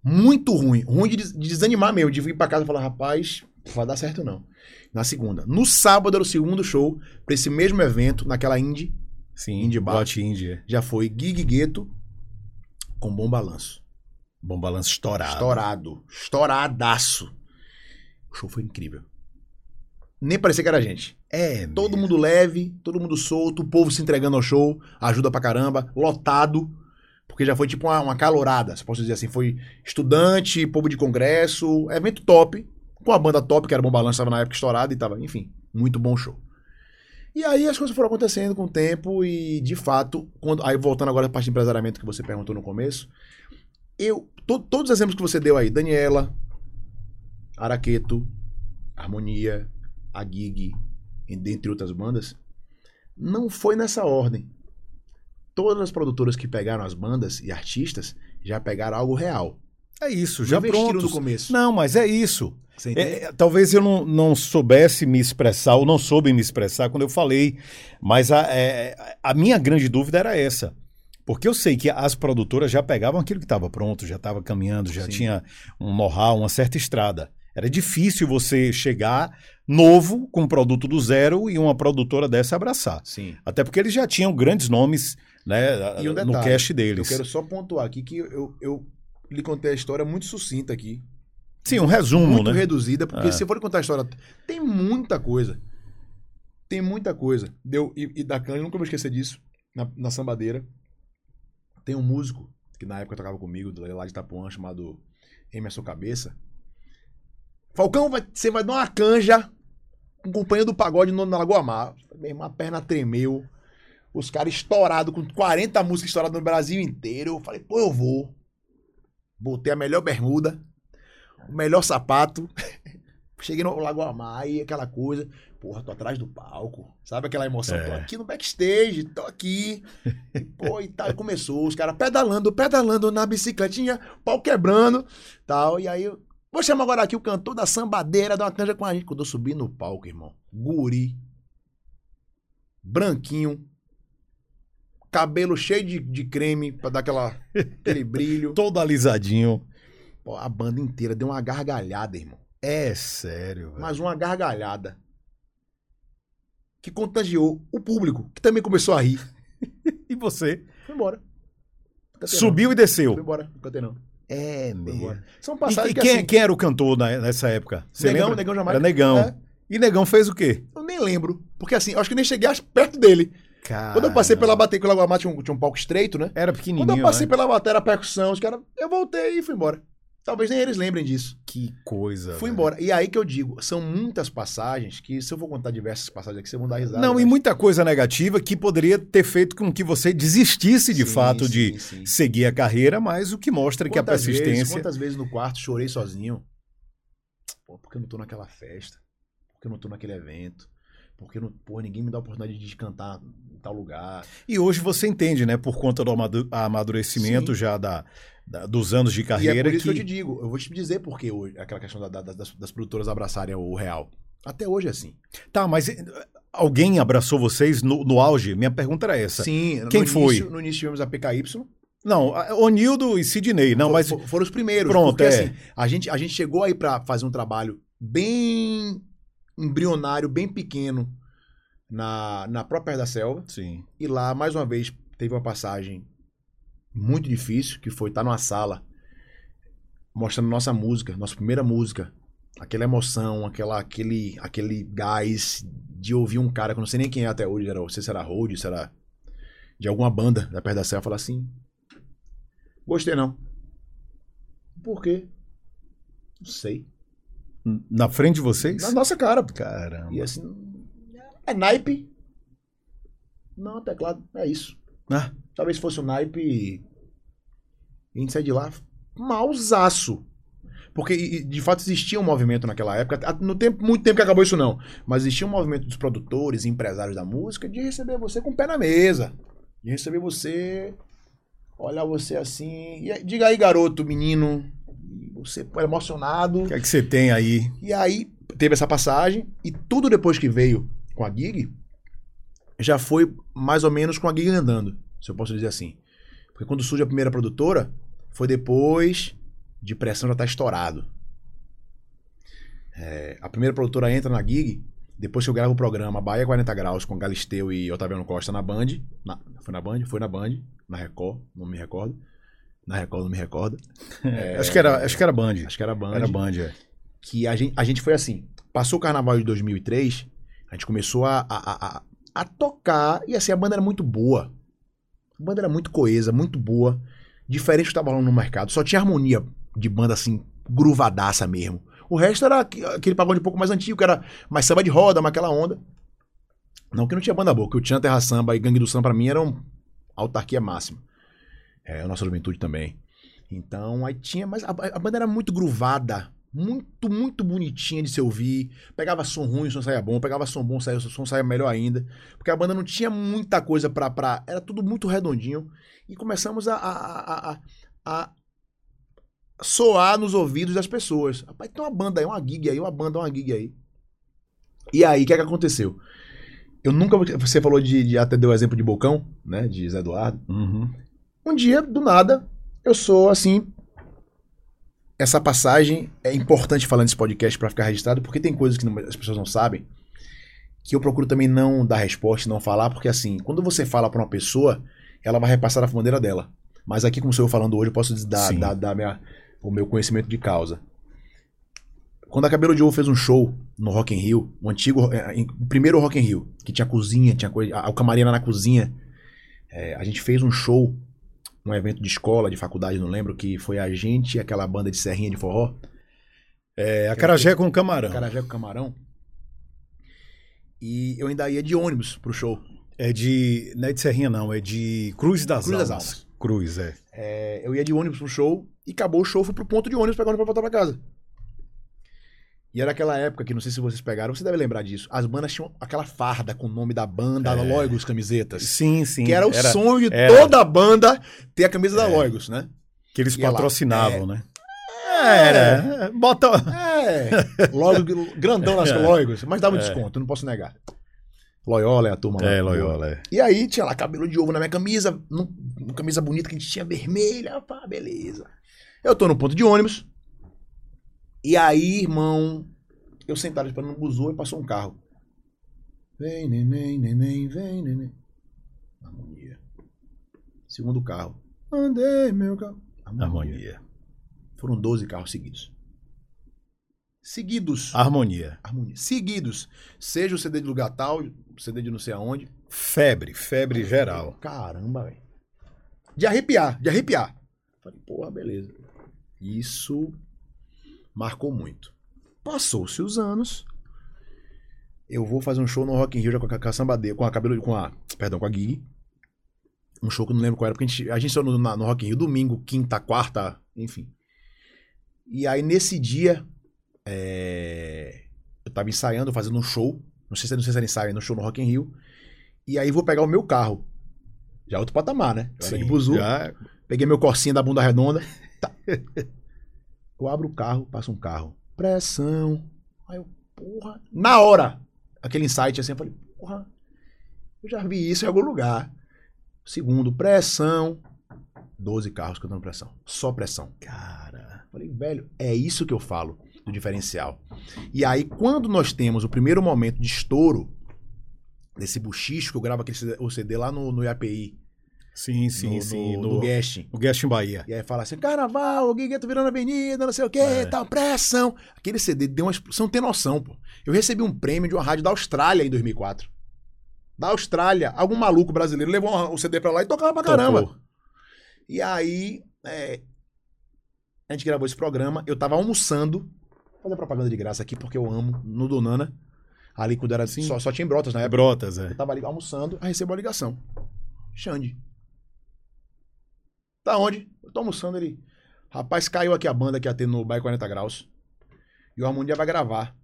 [SPEAKER 2] muito ruim. Ruim de, de desanimar mesmo, de vir pra casa e falar, rapaz, vai dar certo não. Na segunda. No sábado era o segundo show pra esse mesmo evento, naquela Indie.
[SPEAKER 1] Sim, Indie Bar. Indie.
[SPEAKER 2] É. Já foi Gig Gueto com Bom Balanço.
[SPEAKER 1] Bom Balanço estourado.
[SPEAKER 2] Estourado. Estouradaço. O show foi incrível. Nem parecia que era gente.
[SPEAKER 1] É,
[SPEAKER 2] Todo mesmo. mundo leve, todo mundo solto, o povo se entregando ao show, ajuda pra caramba, lotado. Porque já foi tipo uma, uma calorada, se posso dizer assim. Foi estudante, povo de congresso, evento top, com a banda top, que era Bom Balanço, estava na época estourada e tava, enfim, muito bom show. E aí as coisas foram acontecendo com o tempo e, de fato, quando, aí voltando agora à parte de empresariamento que você perguntou no começo, eu, to, todos os exemplos que você deu aí, Daniela, Araqueto, Harmonia, a Gig, dentre outras bandas, não foi nessa ordem todas as produtoras que pegaram as bandas e artistas já pegaram algo real.
[SPEAKER 1] É isso, já pronto.
[SPEAKER 2] no começo.
[SPEAKER 1] Não, mas é isso. É, talvez eu não, não soubesse me expressar, ou não soube me expressar quando eu falei, mas a, é, a minha grande dúvida era essa. Porque eu sei que as produtoras já pegavam aquilo que estava pronto, já estava caminhando, já Sim. tinha um know-how, uma certa estrada. Era difícil você chegar novo com um produto do zero e uma produtora dessa abraçar.
[SPEAKER 2] Sim.
[SPEAKER 1] Até porque eles já tinham grandes nomes né,
[SPEAKER 2] e um detalhe,
[SPEAKER 1] no cast deles.
[SPEAKER 2] Eu quero só pontuar aqui que eu, eu lhe contei a história muito sucinta aqui.
[SPEAKER 1] Sim, um resumo,
[SPEAKER 2] muito
[SPEAKER 1] né?
[SPEAKER 2] reduzida, porque é. se eu for contar a história, tem muita coisa. Tem muita coisa. Deu, e, e da cana, eu nunca vou esquecer disso, na, na sambadeira. Tem um músico, que na época tocava comigo, lá de Itapuã, chamado Emerson Cabeça. Falcão, vai, você vai dar uma canja com companhia do pagode no, na Lagoa Mar. Uma perna tremeu. Os caras estourados, com 40 músicas estouradas no Brasil inteiro. Eu falei, pô, eu vou. Botei a melhor bermuda, o melhor sapato. Cheguei no Lagoa Mar e aquela coisa. Porra, tô atrás do palco. Sabe aquela emoção? É. Tô aqui no backstage, tô aqui. E, pô, e tal. Começou, os caras pedalando, pedalando na bicicletinha, pau quebrando, tal. E aí, vou chamar agora aqui o cantor da sambadeira, da uma canja com a gente. Quando eu subi no palco, irmão, guri, branquinho, cabelo cheio de, de creme pra dar aquela, aquele brilho.
[SPEAKER 1] Todo alisadinho.
[SPEAKER 2] Pô, a banda inteira deu uma gargalhada, irmão.
[SPEAKER 1] É sério,
[SPEAKER 2] velho. Mas uma gargalhada. Que contagiou o público, que também começou a rir.
[SPEAKER 1] e você?
[SPEAKER 2] Foi embora.
[SPEAKER 1] Subiu não. e desceu.
[SPEAKER 2] Foi embora, não cantei não.
[SPEAKER 1] É mesmo.
[SPEAKER 2] São passagens
[SPEAKER 1] e, que, quem, assim... quem, era o cantor nessa época?
[SPEAKER 2] Você Negão, lembra? Negão Jamaica.
[SPEAKER 1] Era Negão. É. E Negão fez o quê?
[SPEAKER 2] Eu nem lembro. Porque assim, eu acho que nem cheguei perto dele.
[SPEAKER 1] Caramba.
[SPEAKER 2] Quando eu passei pela bateria, que o Lagoa tinha um, tinha um palco estreito, né?
[SPEAKER 1] Era pequenininho,
[SPEAKER 2] Quando eu passei
[SPEAKER 1] né?
[SPEAKER 2] pela bateria, a percussão, os caras... Eu voltei e fui embora. Talvez nem eles lembrem disso.
[SPEAKER 1] Que coisa.
[SPEAKER 2] Fui embora. E aí que eu digo, são muitas passagens que, se eu for contar diversas passagens aqui, vocês vão dar risada.
[SPEAKER 1] Não, e muita coisa negativa que poderia ter feito com que você desistisse de sim, fato sim, de sim. seguir a carreira, mas o que mostra quantas que a persistência.
[SPEAKER 2] Vezes, quantas vezes no quarto chorei sozinho? Pô, porque eu não tô naquela festa? Porque eu não tô naquele evento? Porque não, pô, ninguém me dá a oportunidade de cantar em tal lugar.
[SPEAKER 1] E hoje você entende, né, por conta do amadurecimento Sim. já da, da, dos anos de carreira. E é
[SPEAKER 2] por isso
[SPEAKER 1] que...
[SPEAKER 2] que... eu te digo, eu vou te dizer por que aquela questão da, da, das, das produtoras abraçarem o real. Até hoje é assim.
[SPEAKER 1] Tá, mas eh, alguém abraçou vocês no, no auge? Minha pergunta era essa.
[SPEAKER 2] Sim.
[SPEAKER 1] Quem
[SPEAKER 2] no
[SPEAKER 1] foi?
[SPEAKER 2] Início, no início tivemos a PKY,
[SPEAKER 1] Não, Onildo e Sidney, não,
[SPEAKER 2] For-
[SPEAKER 1] mas.
[SPEAKER 2] for- foram os primeiros.
[SPEAKER 1] Pronto,
[SPEAKER 2] porque,
[SPEAKER 1] é.
[SPEAKER 2] assim, a gente, a gente chegou aí pra fazer um trabalho bem embrionário, bem pequeno na, na própria da Selva.
[SPEAKER 1] Sim.
[SPEAKER 2] E lá, mais uma vez, teve uma passagem muito difícil, que foi estar numa sala mostrando nossa música, nossa primeira música. Aquela emoção, aquela, aquele, aquele gás de ouvir um cara que eu não sei nem quem é até hoje, era, não sei se era Road, se era de alguma banda da Perto da Selva, falar assim, gostei não. Por quê? Não sei.
[SPEAKER 1] Na frente de vocês?
[SPEAKER 2] Na nossa cara.
[SPEAKER 1] Caramba.
[SPEAKER 2] E assim, é naipe. Não, teclado, é isso.
[SPEAKER 1] Ah,
[SPEAKER 2] Talvez fosse o naipe. E a gente sai de lá mausaço. Porque, de fato, existia um movimento naquela época. No tempo, muito tempo que acabou isso, não. Mas existia um movimento dos produtores e empresários da música de receber você com o pé na mesa. De receber você. Olhar você assim. E diga aí, garoto, menino. Você pô, emocionado.
[SPEAKER 1] o que é que você tem aí?
[SPEAKER 2] E aí teve essa passagem e tudo depois que veio com a gig já foi mais ou menos com a gig andando, se eu posso dizer assim. Porque quando surge a primeira produtora, foi depois de pressão já estar estourado. É, a primeira produtora entra na gig, depois que eu gravo o programa Bahia 40 Graus com Galisteu e Otaviano Costa na Band. na- foi na Band? Foi na Band, na Record, não me recordo. Na Record não me recordo. É,
[SPEAKER 1] acho, que era, acho que era Band.
[SPEAKER 2] Acho que era Band
[SPEAKER 1] Era Band, é.
[SPEAKER 2] que a gente, a gente foi assim. Passou o carnaval de 2003, a gente começou a, a, a, a- tocar, e assim, a banda era muito boa. A banda era muito coesa, muito boa. Diferente do que tava rolando no mercado. Só tinha harmonia de banda assim, gruvadaça mesmo. O resto era aqu- aquele pagode um pouco mais antigo, que era mais samba de roda, mais aquela onda. Não que não tinha banda boa, que o Tinha Terra Samba e Gangue do Samba pra mim eram autarquia máxima. É, a nossa juventude também. Então, aí tinha, mas a, a banda era muito gruvada, muito, muito bonitinha de se ouvir. Pegava som ruim, o som saía bom, pegava som bom, saía, o som saía melhor ainda. Porque a banda não tinha muita coisa pra. pra era tudo muito redondinho. E começamos a, a, a, a- soar nos ouvidos das pessoas. Rapaz, tem uma banda aí, uma gig aí, uma banda, uma gig aí. E aí, o que é que aconteceu? Eu nunca. Você falou de, de. Até deu exemplo de Bocão, né? De Zé Eduardo.
[SPEAKER 1] Uhum.
[SPEAKER 2] Um dia, do nada, eu sou assim. Essa passagem é importante falar nesse podcast pra ficar registrado, porque tem coisas que não- as pessoas não sabem, que eu procuro também não dar resposta, não falar, porque assim, quando você fala pra uma pessoa, ela vai repassar a maneira dela. Mas aqui, como sou eu falando hoje, eu posso dar, dar, dar minha, o meu conhecimento de causa. Quando a Cabelo de Ovo fez um show no Rock in Rio, o antigo, é, o primeiro Rock in Rio, que tinha cozinha, tinha coisa, a- o camarim era na cozinha, é, a gente fez um show um evento de escola, de faculdade, não lembro, que foi a gente e aquela banda de serrinha de forró,
[SPEAKER 1] É, acarajé com camarão.
[SPEAKER 2] Carajé com Camarão. E eu ainda ia de ônibus pro show.
[SPEAKER 1] É de. Não é de Serrinha, não. É de Cruz das
[SPEAKER 2] Cruz das
[SPEAKER 1] Almas.
[SPEAKER 2] Almas.
[SPEAKER 1] Cruz, é.
[SPEAKER 2] É, eu ia de ônibus pro show e acabou o show, fui pro ponto de ônibus pegar ônibus pra voltar pra casa. E era aquela época que, não sei se vocês pegaram, você deve lembrar disso. As bandas tinham aquela farda com o nome da banda,
[SPEAKER 1] É.
[SPEAKER 2] Logos camisetas.
[SPEAKER 1] Sim, sim.
[SPEAKER 2] Que era o sonho de
[SPEAKER 1] era.
[SPEAKER 2] toda a banda ter a camisa da
[SPEAKER 1] É.
[SPEAKER 2] Logos, né?
[SPEAKER 1] Que eles
[SPEAKER 2] lá.
[SPEAKER 1] patrocinavam, né? Era. Bota.
[SPEAKER 2] É, Logos, grandão nas
[SPEAKER 1] É.
[SPEAKER 2] Logos, mas dava
[SPEAKER 1] É.
[SPEAKER 2] desconto, não posso negar. Loyola é a turma lá.
[SPEAKER 1] É, Loyola, é.
[SPEAKER 2] E aí tinha lá cabelo de ovo na minha camisa, num- uma camisa bonita que a gente tinha vermelha, pá, beleza. Eu tô no ponto de ônibus. E aí, irmão, eu sentado esperando no busou e passou um carro. Vem, neném, neném, vem, neném. Harmonia. Segundo carro. Andei, meu carro.
[SPEAKER 1] Harmonia.
[SPEAKER 2] Foram 12 carros seguidos. Seguidos.
[SPEAKER 1] Harmonia.
[SPEAKER 2] Harmonia. Seguidos. Seja o CD de lugar tal, o CD de não sei aonde.
[SPEAKER 1] Febre, febre geral.
[SPEAKER 2] Caramba, velho. De arrepiar, de arrepiar. Falei, porra, beleza. Isso marcou muito. Passou-se os anos. Eu vou fazer um show no Rock in Rio já com a, a Sambadeira, com a cabelo, com a, perdão, com a Gui. Um show que eu não lembro qual era, porque a gente, a gente saiu no, no Rock in Rio domingo, quinta, quarta, enfim. E aí nesse dia, é, eu tava ensaiando, fazendo um show. Não sei se, não sei se era ensaio, no show no Rock in Rio. E aí vou pegar o meu carro. Já é outro patamar, né? Eu era de
[SPEAKER 1] Sim,
[SPEAKER 2] buzu.
[SPEAKER 1] já-
[SPEAKER 2] Peguei meu corsinho da bunda redonda. Tá. Eu abro o carro, passa um carro. Pressão. Aí eu, porra. Na hora, aquele insight assim, eu falei, porra, eu já vi isso em algum lugar. Segundo, pressão. 12 carros cantando pressão. Só pressão.
[SPEAKER 1] Cara.
[SPEAKER 2] Falei, velho, é isso que eu falo do diferencial. E aí, quando nós temos o primeiro momento de estouro desse buchicho, que eu gravo aquele CD, o CD lá no, no IAPI,
[SPEAKER 1] Sim, sim,
[SPEAKER 2] no,
[SPEAKER 1] sim.
[SPEAKER 2] no,
[SPEAKER 1] No,
[SPEAKER 2] no Guest.
[SPEAKER 1] o Guest em Bahia.
[SPEAKER 2] E aí fala assim, carnaval, o Guigueto virando avenida, não sei o quê,
[SPEAKER 1] É.
[SPEAKER 2] tal, pressão. Aquele CD deu uma explosão, tem noção, pô. Eu recebi um prêmio de uma rádio da Austrália em 2004. Da Austrália. Algum maluco brasileiro levou o CD pra lá e tocava pra caramba.
[SPEAKER 1] Tocou.
[SPEAKER 2] E aí, é, a gente gravou esse programa, eu tava almoçando, vou fazer propaganda de graça aqui porque eu amo, no Donana, ali quando era,
[SPEAKER 1] Sim.
[SPEAKER 2] só, só tinha Brotas na época.
[SPEAKER 1] Brotas, é.
[SPEAKER 2] Eu tava ali almoçando, aí recebo a ligação. Xande. Tá onde? Eu tô almoçando, ele... Rapaz, caiu aqui a banda que ia ter no Bairro 40 Graus. E o Harmonia vai gravar.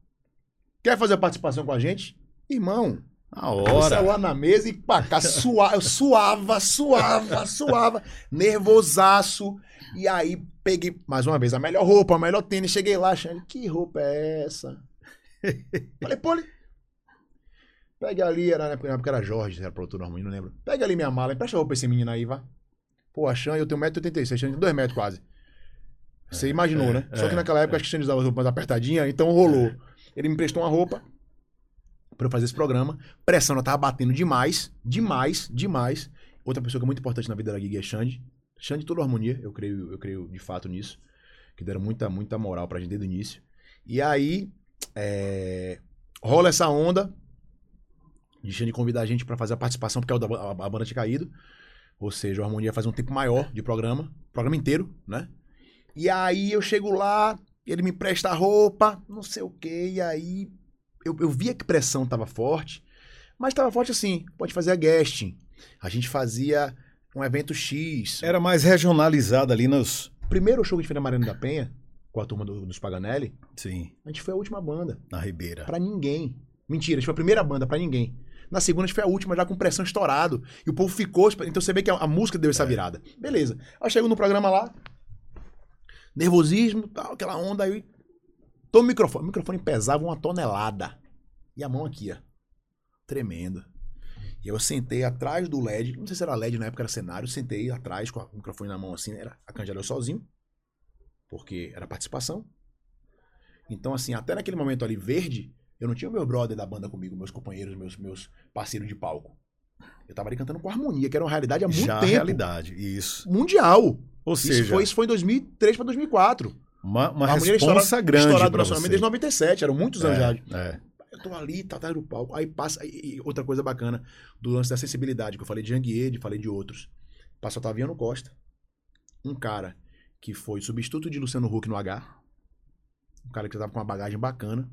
[SPEAKER 2] Quer fazer participação com a gente? Irmão,
[SPEAKER 1] A
[SPEAKER 2] o
[SPEAKER 1] hora.
[SPEAKER 2] celular na mesa e pra cá, sua, eu suava, suava, suava, nervosaço. E aí peguei, mais uma vez, a melhor roupa, a melhor tênis. Cheguei lá, achando, que roupa é essa? Falei, pô. Pega ali, era, na época na época era Jorge, era produtor normal, não lembro. Pega ali minha mala, empresta a roupa pra esse menino aí, vá. Pô, a Xan, eu tenho 1,86m, Xan tem 2 metros quase. Você imaginou,
[SPEAKER 1] é,
[SPEAKER 2] né? Só que
[SPEAKER 1] é,
[SPEAKER 2] naquela época acho que o Xan usava as roupas apertadinhas, então rolou. Ele me emprestou uma roupa pra eu fazer esse programa. Pressão, ela tava batendo demais, demais, demais. Outra pessoa que é muito importante na vida da Gui é Xande. Xande toda harmonia, eu creio, eu creio de fato nisso. Que deram muita, muita moral pra gente desde o início. E aí, é, rola essa onda de Xande convidar a gente pra fazer a participação, porque a, a, a banda tinha caído. Ou seja, o Harmonia faz um tempo maior de programa, programa inteiro, né? E aí eu chego lá, ele me presta roupa, não sei o quê, e aí eu, eu via que pressão tava forte, mas tava forte assim, pode fazer a guesting. A gente fazia um evento X.
[SPEAKER 1] Era mais regionalizado ali nos.
[SPEAKER 2] Primeiro show que a gente fez na Mariana da Penha, com a turma do- dos Paganelli,
[SPEAKER 1] Sim,
[SPEAKER 2] a gente foi a última banda.
[SPEAKER 1] na Ribeira.
[SPEAKER 2] Pra ninguém. Mentira, a gente foi a primeira banda pra ninguém. Na segunda a gente foi a última, já com pressão estourado. E o povo ficou. Então você vê que a, a música deu essa virada. Beleza. Aí eu chego no programa lá. Nervosismo, tal, aquela onda aí. Toma o microfone. O microfone pesava uma tonelada. E a mão aqui, ó. Tremendo. E eu sentei atrás do LED. Não sei se era LED, na época era cenário. Sentei atrás com o microfone na mão assim. Era a eu sozinho. Porque era participação. Então, assim, até naquele momento ali, verde, eu não tinha o meu brother da banda comigo, meus companheiros, meus, meus parceiros de palco. Eu tava ali cantando com harmonia, que era uma realidade há muito
[SPEAKER 1] Já
[SPEAKER 2] tempo.
[SPEAKER 1] realidade, isso.
[SPEAKER 2] Mundial.
[SPEAKER 1] Ou
[SPEAKER 2] Isso
[SPEAKER 1] seja,
[SPEAKER 2] foi, isso foi em 2003 pra 2004.
[SPEAKER 1] uma, uma
[SPEAKER 2] A Harmonia era
[SPEAKER 1] responsa
[SPEAKER 2] estourada-
[SPEAKER 1] grande
[SPEAKER 2] Estourado
[SPEAKER 1] pra você.
[SPEAKER 2] desde 97, eram muitos anos já.
[SPEAKER 1] É, é.
[SPEAKER 2] Eu tô ali, tá atrás do palco. Aí passa. E outra coisa bacana do lance da sensibilidade, que eu falei de Janguiede, falei de outros. Passa o Otaviano Costa. Um cara que foi substituto de Luciano Huck no H. Um cara que tava com uma bagagem bacana.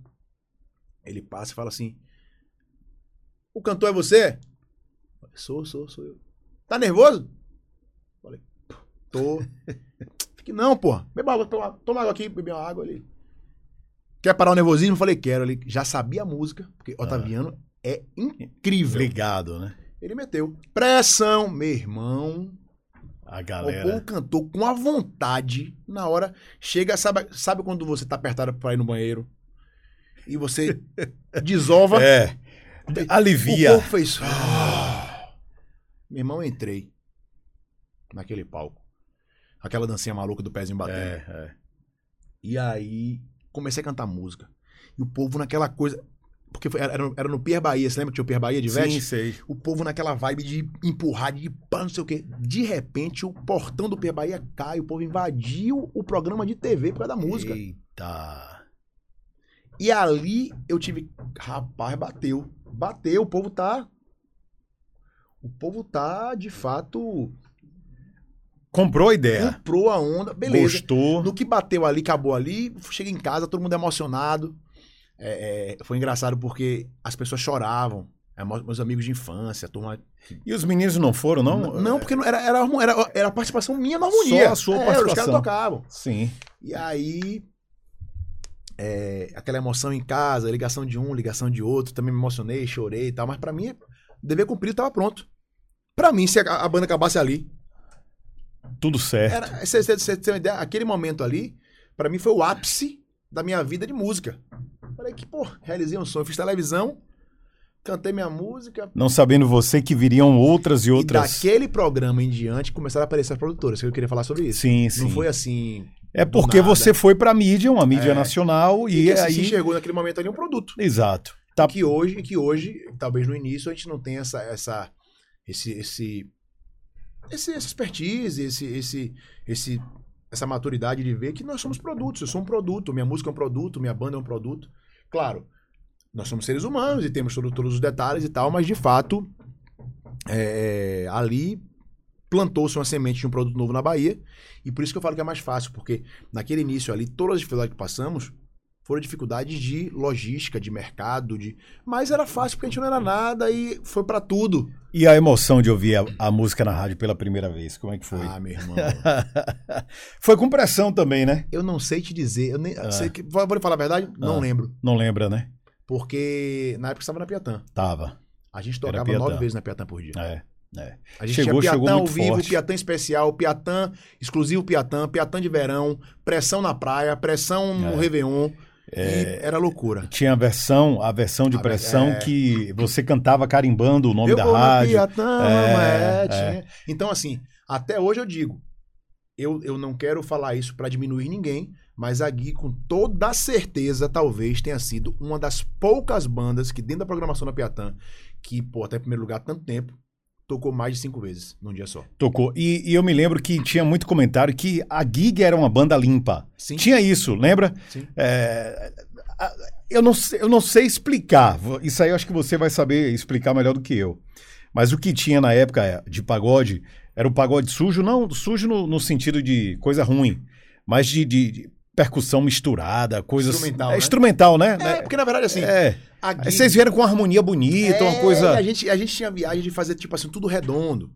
[SPEAKER 2] Ele passa e fala assim: O cantor é você? Falei, sou, sou, sou eu. Tá nervoso? Falei, tô. Fique, não, pô. Beba água, toma, toma água aqui, beber uma água ali. Quer parar o nervosismo? Falei, quero. Ele já sabia a música, porque Otaviano é incrível.
[SPEAKER 1] Obrigado, né?
[SPEAKER 2] Ele meteu. Pressão, meu irmão.
[SPEAKER 1] A
[SPEAKER 2] O povo
[SPEAKER 1] galera.
[SPEAKER 2] cantou com a vontade. Na hora, chega, sabe, sabe quando você tá apertado pra ir no banheiro? E você desova.
[SPEAKER 1] É.
[SPEAKER 2] O
[SPEAKER 1] Alivia.
[SPEAKER 2] povo fez. "Ah". Meu irmão, eu entrei naquele palco. Aquela dancinha maluca do pezinho batendo.
[SPEAKER 1] É, é.
[SPEAKER 2] E aí comecei a cantar música. E o povo naquela coisa. Porque foi- era, era no Pier Bahia, você lembra que tinha o Pier Bahia de
[SPEAKER 1] Sim,
[SPEAKER 2] Vete?
[SPEAKER 1] sei.
[SPEAKER 2] O povo naquela vibe de empurrar, de pá, não sei o quê. De repente, o portão do Pier Bahia cai, o povo invadiu o programa de TV por causa da música.
[SPEAKER 1] Eita.
[SPEAKER 2] E ali eu tive. Rapaz, bateu. Bateu, o povo tá. O povo tá, de fato,
[SPEAKER 1] Comprou a ideia.
[SPEAKER 2] comprou a onda. Beleza.
[SPEAKER 1] Gostou.
[SPEAKER 2] No que bateu ali, acabou ali, cheguei em casa, todo mundo emocionado. É, é, foi engraçado porque as pessoas choravam. É, meus amigos de infância, turma.
[SPEAKER 1] E os meninos não foram, não?
[SPEAKER 2] não, porque não, era, era, era, era a participação minha na harmonia.
[SPEAKER 1] Só a sua
[SPEAKER 2] É, Os
[SPEAKER 1] participação.
[SPEAKER 2] caras tocavam.
[SPEAKER 1] Sim.
[SPEAKER 2] E aí. É, aquela emoção em casa, ligação de um, ligação de outro, também me emocionei, chorei e tal, mas pra mim, dever cumprido tava pronto. Pra mim, se a, a banda acabasse ali,
[SPEAKER 1] Tudo certo.
[SPEAKER 2] Era, você, tem uma ideia? Aquele momento ali, pra mim foi o ápice da minha vida de música. Falei que, pô, realizei um sonho, fiz televisão, cantei minha música.
[SPEAKER 1] Não sabendo você que viriam outras e outras.
[SPEAKER 2] E daquele programa em diante começaram a aparecer as produtoras, que eu queria falar sobre isso.
[SPEAKER 1] Sim, sim.
[SPEAKER 2] Não foi assim.
[SPEAKER 1] É porque você foi pra mídia, uma mídia
[SPEAKER 2] É.
[SPEAKER 1] nacional,
[SPEAKER 2] E
[SPEAKER 1] e
[SPEAKER 2] assim,
[SPEAKER 1] aí.
[SPEAKER 2] se enxergou naquele momento ali um produto.
[SPEAKER 1] Exato. Tá.
[SPEAKER 2] Que hoje, que hoje, talvez no início, a gente não tenha essa, essa, esse, esse, esse, essa expertise, esse, esse, esse, essa maturidade de ver que nós somos produtos. Eu sou um produto, minha música é um produto, minha banda é um produto. Claro, nós somos seres humanos e temos todo- todos os detalhes e tal, mas de fato, é, ali plantou-se uma semente de um produto novo na Bahia. E por isso que eu falo que é mais fácil, porque naquele início ali, todas as dificuldades que passamos foram dificuldades de logística, de mercado, de. Mas era fácil porque a gente não era nada e foi pra tudo.
[SPEAKER 1] E a emoção de ouvir a, a música na rádio pela primeira vez, como é que foi?
[SPEAKER 2] Ah, meu irmão.
[SPEAKER 1] foi com pressão também, né?
[SPEAKER 2] eu não sei te dizer. Eu nem,
[SPEAKER 1] Ah.
[SPEAKER 2] sei que, vou falar a verdade? Não
[SPEAKER 1] Ah.
[SPEAKER 2] lembro.
[SPEAKER 1] Não lembra, né?
[SPEAKER 2] Porque na época estava na Piatã.
[SPEAKER 1] Tava.
[SPEAKER 2] A gente tocava nove vezes na Piatã por dia.
[SPEAKER 1] É. é.
[SPEAKER 2] A gente
[SPEAKER 1] Chegou-
[SPEAKER 2] tinha
[SPEAKER 1] chegou
[SPEAKER 2] Piatã ao
[SPEAKER 1] muito
[SPEAKER 2] vivo,
[SPEAKER 1] forte.
[SPEAKER 2] Piatã especial, Piatã exclusivo Piatã, Piatã de verão, pressão na praia, pressão no
[SPEAKER 1] É.
[SPEAKER 2] Réveillon. E era loucura.
[SPEAKER 1] Tinha a versão, a versão de
[SPEAKER 2] A
[SPEAKER 1] pressão
[SPEAKER 2] é.
[SPEAKER 1] que você cantava carimbando o nome
[SPEAKER 2] eu
[SPEAKER 1] da rádio.
[SPEAKER 2] Piatã,
[SPEAKER 1] É, é.
[SPEAKER 2] né? Então, assim, até hoje eu digo, eu, eu não quero falar isso pra diminuir ninguém, mas a Gui, com toda certeza, talvez tenha sido uma das poucas bandas que, dentro da programação da Piatã, que, pô, até em primeiro lugar tanto tempo, tocou mais de cinco vezes num dia só.
[SPEAKER 1] Tocou. E, e eu me lembro que tinha muito comentário que a Gig era uma banda limpa.
[SPEAKER 2] Sim.
[SPEAKER 1] Tinha isso, lembra?
[SPEAKER 2] Sim.
[SPEAKER 1] É, eu, não, sei- eu não sei explicar. Isso aí eu acho que você vai saber explicar melhor do que eu. Mas o que tinha na época de pagode era o pagode sujo, não sujo no, no sentido de coisa ruim, mas de, de- de percussão misturada, coisas.
[SPEAKER 2] Instrumental,
[SPEAKER 1] é,
[SPEAKER 2] né?
[SPEAKER 1] instrumental, né?
[SPEAKER 2] É, porque na verdade, assim,
[SPEAKER 1] É.
[SPEAKER 2] a
[SPEAKER 1] vocês vieram com uma harmonia bonita, uma
[SPEAKER 2] É,
[SPEAKER 1] coisa.
[SPEAKER 2] A gente, a gente tinha viagem de fazer, tipo assim, tudo redondo.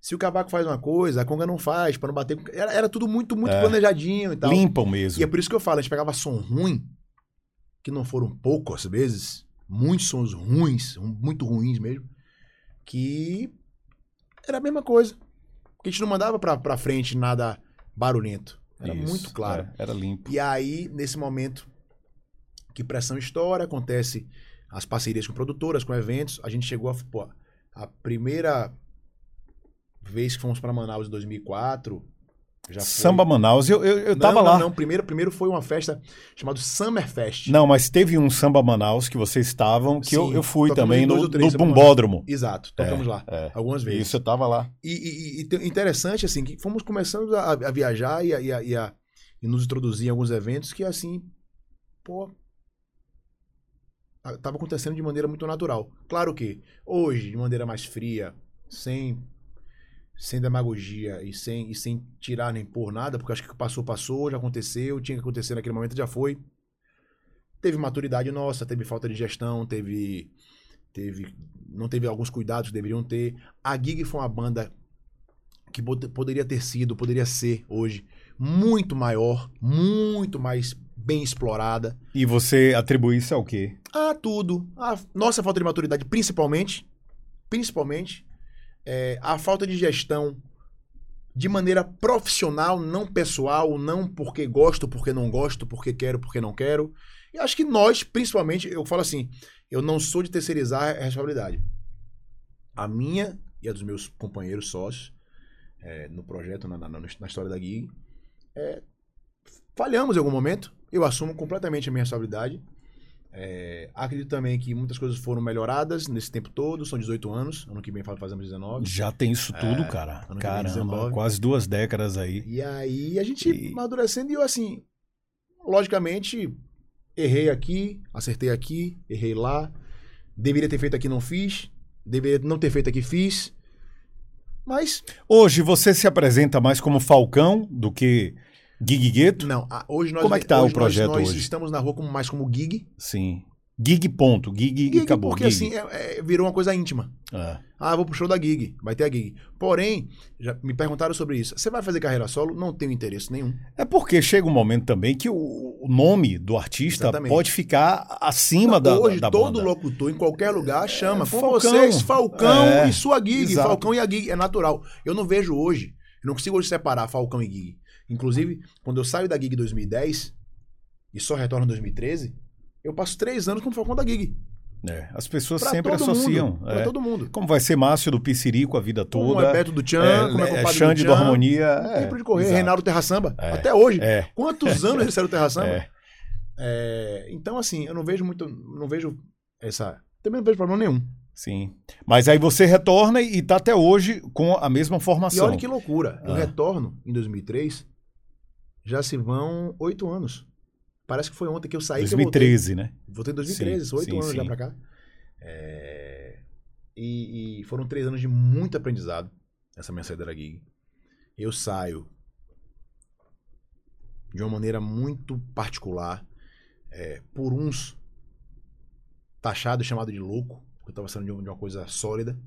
[SPEAKER 2] Se o cavaco faz uma coisa, a conga não faz, pra não bater. Era, era tudo muito, muito
[SPEAKER 1] É.
[SPEAKER 2] planejadinho e tal.
[SPEAKER 1] Limpam mesmo.
[SPEAKER 2] E é por isso que eu falo, a gente pegava som ruim, que não foram poucas vezes, muitos sons ruins, ru- muito ruins mesmo, que era a mesma coisa. Que a gente não mandava pra, pra frente nada barulhento. Era
[SPEAKER 1] Isso,
[SPEAKER 2] muito claro.
[SPEAKER 1] é, era limpo.
[SPEAKER 2] E aí, nesse momento que pressão estoura, acontece as parcerias com produtoras, com eventos, a gente chegou a. Pô, a primeira vez que fomos para Manaus em 2004.
[SPEAKER 1] Samba Manaus, eu, eu, eu
[SPEAKER 2] Não,
[SPEAKER 1] tava
[SPEAKER 2] não,
[SPEAKER 1] lá.
[SPEAKER 2] Não, primeiro, primeiro foi uma festa chamada Summer Fest.
[SPEAKER 1] Não, mas teve um Samba Manaus que vocês estavam, que eu,
[SPEAKER 2] Sim,
[SPEAKER 1] eu fui
[SPEAKER 2] tocamos
[SPEAKER 1] também no,
[SPEAKER 2] três
[SPEAKER 1] no Bumbódromo.
[SPEAKER 2] Exato, tocamos lá
[SPEAKER 1] É,
[SPEAKER 2] algumas vezes.
[SPEAKER 1] Isso, eu tava lá.
[SPEAKER 2] E, e- e te- interessante, assim, que fomos começando a, a viajar e, a, e, a- e a- e nos introduzir em alguns eventos que, assim, pô, tava acontecendo de maneira muito natural. Claro que hoje, de maneira mais fria, sem sem demagogia e sem, e sem tirar nem pôr nada, porque acho que passou, passou, já aconteceu, tinha que acontecer naquele momento, já foi. Teve maturidade nossa, teve falta de gestão, teve teve não teve alguns cuidados que deveriam ter. A Gig foi uma banda que pod- poderia ter sido, poderia ser hoje muito maior, muito mais bem explorada.
[SPEAKER 1] E você atribui isso ao quê?
[SPEAKER 2] A tudo. A nossa falta de maturidade, principalmente, principalmente, é, a falta de gestão de maneira profissional, não pessoal, não porque gosto, porque não gosto, porque quero, porque não quero. E acho que nós, principalmente, eu falo assim, eu não sou de terceirizar a responsabilidade. A minha e a dos meus companheiros sócios é, no projeto, na, na, na história da Gig, é, falhamos em algum momento. Eu assumo completamente a minha responsabilidade. É, acredito também que muitas coisas foram melhoradas nesse tempo todo. São 18 anos. Ano que vem fazemos 19.
[SPEAKER 1] Já tem isso tudo,
[SPEAKER 2] É,
[SPEAKER 1] cara. Caramba,
[SPEAKER 2] 19.
[SPEAKER 1] quase duas décadas aí.
[SPEAKER 2] E aí a gente
[SPEAKER 1] E-
[SPEAKER 2] amadurecendo e eu assim, logicamente, errei aqui, acertei aqui, errei lá. Deveria ter feito aqui, não fiz. Deveria não ter feito aqui, fiz. Mas,
[SPEAKER 1] Hoje você se apresenta mais como Falcão do que Gig Gueto?
[SPEAKER 2] não, a- hoje nós.
[SPEAKER 1] Como é que tá
[SPEAKER 2] hoje
[SPEAKER 1] o
[SPEAKER 2] nós-
[SPEAKER 1] projeto
[SPEAKER 2] nós,
[SPEAKER 1] hoje?
[SPEAKER 2] estamos na rua como, mais como gig.
[SPEAKER 1] Sim. Gig ponto. Gig, e
[SPEAKER 2] Gig
[SPEAKER 1] acabou.
[SPEAKER 2] porque
[SPEAKER 1] Gig.
[SPEAKER 2] assim, é- é- virou uma coisa íntima.
[SPEAKER 1] É.
[SPEAKER 2] Ah, vou pro show da gig, vai ter a gig. Porém, já me perguntaram sobre isso. Você vai fazer carreira solo? Não tenho interesse nenhum.
[SPEAKER 1] É porque chega um momento também que o, o nome do artista
[SPEAKER 2] Exatamente.
[SPEAKER 1] pode ficar acima da,
[SPEAKER 2] Hoje,
[SPEAKER 1] da
[SPEAKER 2] todo
[SPEAKER 1] banda.
[SPEAKER 2] locutor, em qualquer lugar, chama. Com
[SPEAKER 1] Falcão.
[SPEAKER 2] vocês, Falcão
[SPEAKER 1] É,
[SPEAKER 2] e sua gig.
[SPEAKER 1] exato.
[SPEAKER 2] Falcão e a gig. É natural. Eu não vejo hoje, não consigo hoje separar Falcão e gig. Inclusive, quando eu saio da gig em 2010 e só retorno em 2013, eu passo três anos como Falcão da gig.
[SPEAKER 1] É, as pessoas
[SPEAKER 2] Pra
[SPEAKER 1] sempre associam.
[SPEAKER 2] Mundo, pra
[SPEAKER 1] é.
[SPEAKER 2] todo mundo.
[SPEAKER 1] Como vai ser Márcio do Piscirico a vida
[SPEAKER 2] Como
[SPEAKER 1] toda.
[SPEAKER 2] é Beto do Tchan,
[SPEAKER 1] é,
[SPEAKER 2] como é
[SPEAKER 1] é, Xande
[SPEAKER 2] do
[SPEAKER 1] do. Harmonia.
[SPEAKER 2] Não
[SPEAKER 1] é,
[SPEAKER 2] tem pra onde correr.
[SPEAKER 1] exato.
[SPEAKER 2] Reinaldo Terra Samba.
[SPEAKER 1] É.
[SPEAKER 2] Até hoje.
[SPEAKER 1] É,
[SPEAKER 2] Quantos anos eles fizeram Terra Samba?
[SPEAKER 1] é.
[SPEAKER 2] É, então, assim, eu não vejo muito. Não vejo essa. Também não vejo problema nenhum.
[SPEAKER 1] Sim. Mas aí você retorna e tá até hoje com a mesma
[SPEAKER 2] E
[SPEAKER 1] formação.
[SPEAKER 2] olha que loucura. Eu
[SPEAKER 1] Ah.
[SPEAKER 2] retorno em 2003. Já se vão oito anos. Parece que foi ontem que eu saí. que eu voltei.
[SPEAKER 1] 2013, né?
[SPEAKER 2] Voltei em 2013,
[SPEAKER 1] Sim,
[SPEAKER 2] oito
[SPEAKER 1] sim,
[SPEAKER 2] anos já
[SPEAKER 1] sim.
[SPEAKER 2] pra cá. É, E, e foram três anos de muito aprendizado, essa minha saída da gig. Eu saio de uma maneira muito particular, é, por uns taxado e chamado de louco, porque eu tava saindo de uma coisa sólida,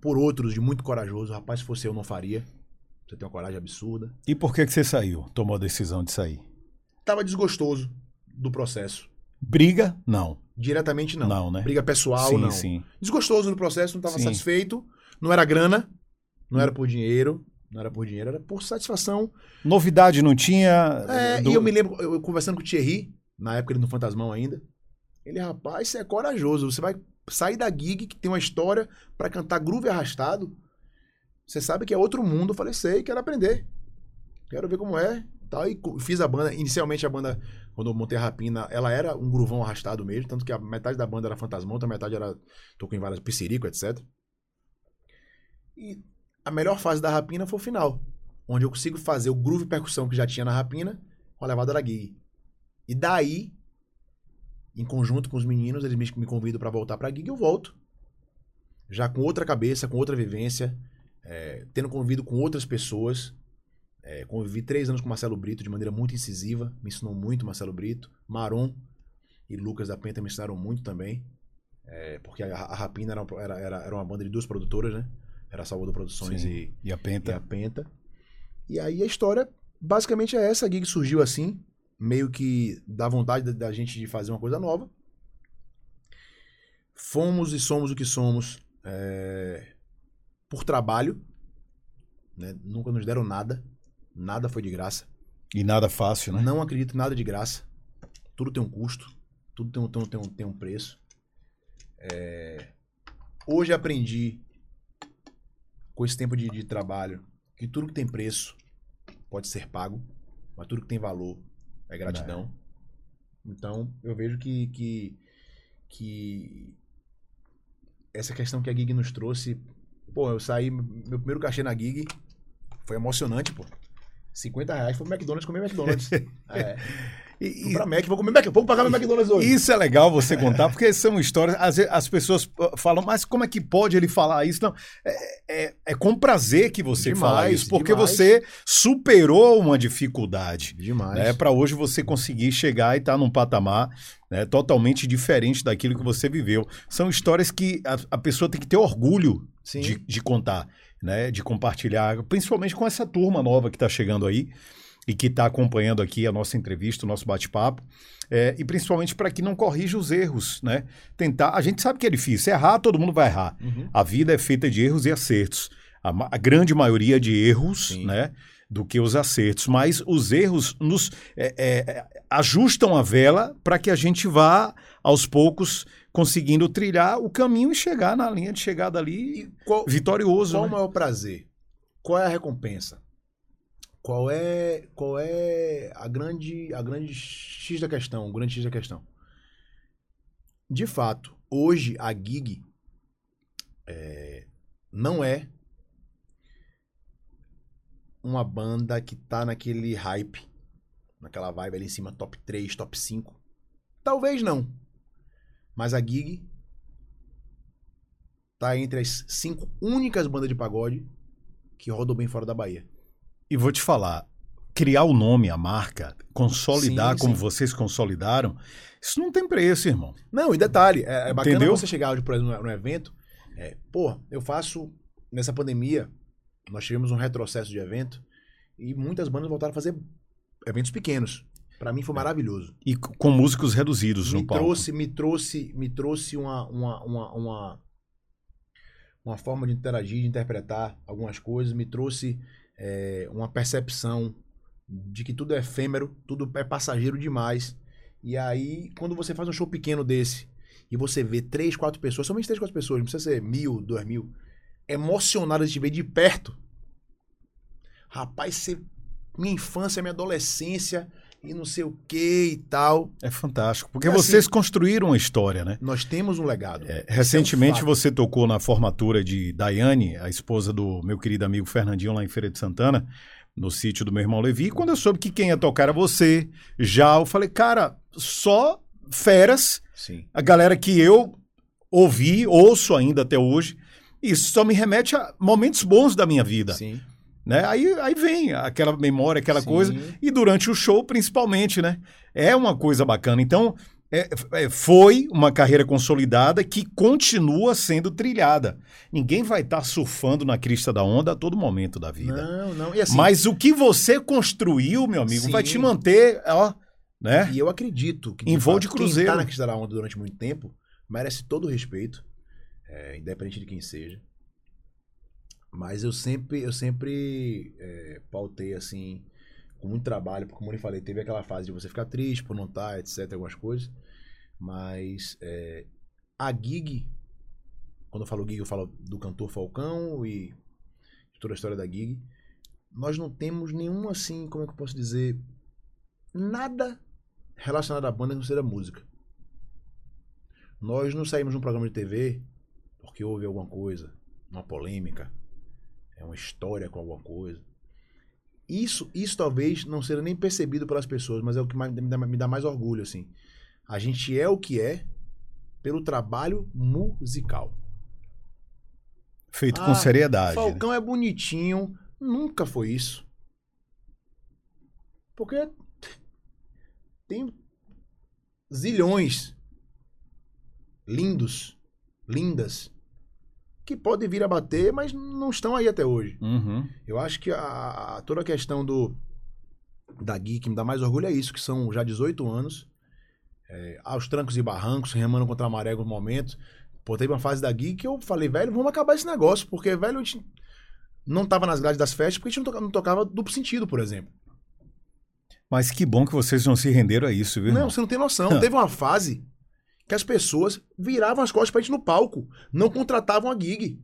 [SPEAKER 2] por outros de muito corajoso, rapaz, se fosse eu não faria. Você tem uma coragem absurda.
[SPEAKER 1] E por que, que você saiu? Tomou a decisão de sair?
[SPEAKER 2] Tava desgostoso do processo.
[SPEAKER 1] Briga? Não.
[SPEAKER 2] Diretamente não.
[SPEAKER 1] Não, né?
[SPEAKER 2] Briga pessoal,
[SPEAKER 1] sim,
[SPEAKER 2] não.
[SPEAKER 1] sim.
[SPEAKER 2] desgostoso no processo, não estava satisfeito, não era grana, não era por dinheiro, não era por dinheiro, era por satisfação.
[SPEAKER 1] Novidade não tinha.
[SPEAKER 2] É,
[SPEAKER 1] do-
[SPEAKER 2] E eu me lembro, eu, eu conversando com o Thierry, na época ele no Fantasmão ainda, ele, rapaz, você é corajoso, você vai sair da gig que tem uma história pra cantar groove arrastado, você sabe que é outro mundo, eu falei, sei, quero aprender, quero ver como é, tal, e fiz a banda, inicialmente a banda, quando eu montei a Rapina, ela era um groovão arrastado mesmo, tanto que a metade da banda era Fantasmão, outra metade era, tocou em várias Pissirico, etc. E a melhor fase da Rapina foi o final, onde eu consigo fazer o groove percussão que já tinha na Rapina com a levada da gig. E daí, em conjunto com os meninos, eles me, me convidam pra voltar pra gig e eu volto. Já com outra cabeça, com outra vivência, é, tendo convido com outras pessoas. É, convivi três anos com Marcelo Brito de maneira muito incisiva, me ensinou muito Marcelo Brito. Maron e Lucas da Penta me ensinaram muito também. É, porque a, a Rapina era, uma- era, era, era uma banda de duas produtoras, né? Era Salvador Produções
[SPEAKER 1] Sim.
[SPEAKER 2] e,
[SPEAKER 1] E a
[SPEAKER 2] e
[SPEAKER 1] Penta.
[SPEAKER 2] a Penta. E aí a história basicamente é essa. A gig surgiu assim, meio que dá vontade da, da gente de fazer uma coisa nova. Fomos e somos o que somos é, por trabalho. né? Nunca nos deram nada. Nada foi de graça.
[SPEAKER 1] E nada fácil, né?
[SPEAKER 2] Não acredito em nada de graça. Tudo tem um custo. Tudo tem um, tem um, tem um, tem um preço. É, Hoje aprendi, com esse tempo de, de trabalho, que tudo que tem preço pode ser pago, mas tudo que tem valor é gratidão. Então, eu vejo que, que, que essa questão que a Gig nos trouxe. Pô, eu saí, meu primeiro cachê na Gig foi emocionante, pô. 50 reais foi pro McDonald's comer McDonald's. é.
[SPEAKER 1] E-
[SPEAKER 2] pra Mac, vou comer Mac, vou pagar meu McDonald's hoje.
[SPEAKER 1] Isso é legal você contar, porque são histórias. Às vezes as pessoas ah, falam, mas como é que pode ele falar isso? Não, é, é- é com prazer que você
[SPEAKER 2] Demais,
[SPEAKER 1] fala isso, porque
[SPEAKER 2] demais.
[SPEAKER 1] você superou uma dificuldade.
[SPEAKER 2] Demais.
[SPEAKER 1] Né, para hoje você conseguir chegar e estar num patamar né, totalmente diferente daquilo que você viveu. São histórias que a, a pessoa tem que ter orgulho. De, de contar, né, de compartilhar, principalmente com essa turma nova que está chegando aí e que está acompanhando aqui a nossa entrevista, o nosso bate-papo, é, e principalmente para que não corrija os erros, né? Tentar, a gente sabe que é difícil, errar todo mundo vai errar.
[SPEAKER 2] Uhum.
[SPEAKER 1] A vida é feita de erros e acertos. A, a grande maioria de erros,
[SPEAKER 2] Sim.
[SPEAKER 1] né? Do que os acertos. Mas os erros nos é, é, ajustam a vela para que a gente vá, aos poucos, conseguindo trilhar o caminho e chegar na linha de chegada ali
[SPEAKER 2] qual,
[SPEAKER 1] vitorioso.
[SPEAKER 2] qual o
[SPEAKER 1] né?
[SPEAKER 2] maior prazer? Qual é a recompensa? Qual é, qual é a grande, a grande X da questão, o grande X da questão? De fato, hoje a gig é, não é uma banda que tá naquele hype, naquela vibe ali em cima, top 3, top 5. Talvez não. Mas a gig tá entre as cinco únicas bandas de pagode que rodam bem fora da Bahia.
[SPEAKER 1] E vou te falar, criar o nome, a marca, consolidar
[SPEAKER 2] Sim,
[SPEAKER 1] como
[SPEAKER 2] sim.
[SPEAKER 1] vocês consolidaram, isso não tem preço, irmão.
[SPEAKER 2] Não, e detalhe, é, é bacana
[SPEAKER 1] Entendeu?
[SPEAKER 2] você chegar hoje, por exemplo, no, no evento. É, pô, eu faço. Nessa pandemia, nós tivemos um retrocesso de evento e muitas bandas voltaram a fazer eventos pequenos. Pra mim foi maravilhoso.
[SPEAKER 1] E com músicos reduzidos
[SPEAKER 2] Me
[SPEAKER 1] no palco.
[SPEAKER 2] trouxe, me trouxe, me trouxe uma, uma, uma, uma, uma forma de interagir, de interpretar algumas coisas, me trouxe é, uma percepção de que tudo é efêmero, tudo é passageiro demais. E aí, quando você faz um show pequeno desse e você vê três, quatro pessoas, somente três, quatro pessoas, não precisa ser mil, dois mil, emocionadas de te ver de perto. Rapaz, você, minha infância, minha adolescência e não sei o que e tal.
[SPEAKER 1] É fantástico, porque
[SPEAKER 2] É assim-
[SPEAKER 1] vocês construíram uma história, né?
[SPEAKER 2] Nós temos um legado.
[SPEAKER 1] É, recentemente
[SPEAKER 2] é um
[SPEAKER 1] você tocou na formatura de Daiane, a esposa do meu querido amigo Fernandinho lá em Feira de Santana, no sítio do meu irmão Levi. E quando eu soube que quem ia tocar era você, já, eu falei, cara, só feras,
[SPEAKER 2] Sim.
[SPEAKER 1] a galera que eu ouvi, ouço ainda até hoje. Isso só me remete a momentos bons da minha vida.
[SPEAKER 2] Sim.
[SPEAKER 1] Né? Aí, aí vem aquela memória, aquela
[SPEAKER 2] Sim.
[SPEAKER 1] coisa. E durante o show, principalmente, né? É uma coisa bacana. Então, é- é- foi uma carreira consolidada que continua sendo trilhada. Ninguém vai estar surfando na crista da onda a todo momento da vida.
[SPEAKER 2] Não, não. Assim,
[SPEAKER 1] Mas o que você construiu, meu amigo,
[SPEAKER 2] Sim.
[SPEAKER 1] vai te manter, ó, né?
[SPEAKER 2] E eu acredito que
[SPEAKER 1] Em voo de cruzeiro.
[SPEAKER 2] quem tá na crista da onda durante muito tempo merece todo o respeito, é, independente de quem seja. Mas eu sempre, eu sempre é, pautei assim, com muito trabalho, porque como eu falei, teve aquela fase de você ficar triste por não estar, etc, algumas coisas. Mas é, a gig, quando eu falo gig, eu falo do cantor Falcão e de toda a história da gig. Nós não temos nenhum assim, como é que eu posso dizer, nada relacionado à banda que não seja música. Nós não saímos num programa de TV porque houve alguma coisa, uma polêmica, é uma história com alguma coisa. Isso, isso talvez não seja nem percebido pelas pessoas, mas é o que mais- me dá, me dá mais orgulho, assim. A gente é o que é pelo trabalho musical.
[SPEAKER 1] Feito
[SPEAKER 2] Ah,
[SPEAKER 1] com seriedade. né?
[SPEAKER 2] Falcão é bonitinho. Nunca foi isso. Porque tem zilhões lindos, lindas, que podem vir a bater, mas não estão aí até hoje.
[SPEAKER 1] Uhum.
[SPEAKER 2] Eu acho que a, toda a questão do da Gui que me dá mais orgulho é isso, que são já 18 anos, é, aos trancos e barrancos, remando contra a maré em algum momento. Pô, teve uma fase da Gui que eu falei, velho, vamos acabar esse negócio, porque, velho, a gente não tava nas grades das festas porque a gente não tocava, não tocava duplo sentido, por exemplo.
[SPEAKER 1] Mas que bom que vocês não se renderam a isso, viu?
[SPEAKER 2] Não,
[SPEAKER 1] irmão?
[SPEAKER 2] você não tem noção. Teve uma fase que as pessoas viravam as costas pra gente no palco, não contratavam a gig.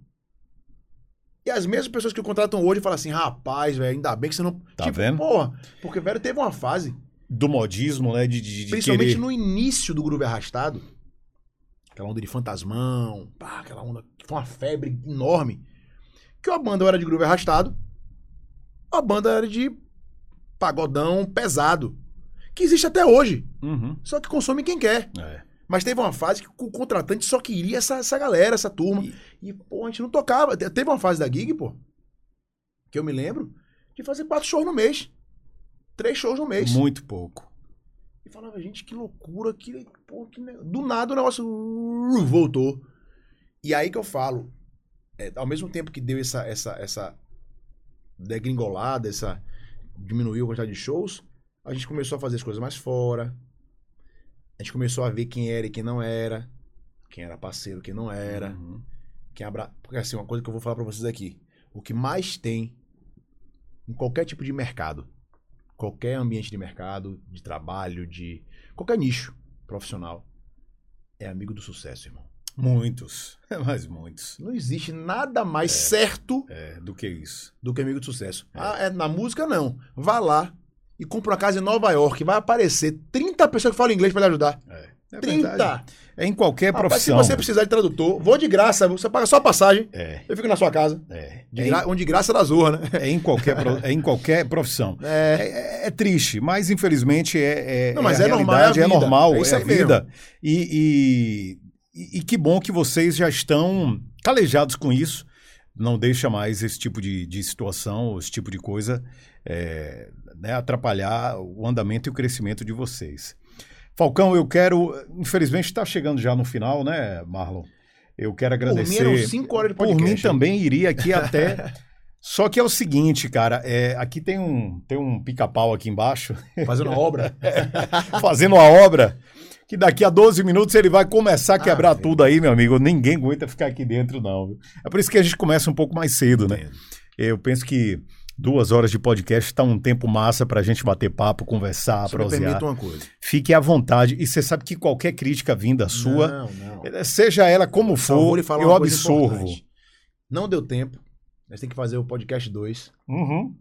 [SPEAKER 2] E as mesmas pessoas que contratam hoje falam assim, rapaz, velho, ainda bem que você não...
[SPEAKER 1] Tá vendo?
[SPEAKER 2] Porra, porque, velho, teve uma fase,
[SPEAKER 1] Do modismo, né? De, de, de
[SPEAKER 2] principalmente
[SPEAKER 1] querer...
[SPEAKER 2] no início do Groove Arrastado, aquela onda de fantasmão, pá, aquela onda que foi uma febre enorme, que a banda era de Groove Arrastado, a banda era de pagodão pesado, que existe até hoje,
[SPEAKER 1] Uhum.
[SPEAKER 2] só que consome quem quer.
[SPEAKER 1] É.
[SPEAKER 2] Mas teve uma fase que o contratante só queria essa, essa galera, essa turma.
[SPEAKER 1] E-
[SPEAKER 2] E, pô, a gente não tocava. Te- Teve uma fase da gig, pô, que eu me lembro, de fazer quatro shows no mês. Três shows no mês.
[SPEAKER 1] Muito pouco.
[SPEAKER 2] E falava, gente, que loucura, que, pô, que ne- Do nada o negócio voltou. E aí que eu falo, é, ao mesmo tempo que deu essa, essa, essa degringolada, essa diminuiu a quantidade de shows, a gente começou a fazer as coisas mais fora. A gente começou a ver quem era e quem não era. Quem era parceiro, quem não era.
[SPEAKER 1] Uhum.
[SPEAKER 2] Quem abra... Porque assim, uma coisa que eu vou falar pra vocês aqui. O que mais tem em qualquer tipo de mercado, qualquer ambiente de mercado, de trabalho, de qualquer nicho profissional, é amigo do sucesso, irmão.
[SPEAKER 1] Muitos. Mas muitos.
[SPEAKER 2] Não existe nada mais certo
[SPEAKER 1] É, do que isso.
[SPEAKER 2] do que amigo do sucesso. Ah, é na música não. Vá lá e compra uma casa em Nova York, vai aparecer 30 pessoas que falam inglês pra lhe ajudar.
[SPEAKER 1] É. É
[SPEAKER 2] 30!
[SPEAKER 1] verdade. É em qualquer
[SPEAKER 2] Rapaz, se
[SPEAKER 1] profissão.
[SPEAKER 2] você precisar de tradutor, vou de graça, você paga só a passagem,
[SPEAKER 1] É,
[SPEAKER 2] eu fico na sua casa.
[SPEAKER 1] é.
[SPEAKER 2] De
[SPEAKER 1] É,
[SPEAKER 2] gra... Onde de graça da zorra, né?
[SPEAKER 1] em, é em qualquer, pro- é em qualquer profissão.
[SPEAKER 2] É.
[SPEAKER 1] É, é- é triste, mas infelizmente é, é,
[SPEAKER 2] Não, mas
[SPEAKER 1] é
[SPEAKER 2] normal, é vida.
[SPEAKER 1] normal,
[SPEAKER 2] É
[SPEAKER 1] é, a vida. E, e, e- e que bom que vocês já estão calejados com isso. Não deixa mais esse tipo de, de situação, esse tipo de coisa é, né, atrapalhar o andamento e o crescimento de vocês. Falcão, eu quero. Infelizmente está chegando já no final, né, Marlon? Eu quero
[SPEAKER 2] Por mim
[SPEAKER 1] agradecer.
[SPEAKER 2] eram 5 horas de
[SPEAKER 1] Por
[SPEAKER 2] podcast.
[SPEAKER 1] mim também iria aqui até. Só que é o seguinte, cara, é, aqui tem um, tem um pica-pau aqui embaixo,
[SPEAKER 2] Fazendo a obra.
[SPEAKER 1] fazendo uma obra, que daqui a 12 minutos ele vai começar a quebrar
[SPEAKER 2] Ah,
[SPEAKER 1] tudo aí, meu amigo. Ninguém aguenta ficar aqui dentro, não. É por isso que a gente começa um pouco mais cedo, né? Eu penso que Duas horas de podcast está um tempo massa para a gente bater papo, conversar,
[SPEAKER 2] Só me
[SPEAKER 1] prosear.
[SPEAKER 2] permita uma coisa.
[SPEAKER 1] Fique à vontade. E você sabe que qualquer crítica vinda sua,
[SPEAKER 2] Não, não.
[SPEAKER 1] seja ela como for, eu absorvo.
[SPEAKER 2] Não deu tempo. Nós temos que fazer o podcast 2.
[SPEAKER 1] Uhum.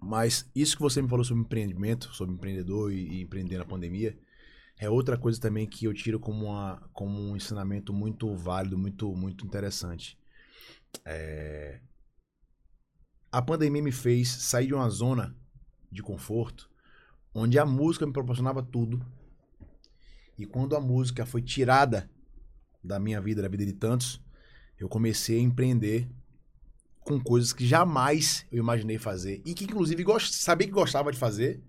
[SPEAKER 2] Mas isso que você me falou sobre empreendimento, sobre empreendedor e, e empreender na pandemia, é outra coisa também que eu tiro como, uma, como um ensinamento muito válido, muito, muito interessante. É, A pandemia me fez sair de uma zona de conforto onde a música me proporcionava tudo. E quando a música foi tirada da minha vida, da vida de tantos, eu comecei a empreender com coisas que jamais eu imaginei fazer. E que, inclusive, gost... sabia que gostava de fazer,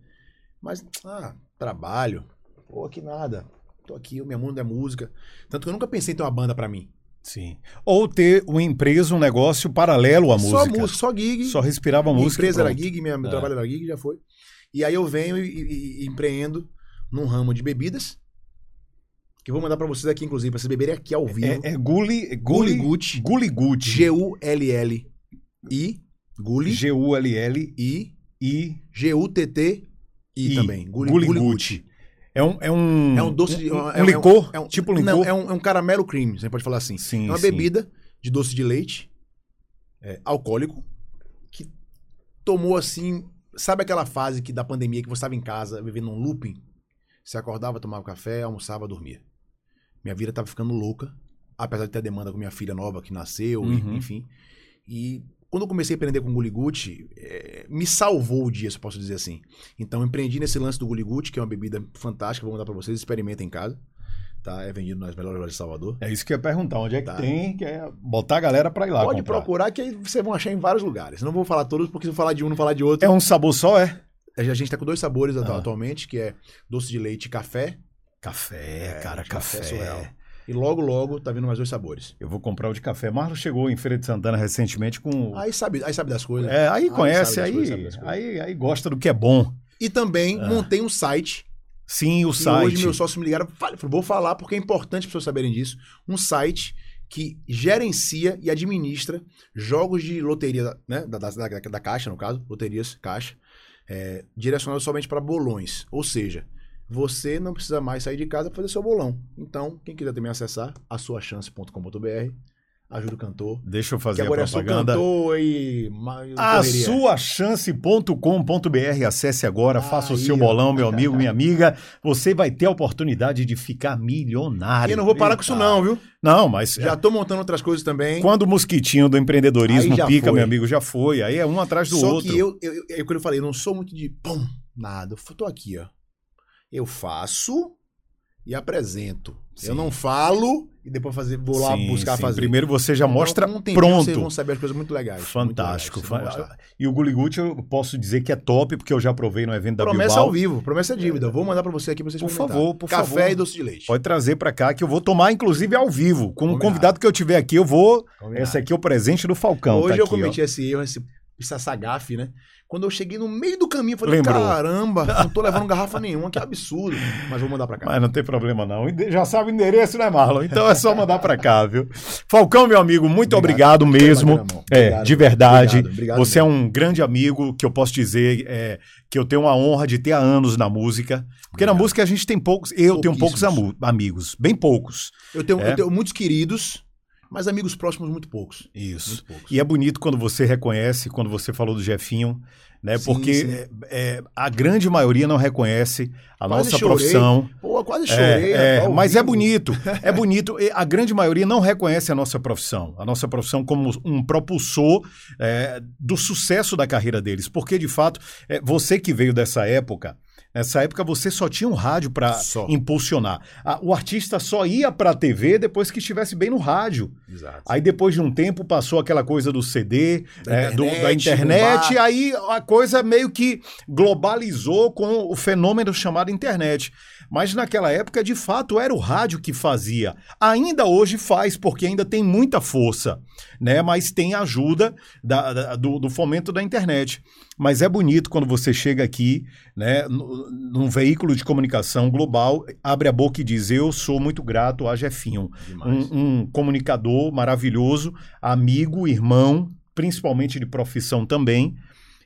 [SPEAKER 2] mas, ah, trabalho, pô, que nada. Tô aqui, o meu mundo é música. Tanto que eu nunca pensei em ter uma banda pra mim.
[SPEAKER 1] Sim. Ou ter uma empresa, um negócio paralelo à
[SPEAKER 2] Só
[SPEAKER 1] música.
[SPEAKER 2] música, só gig.
[SPEAKER 1] Só respirava
[SPEAKER 2] minha
[SPEAKER 1] música. e
[SPEAKER 2] empresa era gig, minha, meu
[SPEAKER 1] É.
[SPEAKER 2] trabalho era gig, já foi. E aí eu venho e, e- e empreendo num ramo de bebidas. Que eu vou mandar pra vocês aqui, inclusive, pra vocês beberem aqui ao vivo.
[SPEAKER 1] É, é Guli, Guli,
[SPEAKER 2] Gucci.
[SPEAKER 1] Guli Gucci.
[SPEAKER 2] G-U-L-L-I. Gulli.
[SPEAKER 1] G-U-L-L
[SPEAKER 2] I.
[SPEAKER 1] I
[SPEAKER 2] G-U-T-T-I também. Gulli,
[SPEAKER 1] Gulli
[SPEAKER 2] Gulli
[SPEAKER 1] Gucci. É um, é um
[SPEAKER 2] É um doce de.
[SPEAKER 1] um,
[SPEAKER 2] é
[SPEAKER 1] um licor,
[SPEAKER 2] é um-
[SPEAKER 1] tipo licor.
[SPEAKER 2] Não, é um, é um caramelo cream, você pode falar assim.
[SPEAKER 1] Sim,
[SPEAKER 2] é uma
[SPEAKER 1] sim.
[SPEAKER 2] bebida de doce de leite, é, alcoólico, que tomou assim. Sabe aquela fase que da pandemia que você estava em casa, vivendo um looping? Você acordava, tomava café, almoçava, dormia. Minha vida tava ficando louca, apesar de ter demanda com minha filha nova que nasceu,
[SPEAKER 1] Uhum.
[SPEAKER 2] enfim. E quando eu comecei a empreender com o Guliguchi, é, me salvou o dia, se eu posso dizer assim. Então, empreendi nesse lance do Guliguchi, que é uma bebida fantástica, vou mandar pra vocês, experimentem em casa. Tá? É vendido nas melhores lojas de Salvador.
[SPEAKER 1] É isso que eu ia perguntar. Onde é que
[SPEAKER 2] Tá.
[SPEAKER 1] tem? Que é botar a galera pra ir lá
[SPEAKER 2] Pode
[SPEAKER 1] comprar.
[SPEAKER 2] procurar que aí vocês vão achar em vários lugares. Não vou falar todos, porque se eu falar de um, não falar de outro.
[SPEAKER 1] É um sabor só, é?
[SPEAKER 2] A gente tá com dois sabores
[SPEAKER 1] Ah.
[SPEAKER 2] atualmente, que é doce de leite e café.
[SPEAKER 1] Café,
[SPEAKER 2] É,
[SPEAKER 1] cara,
[SPEAKER 2] café
[SPEAKER 1] café.
[SPEAKER 2] surreal. E logo, logo, tá vindo mais dois sabores.
[SPEAKER 1] Eu vou comprar o de café. Marlon chegou em Feira de Santana recentemente com.
[SPEAKER 2] Aí sabe, aí sabe das coisas.
[SPEAKER 1] É, aí
[SPEAKER 2] Aí
[SPEAKER 1] conhece, aí,
[SPEAKER 2] coisas,
[SPEAKER 1] aí, aí gosta do que é bom.
[SPEAKER 2] E também
[SPEAKER 1] Ah.
[SPEAKER 2] montei um site
[SPEAKER 1] Sim, o site.
[SPEAKER 2] hoje meus sócios me ligaram, vou falar porque é importante as pessoas saberem disso. Um site que gerencia e administra jogos de loteria, né, da, da, da, da Caixa, no caso, loterias Caixa, é, direcionados somente para bolões. Ou seja, você não precisa mais sair de casa para fazer seu bolão. Então, quem quiser também acessar, asuachance.com.br, ajuda o cantor.
[SPEAKER 1] Deixa eu
[SPEAKER 2] Que
[SPEAKER 1] fazer a
[SPEAKER 2] agora é só
[SPEAKER 1] propaganda.
[SPEAKER 2] cantor e...
[SPEAKER 1] A suachance.com.br, acesse agora, faça o seu bolão, meu amigo, minha amiga. Você vai ter a oportunidade de ficar milionário.
[SPEAKER 2] E eu não vou parar com isso
[SPEAKER 1] Eita.
[SPEAKER 2] não, viu?
[SPEAKER 1] Não, mas
[SPEAKER 2] Já tô montando outras coisas também.
[SPEAKER 1] quando o mosquitinho do empreendedorismo pica,
[SPEAKER 2] foi.
[SPEAKER 1] meu amigo, já foi. Aí é um atrás do
[SPEAKER 2] Só
[SPEAKER 1] outro.
[SPEAKER 2] que eu, eu, eu, é o que eu falei, eu não sou muito de pum, nada. Eu tô aqui, ó. Eu faço e apresento.
[SPEAKER 1] Sim.
[SPEAKER 2] Eu não falo e depois fazer, vou lá
[SPEAKER 1] Sim,
[SPEAKER 2] buscar
[SPEAKER 1] sim.
[SPEAKER 2] fazer.
[SPEAKER 1] Primeiro você já
[SPEAKER 2] Então,
[SPEAKER 1] mostra
[SPEAKER 2] um tempinho Vocês
[SPEAKER 1] pronto.
[SPEAKER 2] vão saber as coisas muito legais.
[SPEAKER 1] Fantástico.
[SPEAKER 2] Muito legais.
[SPEAKER 1] E o Guliguchi eu posso dizer que é top, porque eu já provei no evento da
[SPEAKER 2] Promessa
[SPEAKER 1] Bilbao.
[SPEAKER 2] ao vivo, promessa é dívida. Eu vou mandar pra você aqui pra vocês
[SPEAKER 1] Por favor, por
[SPEAKER 2] Café
[SPEAKER 1] favor.
[SPEAKER 2] e doce de leite.
[SPEAKER 1] Pode trazer pra cá, que eu vou tomar, inclusive, ao vivo. Com o
[SPEAKER 2] Combinado.
[SPEAKER 1] convidado que eu tiver aqui, eu vou.
[SPEAKER 2] Combinado.
[SPEAKER 1] Esse aqui é o presente do Falcão.
[SPEAKER 2] Hoje
[SPEAKER 1] tá
[SPEAKER 2] eu
[SPEAKER 1] aqui, ó.
[SPEAKER 2] cometi esse erro, esse, essa gafe, né? Quando eu cheguei no meio do caminho, eu falei,
[SPEAKER 1] Lembrou.
[SPEAKER 2] caramba, não tô levando garrafa nenhuma, que absurdo. Mas vou mandar pra cá.
[SPEAKER 1] Mas não tem problema, não. Já sabe o endereço, né, Marlon? Então é só mandar pra cá, viu? Falcão, meu amigo, muito obrigado,
[SPEAKER 2] Obrigado.
[SPEAKER 1] mesmo.
[SPEAKER 2] Obrigado.
[SPEAKER 1] É,
[SPEAKER 2] Obrigado.
[SPEAKER 1] de verdade.
[SPEAKER 2] Obrigado, obrigado
[SPEAKER 1] Você é um grande amigo que eu posso dizer é, que eu tenho a honra de ter há anos na música. Porque na música a gente tem poucos. Eu tenho poucos amigos, bem poucos.
[SPEAKER 2] Eu tenho,
[SPEAKER 1] É.
[SPEAKER 2] eu tenho muitos queridos, mas amigos próximos muito poucos.
[SPEAKER 1] Isso.
[SPEAKER 2] Muito poucos.
[SPEAKER 1] E é bonito quando você reconhece, quando você falou do Jefinho, né?
[SPEAKER 2] Sim,
[SPEAKER 1] Porque
[SPEAKER 2] sim.
[SPEAKER 1] é, é, a grande maioria não reconhece a
[SPEAKER 2] Quase
[SPEAKER 1] nossa
[SPEAKER 2] chorei.
[SPEAKER 1] profissão.
[SPEAKER 2] Pô, quase chorei.
[SPEAKER 1] É, é, mas é bonito, é bonito. E A grande maioria não reconhece a nossa profissão, a nossa profissão como um propulsor é, do sucesso da carreira deles. Porque, de fato, é, você que veio dessa época, nessa época você só tinha um rádio para impulsionar. O artista só ia para a TV depois que estivesse bem no rádio.
[SPEAKER 2] Exato.
[SPEAKER 1] Aí depois de um tempo passou aquela coisa do CD,
[SPEAKER 2] Da
[SPEAKER 1] é, do- da
[SPEAKER 2] internet,
[SPEAKER 1] internet, aí a coisa meio que globalizou com o fenômeno chamado internet. Mas naquela época, de fato, era o rádio que fazia. Ainda hoje faz, porque ainda tem muita força, né? Mas tem ajuda da- da- do, do fomento da internet. Mas é bonito quando você chega aqui, né, nu- num veículo de comunicação global, abre a boca e diz: Eu sou muito grato a Jefinho um, um comunicador maravilhoso, amigo, irmão, principalmente de profissão também.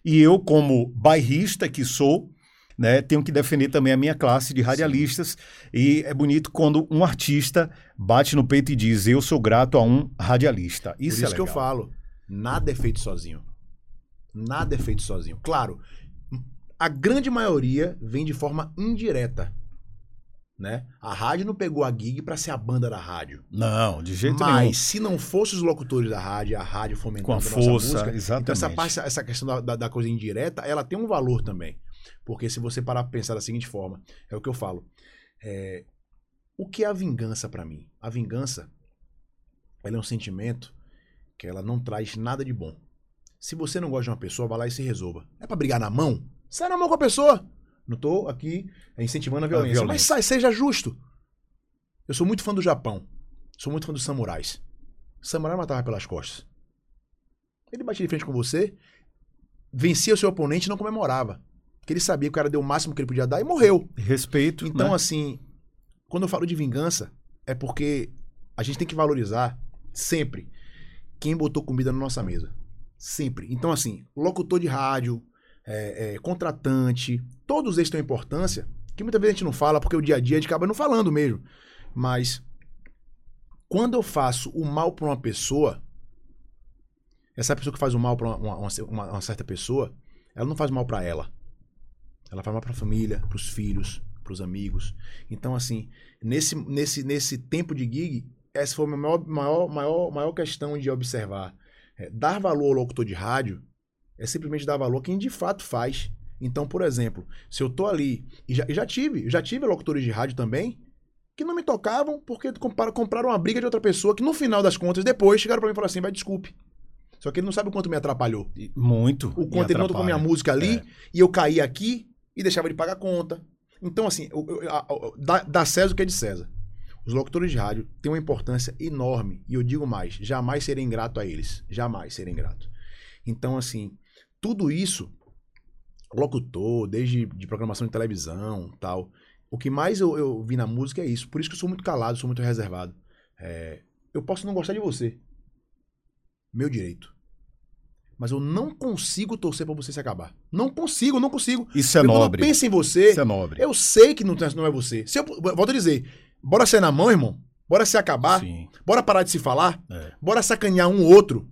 [SPEAKER 1] E eu, como bairrista que sou, né, tenho que defender também a minha classe de radialistas. E é bonito quando um artista bate no peito e diz: Eu sou grato a um radialista. Isso,
[SPEAKER 2] Por isso
[SPEAKER 1] é
[SPEAKER 2] que eu falo, nada é feito sozinho. Nada é feito sozinho. Claro, a grande maioria vem de forma indireta. Né? A rádio não pegou a gig pra ser a banda da rádio.
[SPEAKER 1] Não, de jeito
[SPEAKER 2] Mas
[SPEAKER 1] nenhum.
[SPEAKER 2] se não fosse os locutores da rádio, a rádio fomentando
[SPEAKER 1] Com a
[SPEAKER 2] nossa
[SPEAKER 1] força,
[SPEAKER 2] música,
[SPEAKER 1] exatamente.
[SPEAKER 2] então essa, parte, essa questão da, da- coisa indireta, ela tem um valor também. Porque se você parar pra pensar da seguinte forma, é o que eu falo. é, o que é a vingança pra mim? A vingança, ela é um sentimento que ela não traz nada de bom. Se você não gosta de uma pessoa, vá lá e se resolva. É pra brigar na mão? Sai na mão com a pessoa. Não tô aqui incentivando a violência,
[SPEAKER 1] violência.
[SPEAKER 2] mas sai, seja justo. Eu sou muito fã do Japão. Sou muito fã dos samurais. O samurai matava pelas costas. Ele batia de frente com você, vencia o seu oponente e não comemorava. Porque ele sabia que o cara deu o máximo que ele podia dar e morreu.
[SPEAKER 1] Respeito.
[SPEAKER 2] Então,
[SPEAKER 1] né?
[SPEAKER 2] assim, quando eu falo de vingança, é porque a gente tem que valorizar sempre quem botou comida na nossa mesa. Sempre. Então, assim, locutor de rádio, é, é, contratante, todos eles têm importância que muitas vezes a gente não fala porque o dia a dia a gente acaba não falando mesmo. Mas quando eu faço o mal pra uma pessoa, essa pessoa que faz o mal pra uma, uma- uma- certa pessoa, ela não faz mal pra ela. Ela faz mal pra família, pros filhos, pros amigos. Então, assim, nesse, nesse, nesse tempo de gig, essa foi a minha maior, maior, maior, maior questão de observar. É, dar valor ao locutor de rádio é simplesmente dar valor a quem de fato faz. Então, por exemplo, se eu tô ali, e já, e já tive, já tive locutores de rádio também, que não me tocavam porque compraram, uma briga de outra pessoa que no final das contas, depois chegaram pra mim e falaram assim, vai, desculpe. Só que ele não sabe o quanto me atrapalhou.
[SPEAKER 1] Muito.
[SPEAKER 2] O quanto ele não tocou minha música ali,
[SPEAKER 1] É.
[SPEAKER 2] e eu caí aqui e deixava de pagar a conta. Então, assim, eu- eu- a- a- dá, dá César o que é de César. Os locutores de rádio têm uma importância enorme. E eu digo mais, jamais serei ingrato a eles. Jamais serei ingrato. Então, assim, tudo isso, locutor, desde de programação de televisão tal, o que mais eu, eu vi na música é isso. Por isso que eu sou muito calado, sou muito reservado. É, eu posso não gostar de você. Meu direito. Mas eu não consigo torcer pra você se acabar. Não consigo, não consigo.
[SPEAKER 1] Isso é
[SPEAKER 2] Eu, quando eu
[SPEAKER 1] nobre.
[SPEAKER 2] penso em você,
[SPEAKER 1] Isso é nobre.
[SPEAKER 2] eu sei que não, não é você. Se eu, volto a dizer, bora sair na mão, irmão. Bora se acabar.
[SPEAKER 1] Sim.
[SPEAKER 2] Bora parar de se falar.
[SPEAKER 1] É.
[SPEAKER 2] Bora sacanear um outro.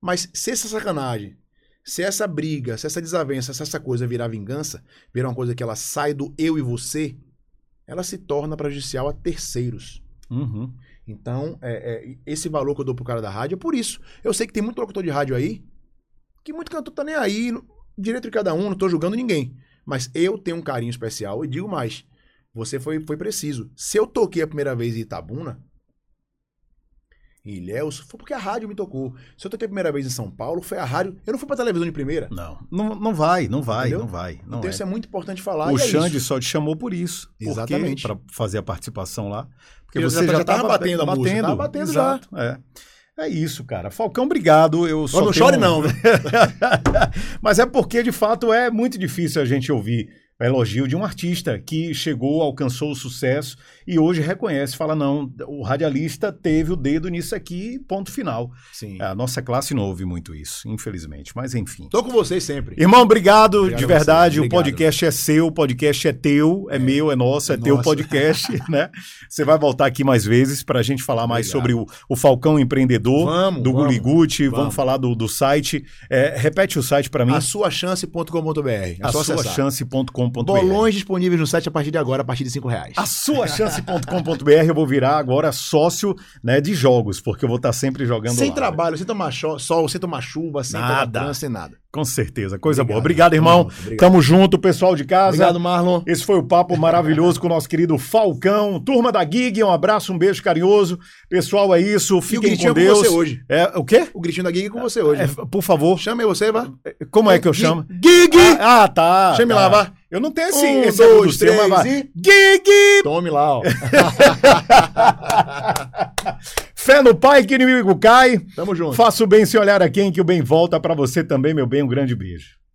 [SPEAKER 2] Mas se essa sacanagem, se essa briga, se essa desavença, se essa coisa virar vingança, virar uma coisa que ela sai do eu e você, ela se torna prejudicial a terceiros.
[SPEAKER 1] Uhum.
[SPEAKER 2] Então, é, é, esse valor que eu dou pro cara da rádio é por isso. Eu sei que tem muito locutor de rádio aí que muito cantor tá nem aí, direito de cada um, não tô julgando ninguém. Mas eu tenho um carinho especial e digo mais. Você foi, foi preciso. Se eu toquei a primeira vez em Itabuna, em Ilhéus, foi porque a rádio me tocou. Se eu toquei a primeira vez em São Paulo, foi a rádio. Eu não fui pra televisão de primeira.
[SPEAKER 1] Não. não. Não vai, não vai,
[SPEAKER 2] Entendeu?
[SPEAKER 1] não vai. Não
[SPEAKER 2] então
[SPEAKER 1] é.
[SPEAKER 2] isso é muito importante falar.
[SPEAKER 1] O
[SPEAKER 2] é
[SPEAKER 1] Xande só te chamou por isso.
[SPEAKER 2] Exatamente.
[SPEAKER 1] Para fazer a participação lá. Porque
[SPEAKER 2] Eu
[SPEAKER 1] você
[SPEAKER 2] já-
[SPEAKER 1] já,
[SPEAKER 2] já tava batendo a música, tava batendo
[SPEAKER 1] exato, É. É isso, cara. Falcão, obrigado. Eu só
[SPEAKER 2] não chore não?
[SPEAKER 1] Mas é porque, de fato, é muito difícil a gente ouvir elogio de um artista que chegou, alcançou o sucesso e hoje reconhece, fala, não, o radialista teve o dedo nisso aqui, ponto final.
[SPEAKER 2] Sim.
[SPEAKER 1] A nossa classe não ouve muito isso, infelizmente. Mas enfim.
[SPEAKER 2] Tô com vocês sempre.
[SPEAKER 1] Irmão, obrigado,
[SPEAKER 2] Obrigado
[SPEAKER 1] de verdade.
[SPEAKER 2] vocês,
[SPEAKER 1] O
[SPEAKER 2] obrigado.
[SPEAKER 1] podcast é seu, o podcast é teu, é, meu, é nosso, é,
[SPEAKER 2] é
[SPEAKER 1] teu podcast, né? Você vai voltar aqui mais vezes para a gente falar mais
[SPEAKER 2] Obrigado.
[SPEAKER 1] sobre o, o Falcão Empreendedor,
[SPEAKER 2] Vamos,
[SPEAKER 1] do Guliguti, vamos.
[SPEAKER 2] vamos.
[SPEAKER 1] falar do, do site. É, repete o site para mim,
[SPEAKER 2] A suachance.com.br. É
[SPEAKER 1] a
[SPEAKER 2] só Bolões disponíveis no site a partir de agora, a partir de 5 reais.
[SPEAKER 1] A suachance.com.br eu vou virar agora sócio né, de jogos, porque eu vou estar sempre jogando
[SPEAKER 2] Sem
[SPEAKER 1] lá.
[SPEAKER 2] trabalho, sem tomar sol, sem tomar chuva, sem
[SPEAKER 1] Nada.
[SPEAKER 2] trânsito, sem nada.
[SPEAKER 1] Com certeza, coisa
[SPEAKER 2] Obrigado.
[SPEAKER 1] boa. Obrigado, irmão.
[SPEAKER 2] Tamo junto, obrigado.
[SPEAKER 1] Tamo junto, pessoal de casa.
[SPEAKER 2] Obrigado, Marlon.
[SPEAKER 1] Esse foi o papo maravilhoso com o nosso querido Falcão. Turma da Gig, um abraço, um beijo carinhoso. Pessoal, é isso.
[SPEAKER 2] O
[SPEAKER 1] Fiquem com
[SPEAKER 2] é com
[SPEAKER 1] Deus.
[SPEAKER 2] você hoje.
[SPEAKER 1] É, o quê?
[SPEAKER 2] O gritinho da Gig é com você hoje.
[SPEAKER 1] É, por favor.
[SPEAKER 2] Chame você, vá.
[SPEAKER 1] Como é que eu chamo?
[SPEAKER 2] Gig!
[SPEAKER 1] Ah, tá.
[SPEAKER 2] Chame
[SPEAKER 1] tá.
[SPEAKER 2] lá, vá.
[SPEAKER 1] Eu não tenho esse,
[SPEAKER 2] Um,
[SPEAKER 1] esse
[SPEAKER 2] dois,
[SPEAKER 1] seu, mas vai.
[SPEAKER 2] três e-
[SPEAKER 1] Gig!
[SPEAKER 2] Tome lá, ó.
[SPEAKER 1] Fé no pai que inimigo cai.
[SPEAKER 2] Tamo junto.
[SPEAKER 1] Faça o bem sem olhar a quem, que o bem volta pra você também, meu bem. Um grande beijo.